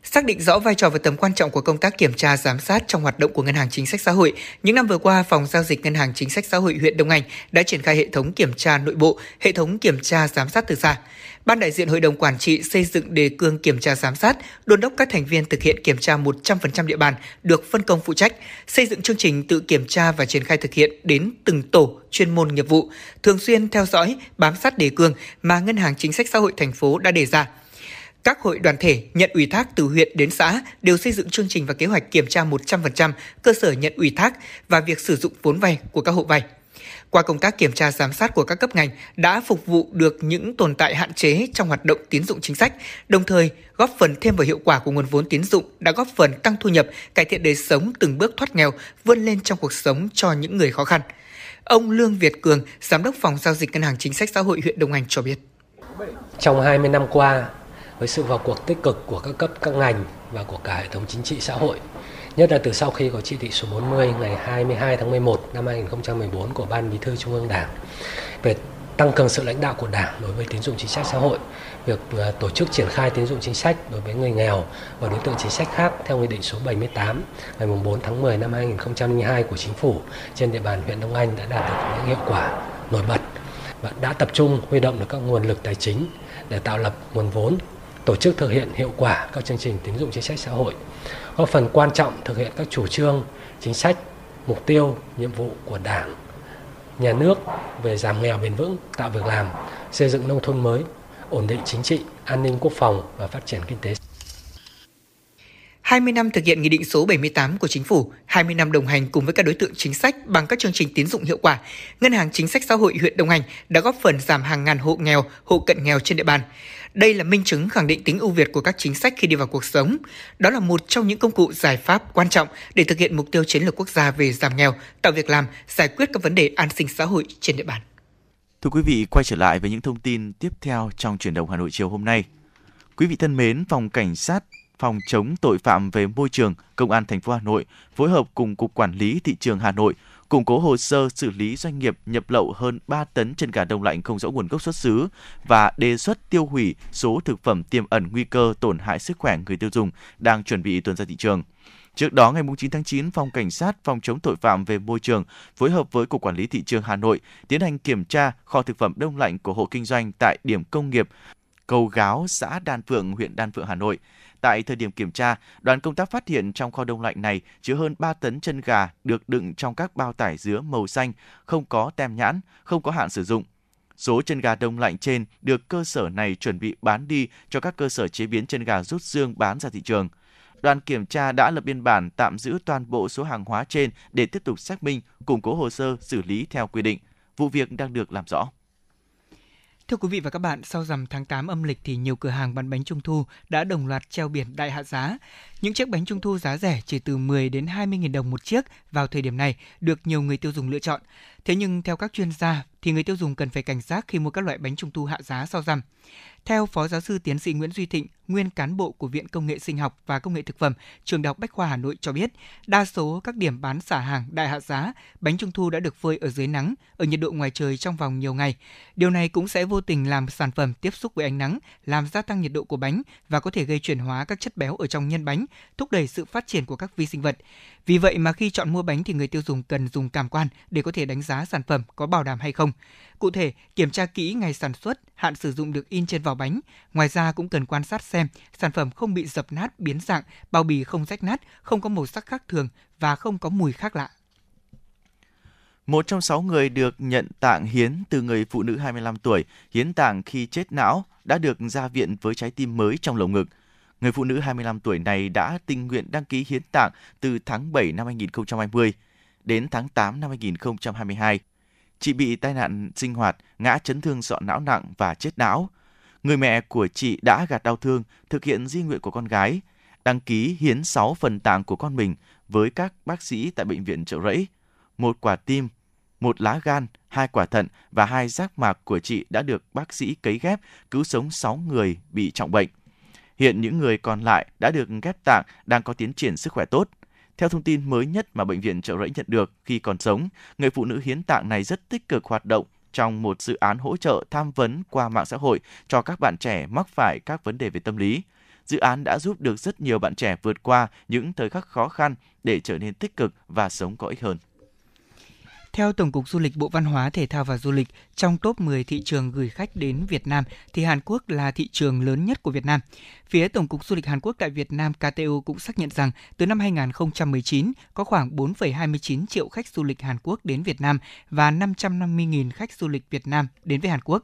Xác định rõ vai trò và tầm quan trọng của công tác kiểm tra giám sát trong hoạt động của Ngân hàng Chính sách Xã hội, những năm vừa qua, Phòng giao dịch Ngân hàng Chính sách Xã hội huyện Đông Anh đã triển khai hệ thống kiểm tra nội bộ, hệ thống kiểm tra giám sát từ xa. Ban đại diện Hội đồng Quản trị xây dựng đề cương kiểm tra giám sát, đôn đốc các thành viên thực hiện kiểm tra 100% địa bàn được phân công phụ trách, xây dựng chương trình tự kiểm tra và triển khai thực hiện đến từng tổ chuyên môn nghiệp vụ, thường xuyên theo dõi, bám sát đề cương mà Ngân hàng Chính sách Xã hội thành phố đã đề ra các hội đoàn thể nhận ủy thác từ huyện đến xã đều xây dựng chương trình và kế hoạch kiểm tra 100% cơ sở nhận ủy thác và việc sử dụng vốn vay của các hộ vay. Qua công tác kiểm tra giám sát của các cấp ngành đã phục vụ được những tồn tại hạn chế trong hoạt động tín dụng chính sách, đồng thời góp phần thêm vào hiệu quả của nguồn vốn tín dụng đã góp phần tăng thu nhập, cải thiện đời sống từng bước thoát nghèo, vươn lên trong cuộc sống cho những người khó khăn. Ông Lương Việt Cường, Giám đốc Phòng Giao dịch Ngân hàng Chính sách Xã hội huyện Đông Anh cho biết. Trong 20 năm qua, với sự vào cuộc tích cực của các cấp các ngành và của cả hệ thống chính trị xã hội. Nhất là từ sau khi có chỉ thị số 40 ngày 22 tháng 11 năm 2014 của Ban Bí thư Trung ương Đảng về tăng cường sự lãnh đạo của Đảng đối với tín dụng chính sách xã hội, việc ờ, tổ chức triển khai tín dụng chính sách đối với người nghèo và đối tượng chính sách khác theo Nghị định số 78 ngày 4 tháng 10 năm 2002 của Chính phủ trên địa bàn huyện Đông Anh đã đạt được những hiệu quả nổi bật và đã tập trung huy động được các nguồn lực tài chính để tạo lập nguồn vốn tổ chức thực hiện hiệu quả các chương trình tín dụng chính sách xã hội, góp phần quan trọng thực hiện các chủ trương, chính sách, mục tiêu, nhiệm vụ của Đảng, nhà nước về giảm nghèo bền vững, tạo việc làm, xây dựng nông thôn mới, ổn định chính trị, an ninh quốc phòng và phát triển kinh tế 20 năm thực hiện Nghị định số 78 của Chính phủ, 20 năm đồng hành cùng với các đối tượng chính sách bằng các chương trình tín dụng hiệu quả, Ngân hàng Chính sách Xã hội huyện Đông Anh đã góp phần giảm hàng ngàn hộ nghèo, hộ cận nghèo trên địa bàn. Đây là minh chứng khẳng định tính ưu việt của các chính sách khi đi vào cuộc sống. Đó là một trong những công cụ giải pháp quan trọng để thực hiện mục tiêu chiến lược quốc gia về giảm nghèo, tạo việc làm, giải quyết các vấn đề an sinh xã hội trên địa bàn. Thưa quý vị, quay trở lại với những thông tin tiếp theo trong chuyển động Hà Nội chiều hôm nay. Quý vị thân mến, phòng cảnh sát phòng chống tội phạm về môi trường, Công an thành phố Hà Nội phối hợp cùng Cục Quản lý Thị trường Hà Nội củng cố hồ sơ xử lý doanh nghiệp nhập lậu hơn 3 tấn chân gà đông lạnh không rõ nguồn gốc xuất xứ và đề xuất tiêu hủy số thực phẩm tiềm ẩn nguy cơ tổn hại sức khỏe người tiêu dùng đang chuẩn bị tuần ra thị trường. Trước đó, ngày 9 tháng 9, Phòng Cảnh sát Phòng chống tội phạm về môi trường phối hợp với Cục Quản lý Thị trường Hà Nội tiến hành kiểm tra kho thực phẩm đông lạnh của hộ kinh doanh tại điểm công nghiệp Cầu Gáo, xã Đan Phượng, huyện Đan Phượng, Hà Nội. Tại thời điểm kiểm tra, đoàn công tác phát hiện trong kho đông lạnh này chứa hơn 3 tấn chân gà được đựng trong các bao tải dứa màu xanh, không có tem nhãn, không có hạn sử dụng. Số chân gà đông lạnh trên được cơ sở này chuẩn bị bán đi cho các cơ sở chế biến chân gà rút xương bán ra thị trường. Đoàn kiểm tra đã lập biên bản tạm giữ toàn bộ số hàng hóa trên để tiếp tục xác minh, củng cố hồ sơ xử lý theo quy định. Vụ việc đang được làm rõ. Thưa quý vị và các bạn, sau rằm tháng 8 âm lịch thì nhiều cửa hàng bán bánh trung thu đã đồng loạt treo biển đại hạ giá. Những chiếc bánh trung thu giá rẻ chỉ từ 10 đến 20 000 đồng một chiếc vào thời điểm này được nhiều người tiêu dùng lựa chọn. Thế nhưng theo các chuyên gia thì người tiêu dùng cần phải cảnh giác khi mua các loại bánh trung thu hạ giá sau rằm. Theo Phó Giáo sư Tiến sĩ Nguyễn Duy Thịnh, nguyên cán bộ của Viện Công nghệ Sinh học và Công nghệ Thực phẩm, Trường Đại học Bách khoa Hà Nội cho biết, đa số các điểm bán xả hàng đại hạ giá, bánh trung thu đã được phơi ở dưới nắng, ở nhiệt độ ngoài trời trong vòng nhiều ngày. Điều này cũng sẽ vô tình làm sản phẩm tiếp xúc với ánh nắng, làm gia tăng nhiệt độ của bánh và có thể gây chuyển hóa các chất béo ở trong nhân bánh, thúc đẩy sự phát triển của các vi sinh vật. Vì vậy mà khi chọn mua bánh thì người tiêu dùng cần dùng cảm quan để có thể đánh giá giá sản phẩm có bảo đảm hay không. Cụ thể, kiểm tra kỹ ngày sản xuất, hạn sử dụng được in trên vỏ bánh. Ngoài ra cũng cần quan sát xem sản phẩm không bị dập nát, biến dạng, bao bì không rách nát, không có màu sắc khác thường và không có mùi khác lạ. Một trong sáu người được nhận tạng hiến từ người phụ nữ 25 tuổi hiến tạng khi chết não đã được ra viện với trái tim mới trong lồng ngực. Người phụ nữ 25 tuổi này đã tình nguyện đăng ký hiến tạng từ tháng 7 năm 2020 đến tháng 8 năm 2022. Chị bị tai nạn sinh hoạt, ngã chấn thương sọ não nặng và chết não. Người mẹ của chị đã gạt đau thương, thực hiện di nguyện của con gái, đăng ký hiến 6 phần tạng của con mình với các bác sĩ tại bệnh viện Trợ Rẫy. Một quả tim, một lá gan, hai quả thận và hai giác mạc của chị đã được bác sĩ cấy ghép cứu sống 6 người bị trọng bệnh. Hiện những người còn lại đã được ghép tạng đang có tiến triển sức khỏe tốt. Theo thông tin mới nhất mà bệnh viện Trợ Rẫy nhận được khi còn sống, người phụ nữ hiến tạng này rất tích cực hoạt động trong một dự án hỗ trợ tham vấn qua mạng xã hội cho các bạn trẻ mắc phải các vấn đề về tâm lý. Dự án đã giúp được rất nhiều bạn trẻ vượt qua những thời khắc khó khăn để trở nên tích cực và sống có ích hơn. Theo Tổng cục Du lịch Bộ Văn hóa, Thể thao và Du lịch, trong top 10 thị trường gửi khách đến Việt Nam thì Hàn Quốc là thị trường lớn nhất của Việt Nam. Phía Tổng cục Du lịch Hàn Quốc tại Việt Nam KTO cũng xác nhận rằng từ năm 2019 có khoảng 4,29 triệu khách du lịch Hàn Quốc đến Việt Nam và 550.000 khách du lịch Việt Nam đến với Hàn Quốc.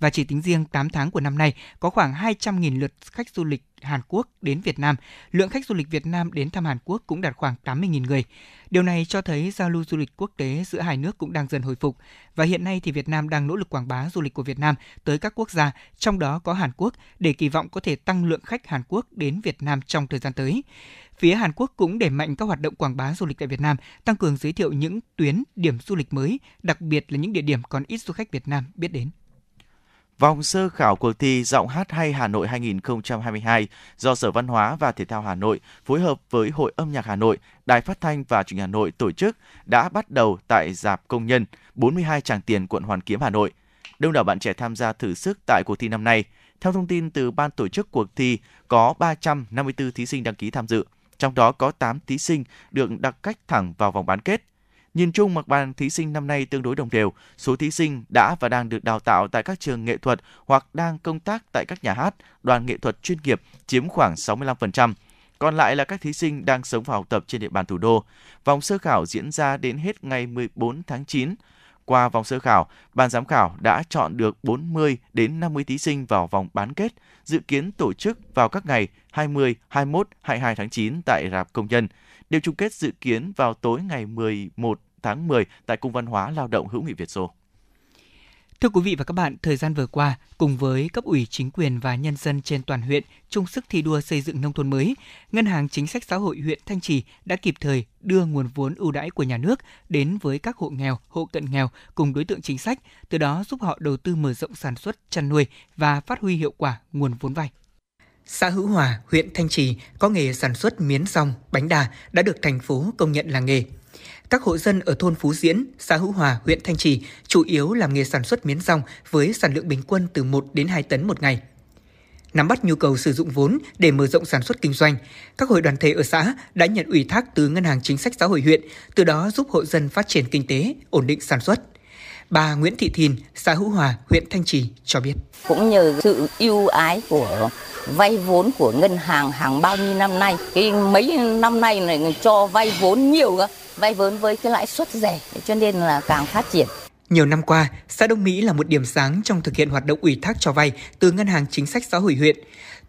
Và chỉ tính riêng 8 tháng của năm nay có khoảng 200.000 lượt khách du lịch Hàn Quốc đến Việt Nam, lượng khách du lịch Việt Nam đến thăm Hàn Quốc cũng đạt khoảng 80.000 người. Điều này cho thấy giao lưu du lịch quốc tế giữa hai nước cũng đang dần hồi phục và hiện nay thì Việt Nam đang nỗ lực quảng bá du lịch của Việt Nam tới các quốc gia, trong đó có Hàn Quốc để kỳ vọng có thể tăng lượng khách Hàn Quốc đến Việt Nam trong thời gian tới. Phía Hàn Quốc cũng đẩy mạnh các hoạt động quảng bá du lịch tại Việt Nam, tăng cường giới thiệu những tuyến điểm du lịch mới, đặc biệt là những địa điểm còn ít du khách Việt Nam biết đến. Vòng sơ khảo cuộc thi Giọng hát hay Hà Nội 2022 do Sở Văn hóa và Thể thao Hà Nội phối hợp với Hội âm nhạc Hà Nội, Đài Phát thanh và Truyền hình Hà Nội tổ chức đã bắt đầu tại Dạp Công nhân 42 Tràng Tiền, quận Hoàn Kiếm, Hà Nội. Đông đảo bạn trẻ tham gia thử sức tại cuộc thi năm nay. Theo thông tin từ ban tổ chức cuộc thi, có 354 thí sinh đăng ký tham dự, trong đó có 8 thí sinh được đặt cách thẳng vào vòng bán kết. Nhìn chung mặt bằng thí sinh năm nay tương đối đồng đều, số thí sinh đã và đang được đào tạo tại các trường nghệ thuật hoặc đang công tác tại các nhà hát, đoàn nghệ thuật chuyên nghiệp chiếm khoảng 65%. Còn lại là các thí sinh đang sống và học tập trên địa bàn thủ đô. Vòng sơ khảo diễn ra đến hết ngày 14 tháng 9. Qua vòng sơ khảo, ban giám khảo đã chọn được 40 đến 50 thí sinh vào vòng bán kết, dự kiến tổ chức vào các ngày 20, 21, 22 tháng 9 tại Rạp Công nhân. Đêm chung kết dự kiến vào tối ngày 11 tháng 10 tại Cung văn hóa Lao động hữu nghị Việt Xô. Thưa quý vị và các bạn, thời gian vừa qua, cùng với cấp ủy chính quyền và nhân dân trên toàn huyện chung sức thi đua xây dựng nông thôn mới, Ngân hàng Chính sách Xã hội huyện Thanh Trì đã kịp thời đưa nguồn vốn ưu đãi của nhà nước đến với các hộ nghèo, hộ cận nghèo cùng đối tượng chính sách, từ đó giúp họ đầu tư mở rộng sản xuất, chăn nuôi và phát huy hiệu quả nguồn vốn vay. Xã Hữu Hòa, huyện Thanh Trì có nghề sản xuất miến rong, bánh đà đã được thành phố công nhận là nghề. Các hộ dân ở thôn Phú Diễn, xã Hữu Hòa, huyện Thanh Trì chủ yếu làm nghề sản xuất miến rong với sản lượng bình quân từ 1 đến 2 tấn một ngày. Nắm bắt nhu cầu sử dụng vốn để mở rộng sản xuất kinh doanh, các hội đoàn thể ở xã đã nhận ủy thác từ Ngân hàng Chính sách Xã hội huyện, từ đó giúp hộ dân phát triển kinh tế, ổn định sản xuất. Bà Nguyễn Thị Thìn, xã Hữu Hòa, huyện Thanh Trì cho biết. Cũng nhờ sự ưu ái của vay vốn của ngân hàng hàng bao nhiêu năm nay, cái mấy năm nay này cho vay vốn nhiều cơ, vay vốn với cái lãi suất rẻ, cho nên là càng phát triển. Nhiều năm qua, xã Đông Mỹ là một điểm sáng trong thực hiện hoạt động ủy thác cho vay từ Ngân hàng Chính sách Xã hội huyện.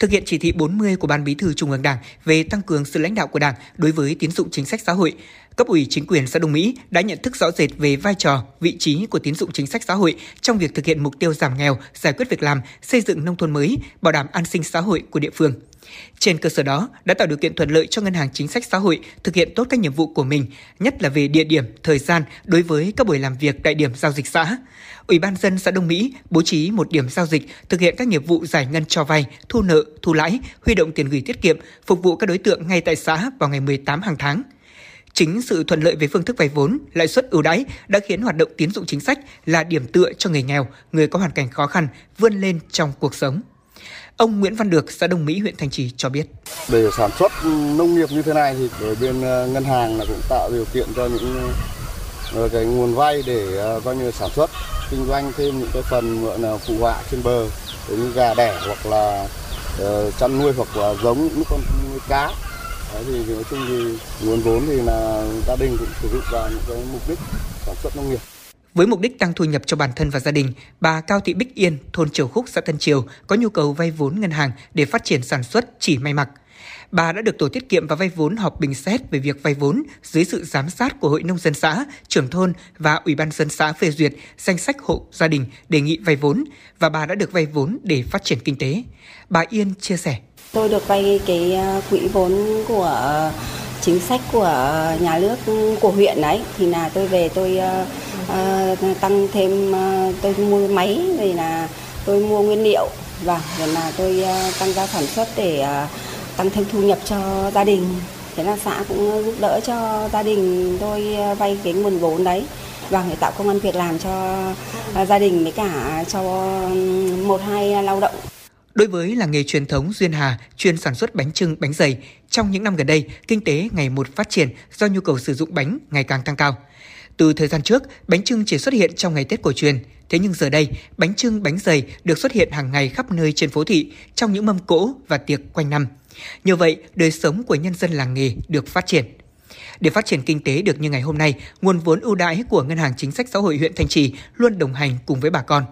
Thực hiện chỉ thị 40 của Ban Bí thư Trung ương Đảng về tăng cường sự lãnh đạo của Đảng đối với tín dụng chính sách xã hội, cấp ủy chính quyền xã Đông Mỹ đã nhận thức rõ rệt về vai trò, vị trí của tín dụng chính sách xã hội trong việc thực hiện mục tiêu giảm nghèo, giải quyết việc làm, xây dựng nông thôn mới, bảo đảm an sinh xã hội của địa phương. Trên cơ sở đó, đã tạo điều kiện thuận lợi cho Ngân hàng Chính sách Xã hội thực hiện tốt các nhiệm vụ của mình, nhất là về địa điểm, thời gian đối với các buổi làm việc tại điểm giao dịch xã. Ủy ban dân xã Đông Mỹ bố trí một điểm giao dịch thực hiện các nghiệp vụ giải ngân cho vay, thu nợ, thu lãi, huy động tiền gửi tiết kiệm, phục vụ các đối tượng ngay tại xã vào ngày 18 hàng tháng. Chính sự thuận lợi về phương thức vay vốn, lãi suất ưu đãi đã khiến hoạt động tín dụng chính sách là điểm tựa cho người nghèo, người có hoàn cảnh khó khăn vươn lên trong cuộc sống. Ông Nguyễn Văn Được, xã Đông Mỹ, huyện Thanh Trì cho biết. Để sản xuất nông nghiệp như thế này thì ở bên ờ, ngân hàng là cũng tạo điều kiện cho những ờ, cái nguồn vay để ờ, coi như sản xuất kinh doanh thêm những cái phần gọi là phụ họa trên bờ như gà đẻ hoặc là ờ, chăn nuôi hoặc là giống những con nuôi cá Đấy thì nói chung thì nguồn vốn thì là gia đình cũng sử dụng vào những cái mục đích sản xuất nông nghiệp. Với mục đích tăng thu nhập cho bản thân và gia đình, bà Cao Thị Bích Yên, thôn Triều Khúc, xã Tân Triều có nhu cầu vay vốn ngân hàng để phát triển sản xuất chỉ may mặc. Bà đã được tổ tiết kiệm và vay vốn họp bình xét về việc vay vốn dưới sự giám sát của Hội Nông dân xã, trưởng thôn và Ủy ban dân xã phê duyệt danh sách hộ gia đình đề nghị vay vốn và bà đã được vay vốn để phát triển kinh tế. Bà Yên chia sẻ. Tôi được vay cái à, quỹ vốn của chính sách của nhà nước của huyện đấy thì là tôi về tôi uh, tăng thêm uh, tôi mua máy rồi là tôi mua nguyên liệu và rồi là tôi uh, tăng gia sản xuất để uh, tăng thêm thu nhập cho gia đình thế là xã cũng giúp đỡ cho gia đình tôi vay cái nguồn vốn đấy và để tạo công an việc làm cho à, gia đình với cả cho một hai lao động Đối với làng nghề truyền thống Duyên Hà chuyên sản xuất bánh trưng, bánh dày, trong những năm gần đây, kinh tế ngày một phát triển do nhu cầu sử dụng bánh ngày càng tăng cao. Từ thời gian trước, bánh trưng chỉ xuất hiện trong ngày Tết cổ truyền, thế nhưng giờ đây, bánh trưng, bánh dày được xuất hiện hàng ngày khắp nơi trên phố thị trong những mâm cỗ và tiệc quanh năm. Như vậy, đời sống của nhân dân làng nghề được phát triển. Để phát triển kinh tế được như ngày hôm nay, nguồn vốn ưu đãi của Ngân hàng Chính sách Xã hội huyện Thanh Trì luôn đồng hành cùng với bà con.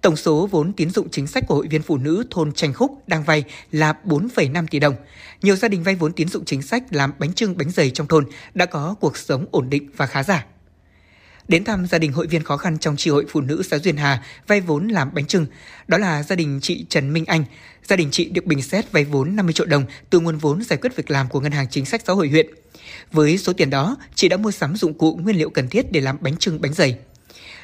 Tổng số vốn tín dụng chính sách của hội viên phụ nữ thôn Tranh Khúc đang vay là 4,5 tỷ đồng. Nhiều gia đình vay vốn tín dụng chính sách làm bánh trưng bánh dày trong thôn đã có cuộc sống ổn định và khá giả. Đến thăm gia đình hội viên khó khăn trong tri hội phụ nữ xã Duyên Hà vay vốn làm bánh trưng, đó là gia đình chị Trần Minh Anh. Gia đình chị được bình xét vay vốn 50 triệu đồng từ nguồn vốn giải quyết việc làm của Ngân hàng Chính sách Xã hội huyện. Với số tiền đó, chị đã mua sắm dụng cụ nguyên liệu cần thiết để làm bánh trưng bánh dày.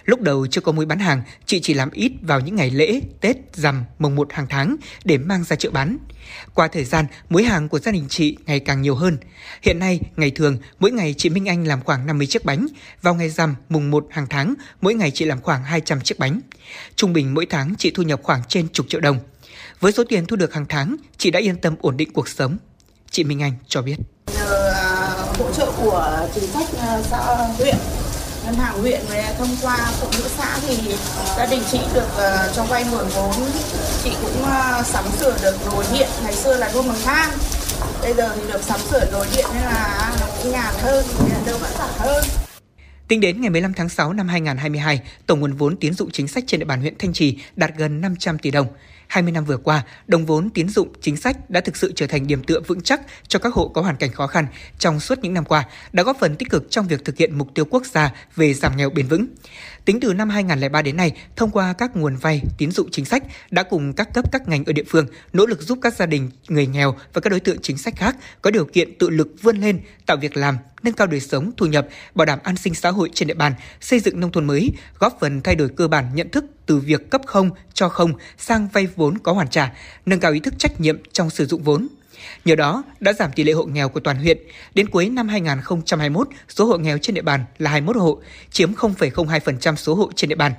Lúc đầu chưa có mối bán hàng, chị chỉ làm ít vào những ngày lễ, Tết, rằm, mùng một hàng tháng để mang ra chợ bán. Qua thời gian, mối hàng của gia đình chị ngày càng nhiều hơn. Hiện nay, ngày thường, mỗi ngày chị Minh Anh làm khoảng 50 chiếc bánh. Vào ngày rằm, mùng 1 hàng tháng, mỗi ngày chị làm khoảng 200 chiếc bánh. Trung bình mỗi tháng chị thu nhập khoảng trên chục triệu đồng. Với số tiền thu được hàng tháng, chị đã yên tâm ổn định cuộc sống. Chị Minh Anh cho biết. Nhờ à, hỗ trợ của chính sách à, xã huyện ngân hàng huyện và thông qua phụ nữ xã thì gia đình chị được uh, cho vay nguồn vốn. Chị cũng uh, sắm sửa được nồi điện ngày xưa là đun bằng thang. Bây giờ thì được sắm sửa nồi điện nên là cũng nhàn hơn đâu vẫn vả hơn. Tính đến ngày 15 tháng 6 năm 2022, tổng nguồn vốn tín dụng chính sách trên địa bàn huyện Thanh Trì đạt gần 500 tỷ đồng. 20 năm vừa qua, đồng vốn tín dụng chính sách đã thực sự trở thành điểm tựa vững chắc cho các hộ có hoàn cảnh khó khăn trong suốt những năm qua, đã góp phần tích cực trong việc thực hiện mục tiêu quốc gia về giảm nghèo bền vững. Tính từ năm 2003 đến nay, thông qua các nguồn vay, tín dụng chính sách đã cùng các cấp các ngành ở địa phương nỗ lực giúp các gia đình người nghèo và các đối tượng chính sách khác có điều kiện tự lực vươn lên, tạo việc làm, nâng cao đời sống, thu nhập, bảo đảm an sinh xã hội trên địa bàn, xây dựng nông thôn mới, góp phần thay đổi cơ bản nhận thức từ việc cấp không, cho không sang vay vốn có hoàn trả, nâng cao ý thức trách nhiệm trong sử dụng vốn. Nhờ đó đã giảm tỷ lệ hộ nghèo của toàn huyện. Đến cuối năm 2021, số hộ nghèo trên địa bàn là 21 hộ, chiếm 0,02% số hộ trên địa bàn.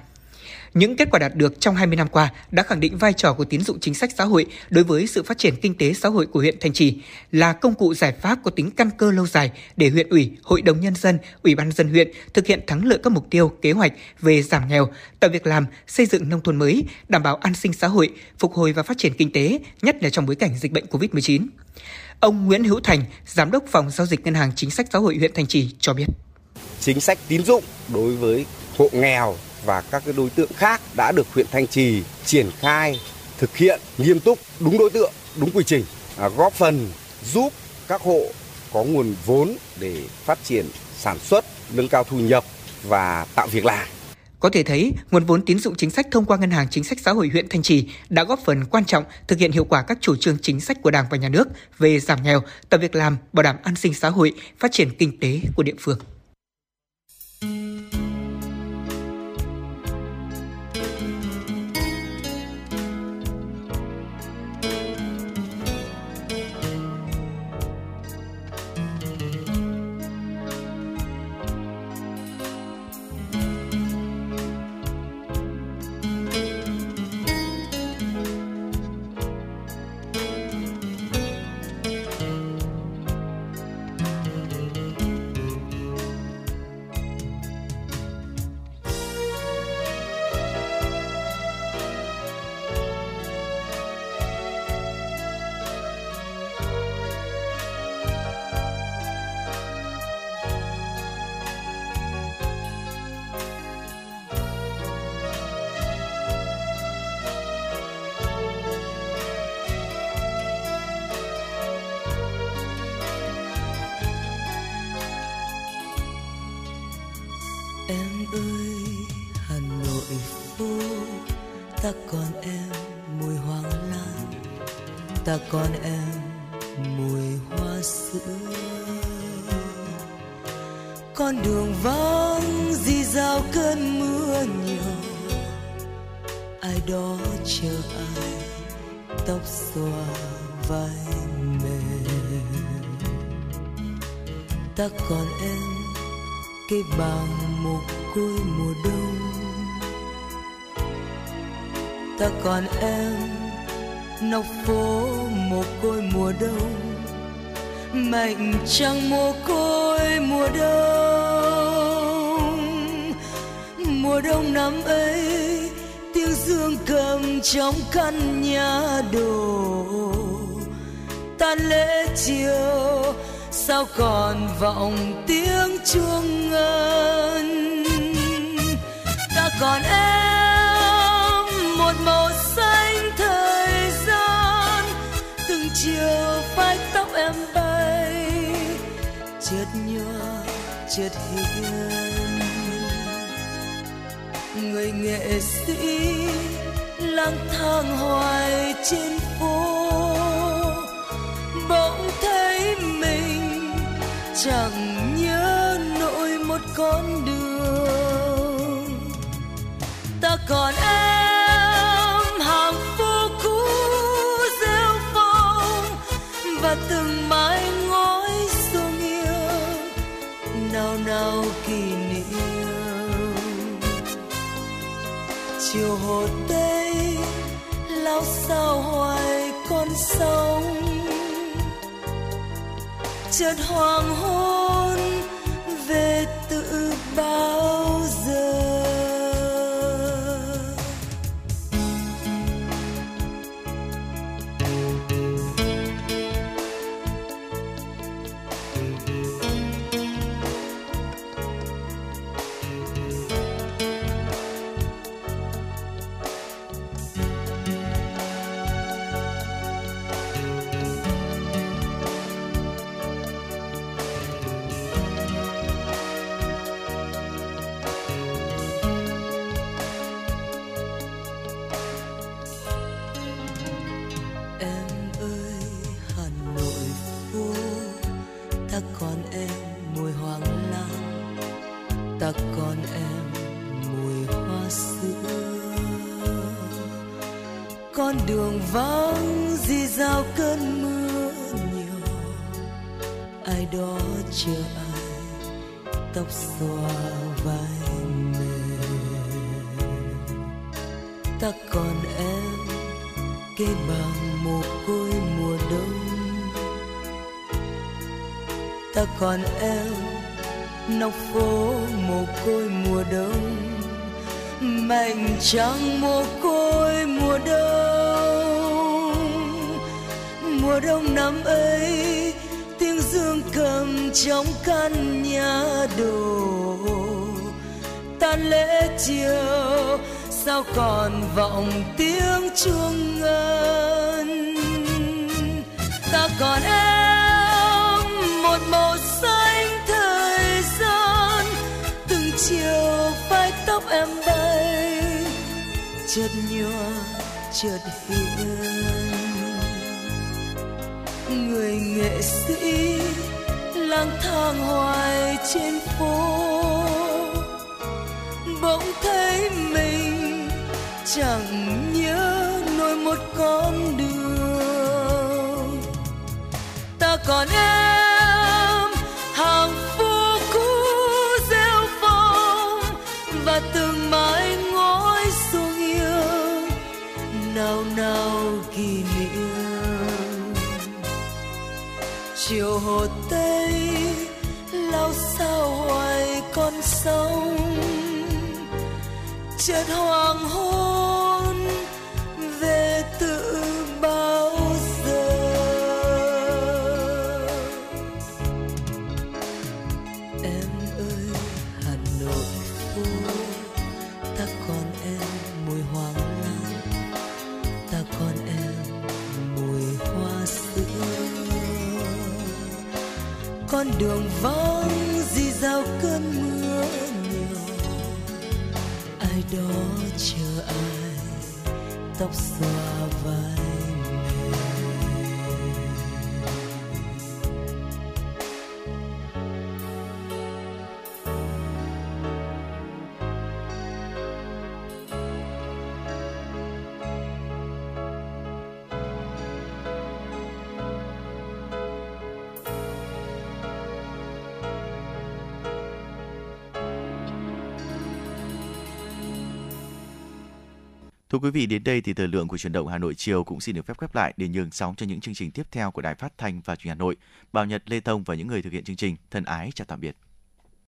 Những kết quả đạt được trong 20 năm qua đã khẳng định vai trò của tín dụng chính sách xã hội đối với sự phát triển kinh tế xã hội của huyện Thanh Trì là công cụ giải pháp có tính căn cơ lâu dài để huyện ủy, hội đồng nhân dân, ủy ban dân huyện thực hiện thắng lợi các mục tiêu, kế hoạch về giảm nghèo, tạo việc làm, xây dựng nông thôn mới, đảm bảo an sinh xã hội, phục hồi và phát triển kinh tế, nhất là trong bối cảnh dịch bệnh COVID-19. Ông Nguyễn Hữu Thành, Giám đốc Phòng Giao dịch Ngân hàng Chính sách Xã hội huyện Thanh Trì cho biết. Chính sách tín dụng đối với hộ nghèo và các cái đối tượng khác đã được huyện Thanh Trì triển khai thực hiện nghiêm túc, đúng đối tượng, đúng quy trình, à, góp phần giúp các hộ có nguồn vốn để phát triển sản xuất, nâng cao thu nhập và tạo việc làm. Có thể thấy, nguồn vốn tín dụng chính sách thông qua Ngân hàng Chính sách Xã hội huyện Thanh Trì đã góp phần quan trọng thực hiện hiệu quả các chủ trương chính sách của Đảng và Nhà nước về giảm nghèo, tạo việc làm, bảo đảm an sinh xã hội, phát triển kinh tế của địa phương. Còn em, nóc phố mồ côi mùa đông. Mảnh trăng mồ côi mùa đông. Mùa đông năm ấy, tiếng dương cầm trong căn nhà đồ. Tan lễ chiều, sao còn vọng tiếng chợt hiện người nghệ sĩ lang thang hoài trên phố. Bỗng thấy mình chẳng chợt tóc xòa quý vị, đến đây thì thời lượng của chuyển động Hà Nội chiều cũng xin được phép khép lại để nhường sóng cho những chương trình tiếp theo của Đài Phát thanh và Truyền hình Hà Nội. Bảo Nhật, Lê Thông và những người thực hiện chương trình thân ái chào tạm biệt.